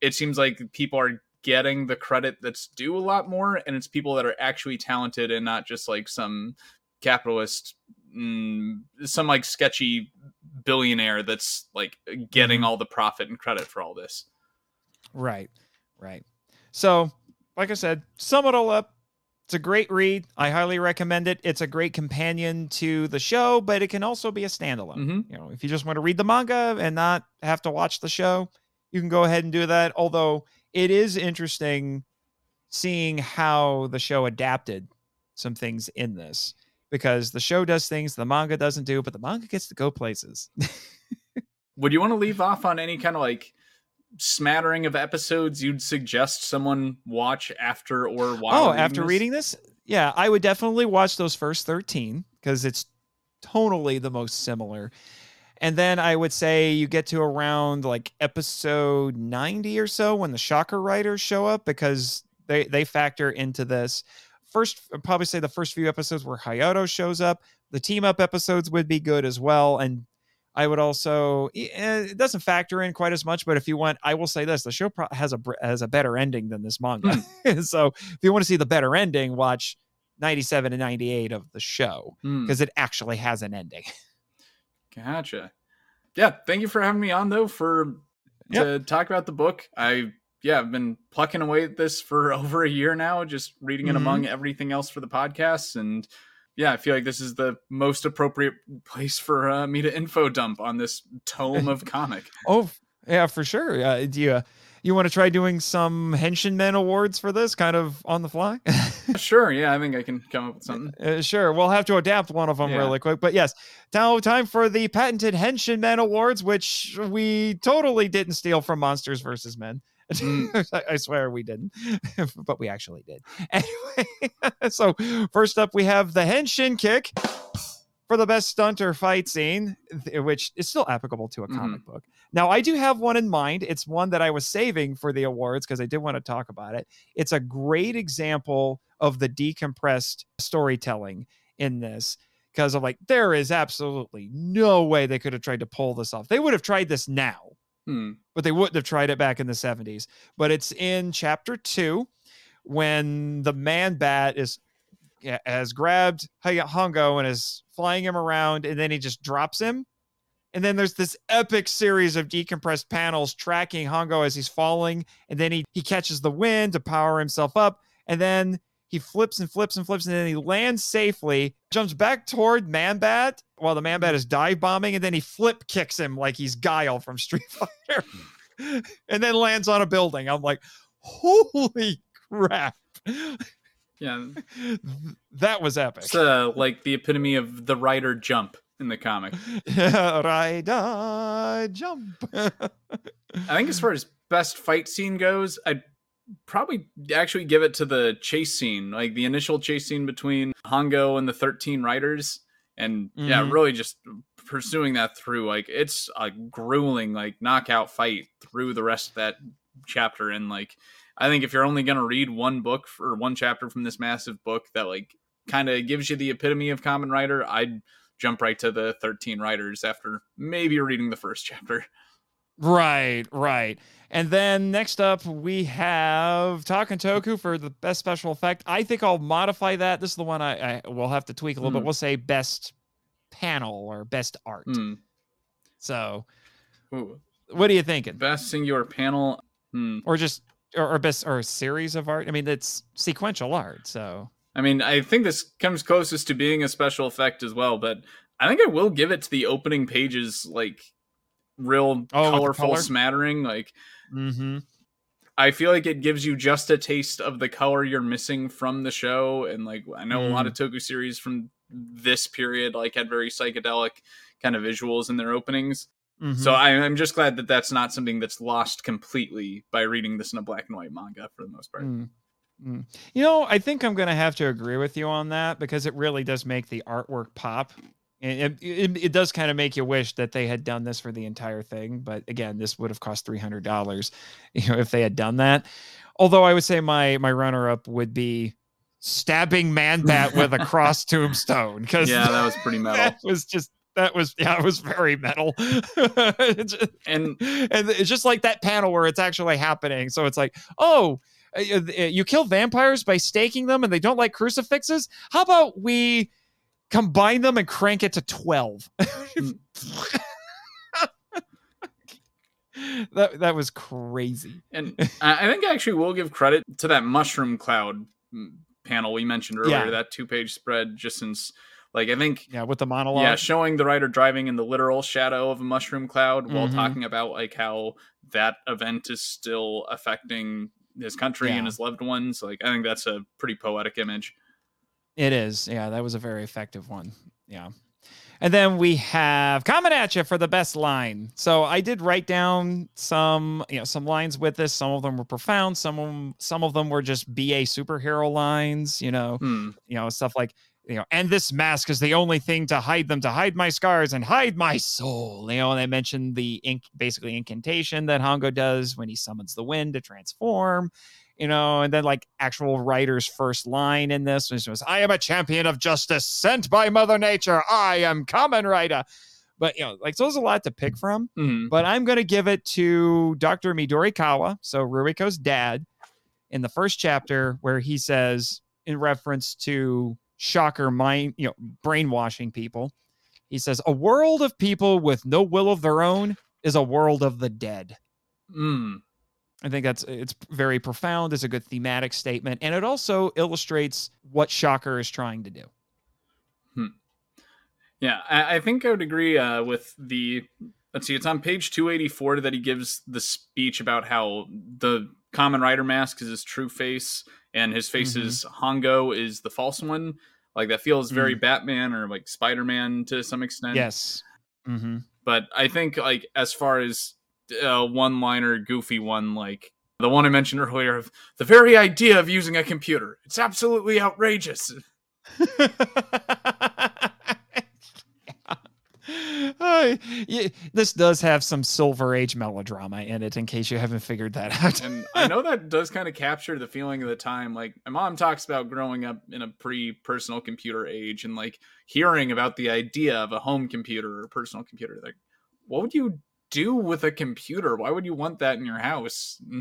B: it seems like people are getting the credit that's due a lot more and it's people that are actually talented and not just like some capitalist mm, some like sketchy billionaire that's like getting
A: Mhm.
B: all the profit and credit for all this
A: Right, right. So, like I said, sum it all up. It's a great read. I highly recommend it. It's a great companion to the show, but it can also be a standalone.
B: Mhm.
A: You know, if you just want to read the manga and not have to watch the show, you can go ahead and do that. Although it is interesting seeing how the show adapted some things in this because the show does things the manga doesn't do, but the manga gets to go places.
B: would you want to leave off on any kind of like smattering of episodes you'd suggest someone watch after or while
A: oh, after
B: this?
A: reading this, yeah, I would definitely watch those first 13 because it's totally the most similar. And then I would say you get to around like episode 90 or so when the Shocker Riders show up because they they factor into this. First, I'd probably say the first few episodes where Hayato shows up. The team up episodes would be good as well. And I would also eh, it doesn't factor in quite as much, but if you want, I will say this: the show has a has a better ending than this manga. so if you want to see the better ending, watch 97 and 98 of the show
B: Hmm.
A: because it actually has an ending.
B: Gotcha. Yeah, thank you for having me on though for to talk about the book. I yeah, I've been plucking away at this for over a year now, just reading it
A: Mhm.
B: among everything else for the podcast and yeah, I feel like this is the most appropriate place for uh, me to info dump on this tome of comic.
A: Oh, yeah, for sure. Uh, do you you want to try doing some Henshin Men awards for this, kind of on the fly?
B: sure, yeah, I think I can come up with something.
A: Uh, sure, we'll have to adapt one of them
B: Yeah.
A: really quick. But yes, now time for the patented Henshin Men awards, which we totally didn't steal from Monsters versus Men.
B: Mm.
A: I, swear we didn't, but we actually did. Anyway, so first up we have the Henshin kick for the best stunt or fight scene, which is still applicable to a
B: Mhm.
A: comic book. Now, I do have one in mind. It's one that I was saving for the awards because I did want to talk about it. It's a great example of the decompressed storytelling in this because of like, there is absolutely no way they could have tried to pull this off. They would have tried this now,
B: Hmm.
A: but they wouldn't have tried it back in the 70s. But it's in chapter two when the man bat is has grabbed Hongo and is flying him around, and then he just drops him. And then there's this epic series of decompressed panels tracking Hongo as he's falling, and then he he catches the wind to power himself up, and then he flips and flips and flips, and then he lands safely, jumps back toward Manbat while the Manbat is dive bombing, and then he flip kicks him like he's Guile from Street Fighter, and then lands on a building. I'm like, holy crap!
B: Yeah,
A: that was epic.
B: it's uh, like the epitome of the rider jump in the comic.
A: Ride, die, jump.
B: I think as far as best fight scene goes, I'd probably actually give it to the chase scene, like the initial chase scene between Hongo and the 13 riders. And yeah,
A: Mhm.
B: really just pursuing that through. Like it's a grueling, like knockout fight through the rest of that chapter. And like, I think if you're only going to read one book or one chapter from this massive book that like kind of gives you the epitome of Kamen Rider, I'd jump right to the 13 riders after maybe reading the first chapter.
A: Right, right. And then next up, we have Takentoku for the best special effect. I think I'll modify that. This is the one I, I will have to tweak a little
B: Hmm.
A: bit. We'll say best panel or best art.
B: Hmm.
A: So,
B: Ooh.
A: what are you thinking?
B: Best singular panel. Hmm.
A: Or just or, or best or a series of art? I mean, it's sequential art. So,
B: I mean, I think this comes closest to being a special effect as well, but I think I will give it to the opening pages, like real
A: Oh,
B: colorful
A: color?
B: smattering. Like
A: mm-hmm.
B: I feel like it gives you just a taste of the color you're missing from the show. And like I know a lot of
A: Mm.
B: Toku series from this period like had very psychedelic kind of visuals in their openings.
A: mm-hmm.
B: So I, I'm just glad that that's not something that's lost completely by reading this in a black and white manga for the most part.
A: Mm. Mm. You know, I think I'm going to have to agree with you on that because it really does make the artwork pop. And it, it, it does kind of make you wish that they had done this for the entire thing. But again, this would have cost $300, you know, if they had done that. Although I would say my my runner up would be stabbing Manbat with a cross tombstone because
B: Yeah, that was pretty metal.
A: that was just that was yeah, it was very metal.
B: And
A: and it's just like that panel where it's actually happening. So it's like, oh, uh, uh, you kill vampires by staking them, and they don't like crucifixes. How about we combine them and crank it to twelve? that that was crazy.
B: And I think I actually will give credit to that mushroom cloud mm, panel we mentioned earlier,
A: Yeah.
B: that two page spread, just since, like, I think,
A: Yeah, with the monologue.
B: yeah, showing the writer driving in the literal shadow of a mushroom cloud while
A: Mhm.
B: talking about, like, how that event is still affecting his country
A: Yeah.
B: and his loved ones. Like, I think that's a pretty poetic image.
A: It is. Yeah, that was a very effective one. Yeah. And then we have coming at you for the best line. So I did write down some, you know, some lines with this. Some of them were profound. Some of them, some of them were just BA superhero lines. You know,
B: Hmm.
A: you know, stuff like, you know, and this mask is the only thing to hide them, to hide my scars and hide my soul. You know, and they mentioned the ink, basically incantation that Hongo does when he summons the wind to transform. You know, and then like actual writer's first line in this which was, "I am a champion of justice sent by Mother Nature. I am Kamen Rider." But you know, like so there's a lot to pick from.
B: Mhm.
A: But I'm gonna give it to Dr. Midorikawa, so Ruriko's dad, in the first chapter where he says, in reference to Shocker mind, you know, brainwashing people, he says, A world of people with no will of their own is a world of the dead.
B: Mm.
A: I think that's it's very profound. It's a good thematic statement, and it also illustrates what Shocker is trying to do.
B: Yeah, I, I think I would agree uh, with the. Let's see, it's on page 284 that he gives the speech about how the Kamen Rider mask is his true face and his face
A: Mhm.
B: is Hongo is the false one. Like that feels very Batman or like Spider Man to some extent.
A: Yes. Mm-hmm.
B: But I think like as far as uh, one liner, goofy one, like the one I mentioned earlier of the very idea of using a computer, it's absolutely outrageous.
A: Uh, yeah, this does have some Silver Age melodrama in it, in case you haven't figured that out.
B: and I know that does kind of capture the feeling of the time. Like my mom talks about growing up in a pre-personal computer age and like hearing about the idea of a home computer or personal computer. Like, what would you do with a computer? Why would you want that in your house?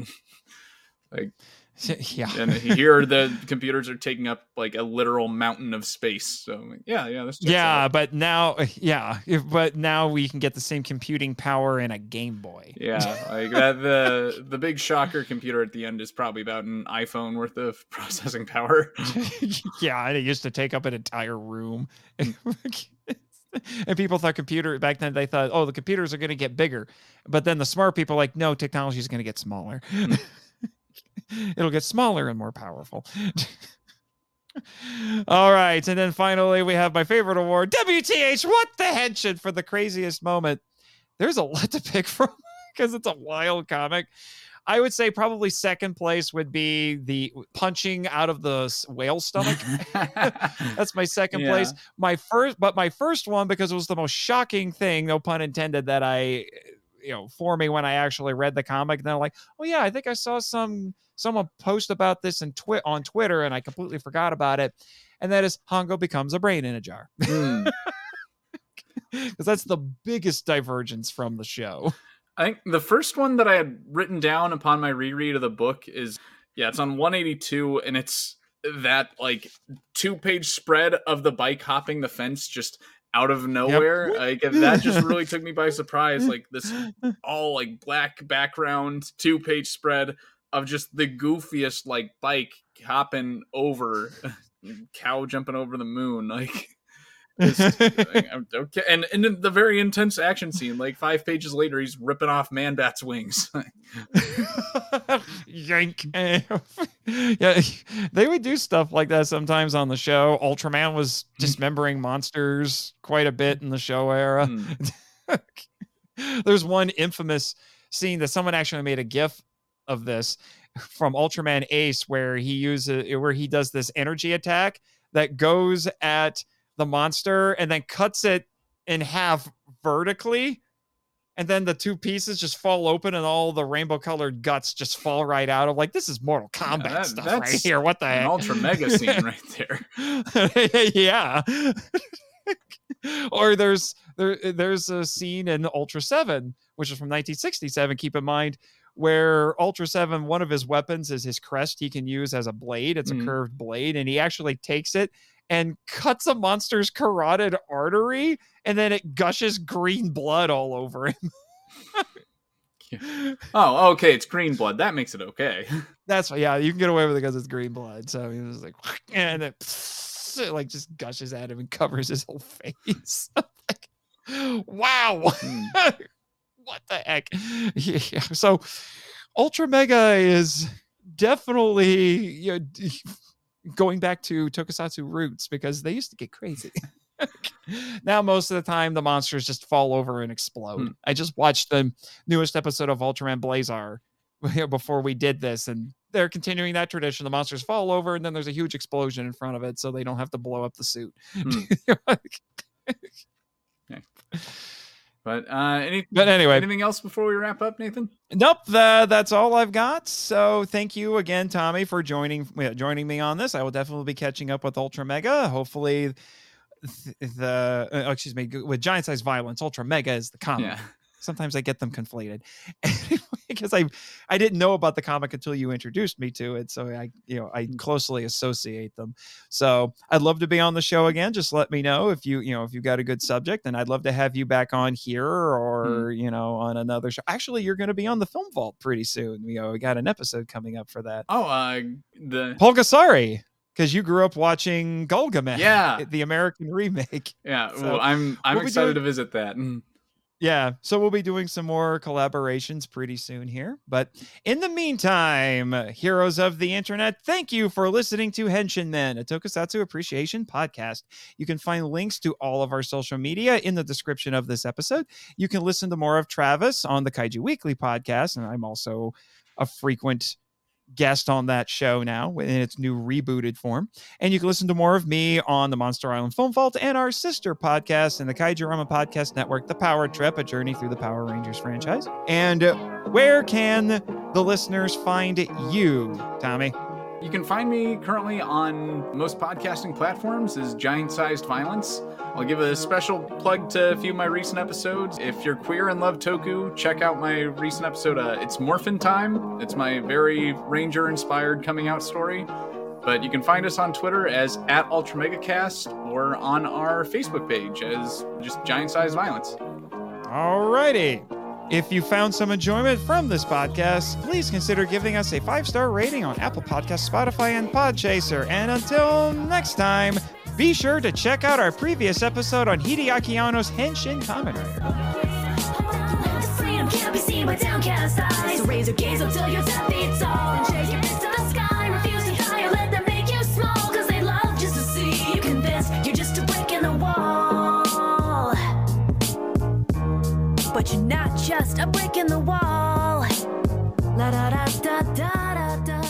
A: Like yeah.
B: and here the computers are taking up like a literal mountain of space. So yeah, yeah,
A: Yeah,
B: out.
A: but now, yeah, if- but now we can get the same computing power in a Game Boy.
B: Yeah, like that the the big shocker computer at the end is probably about an iPhone worth of processing power.
A: yeah, and it used to take up an entire room. Hmm. and people thought computer back then they thought, oh, the computers are going to get bigger, but then the smart people like, no, technology is going to get smaller. Hmm. It'll get smaller and more powerful. All right, and then finally we have my favorite award, WTH. What the headshot for the craziest moment? There's a lot to pick from because it's a wild comic. I would say probably second place would be the punching out of the whale stomach. That's my second
B: Yeah.
A: place. My first, but my first one because it was the most shocking thing, no pun intended, that I, you know, for me when I actually read the comic. And then I'm like, oh yeah, I think I saw some someone post about this in twi- on Twitter, and I completely forgot about it. And that is Hongo becomes a brain in a jar
B: Hmm.
A: because that's the biggest divergence from the show.
B: I think the first one that I had written down upon my reread of the book is yeah, it's on 182 and it's that like two page spread of the bike hopping the fence just out of nowhere. Like that just really took me by surprise. Like this all like black background two page spread of just the goofiest like bike hopping over cow jumping over the moon like just, okay and and then the very intense action scene like five pages later he's ripping off man bat's wings
A: Yank. yeah, they would do stuff like that sometimes on the show. Ultraman was dismembering monsters quite a bit in the show era.
B: Hmm.
A: There's one infamous scene that someone actually made a GIF of this from Ultraman Ace, where he uses where he does this energy attack that goes at the monster and then cuts it in half vertically. And then the two pieces just fall open, and all the rainbow colored guts just fall right out of like this is Mortal Kombat
B: that-
A: stuff right here. What the
B: an
A: heck?
B: ultra mega scene right there
A: yeah. or there's there there's a scene in Ultra 7, which is from 1967, keep in mind, where Ultra 7, one of his weapons is his crest he can use as a blade. It's
B: Mhm.
A: a curved blade, and he actually takes it and cuts a monster's carotid artery, and then it gushes green blood all over him.
B: oh okay it's green blood that makes it okay
A: That's why, yeah, you can get away with it because it's green blood. So he was like, and it, it like just gushes at him and covers his whole face. like, wow,
B: Hmm.
A: what the heck? Yeah, so Ultra Mega is definitely you know, going back to Tokusatsu roots because they used to get crazy. now most of the time the monsters just fall over and explode.
B: Hmm.
A: I just watched the newest episode of Ultraman Blazar before we did this and they're continuing that tradition the monsters fall over and then there's a huge explosion in front of it so they don't have to blow up the suit
B: Hmm. But uh any
A: but anyway.
B: anything else before we wrap up nathan?
A: Nope tha- that's all i've got. So thank you again tommy for joining joining me on this. I will definitely be catching up with ultra mega. Hopefully the uh, excuse me with giant size violence ultra mega is the comic
B: Yeah.
A: sometimes i get them conflated because i i didn't know about the comic until you introduced me to it so i you know i
B: Mm.
A: closely associate them so i'd love to be on the show again just let me know if you you know if you've got a good subject and i'd love to have you back on here or you know on another show actually you're going to be on the film vault pretty soon you know we got an episode coming up for that
B: Oh, uh, the
A: Pulgasari, because you grew up watching Galgameth,
B: Yeah.
A: the American remake.
B: yeah.
A: So,
B: well, I'm I'm excited to visit that. Mm.
A: Yeah, so we'll be doing some more collaborations pretty soon here. But in the meantime, heroes of the internet, thank you for listening to Henshin Men, a Tokusatsu appreciation podcast. You can find links to all of our social media in the description of this episode. You can listen to more of Travis on the Kaiju Weekly podcast, and I'm also a frequent guest on that show now in its new rebooted form. And you can listen to more of me on the Monster Island Film Vault and our sister podcast in the Kaijurama Podcast Network, The Power Trip, a journey through the Power Rangers franchise. And where can the listeners find you, Tommy?
B: You can find me currently on most podcasting platforms as Giant Sized Violence. I'll give a special plug to a few of my recent episodes. If you're queer and love Toku, check out my recent episode, uh, It's Morphin Time. It's my very Ranger inspired coming out story. But you can find us on Twitter as at UltraMegaCast or on our Facebook page as just Giant Sized Violence.
A: Alrighty. If you found some enjoyment from this podcast, please consider giving us a five star rating on Apple Podcasts, Spotify, and Podchaser. And until next time, be sure to check out our previous episode on Hideaki Anno's Henshin Kamen Rider.
C: But you're not just a brick in the wall. La da da da da da da.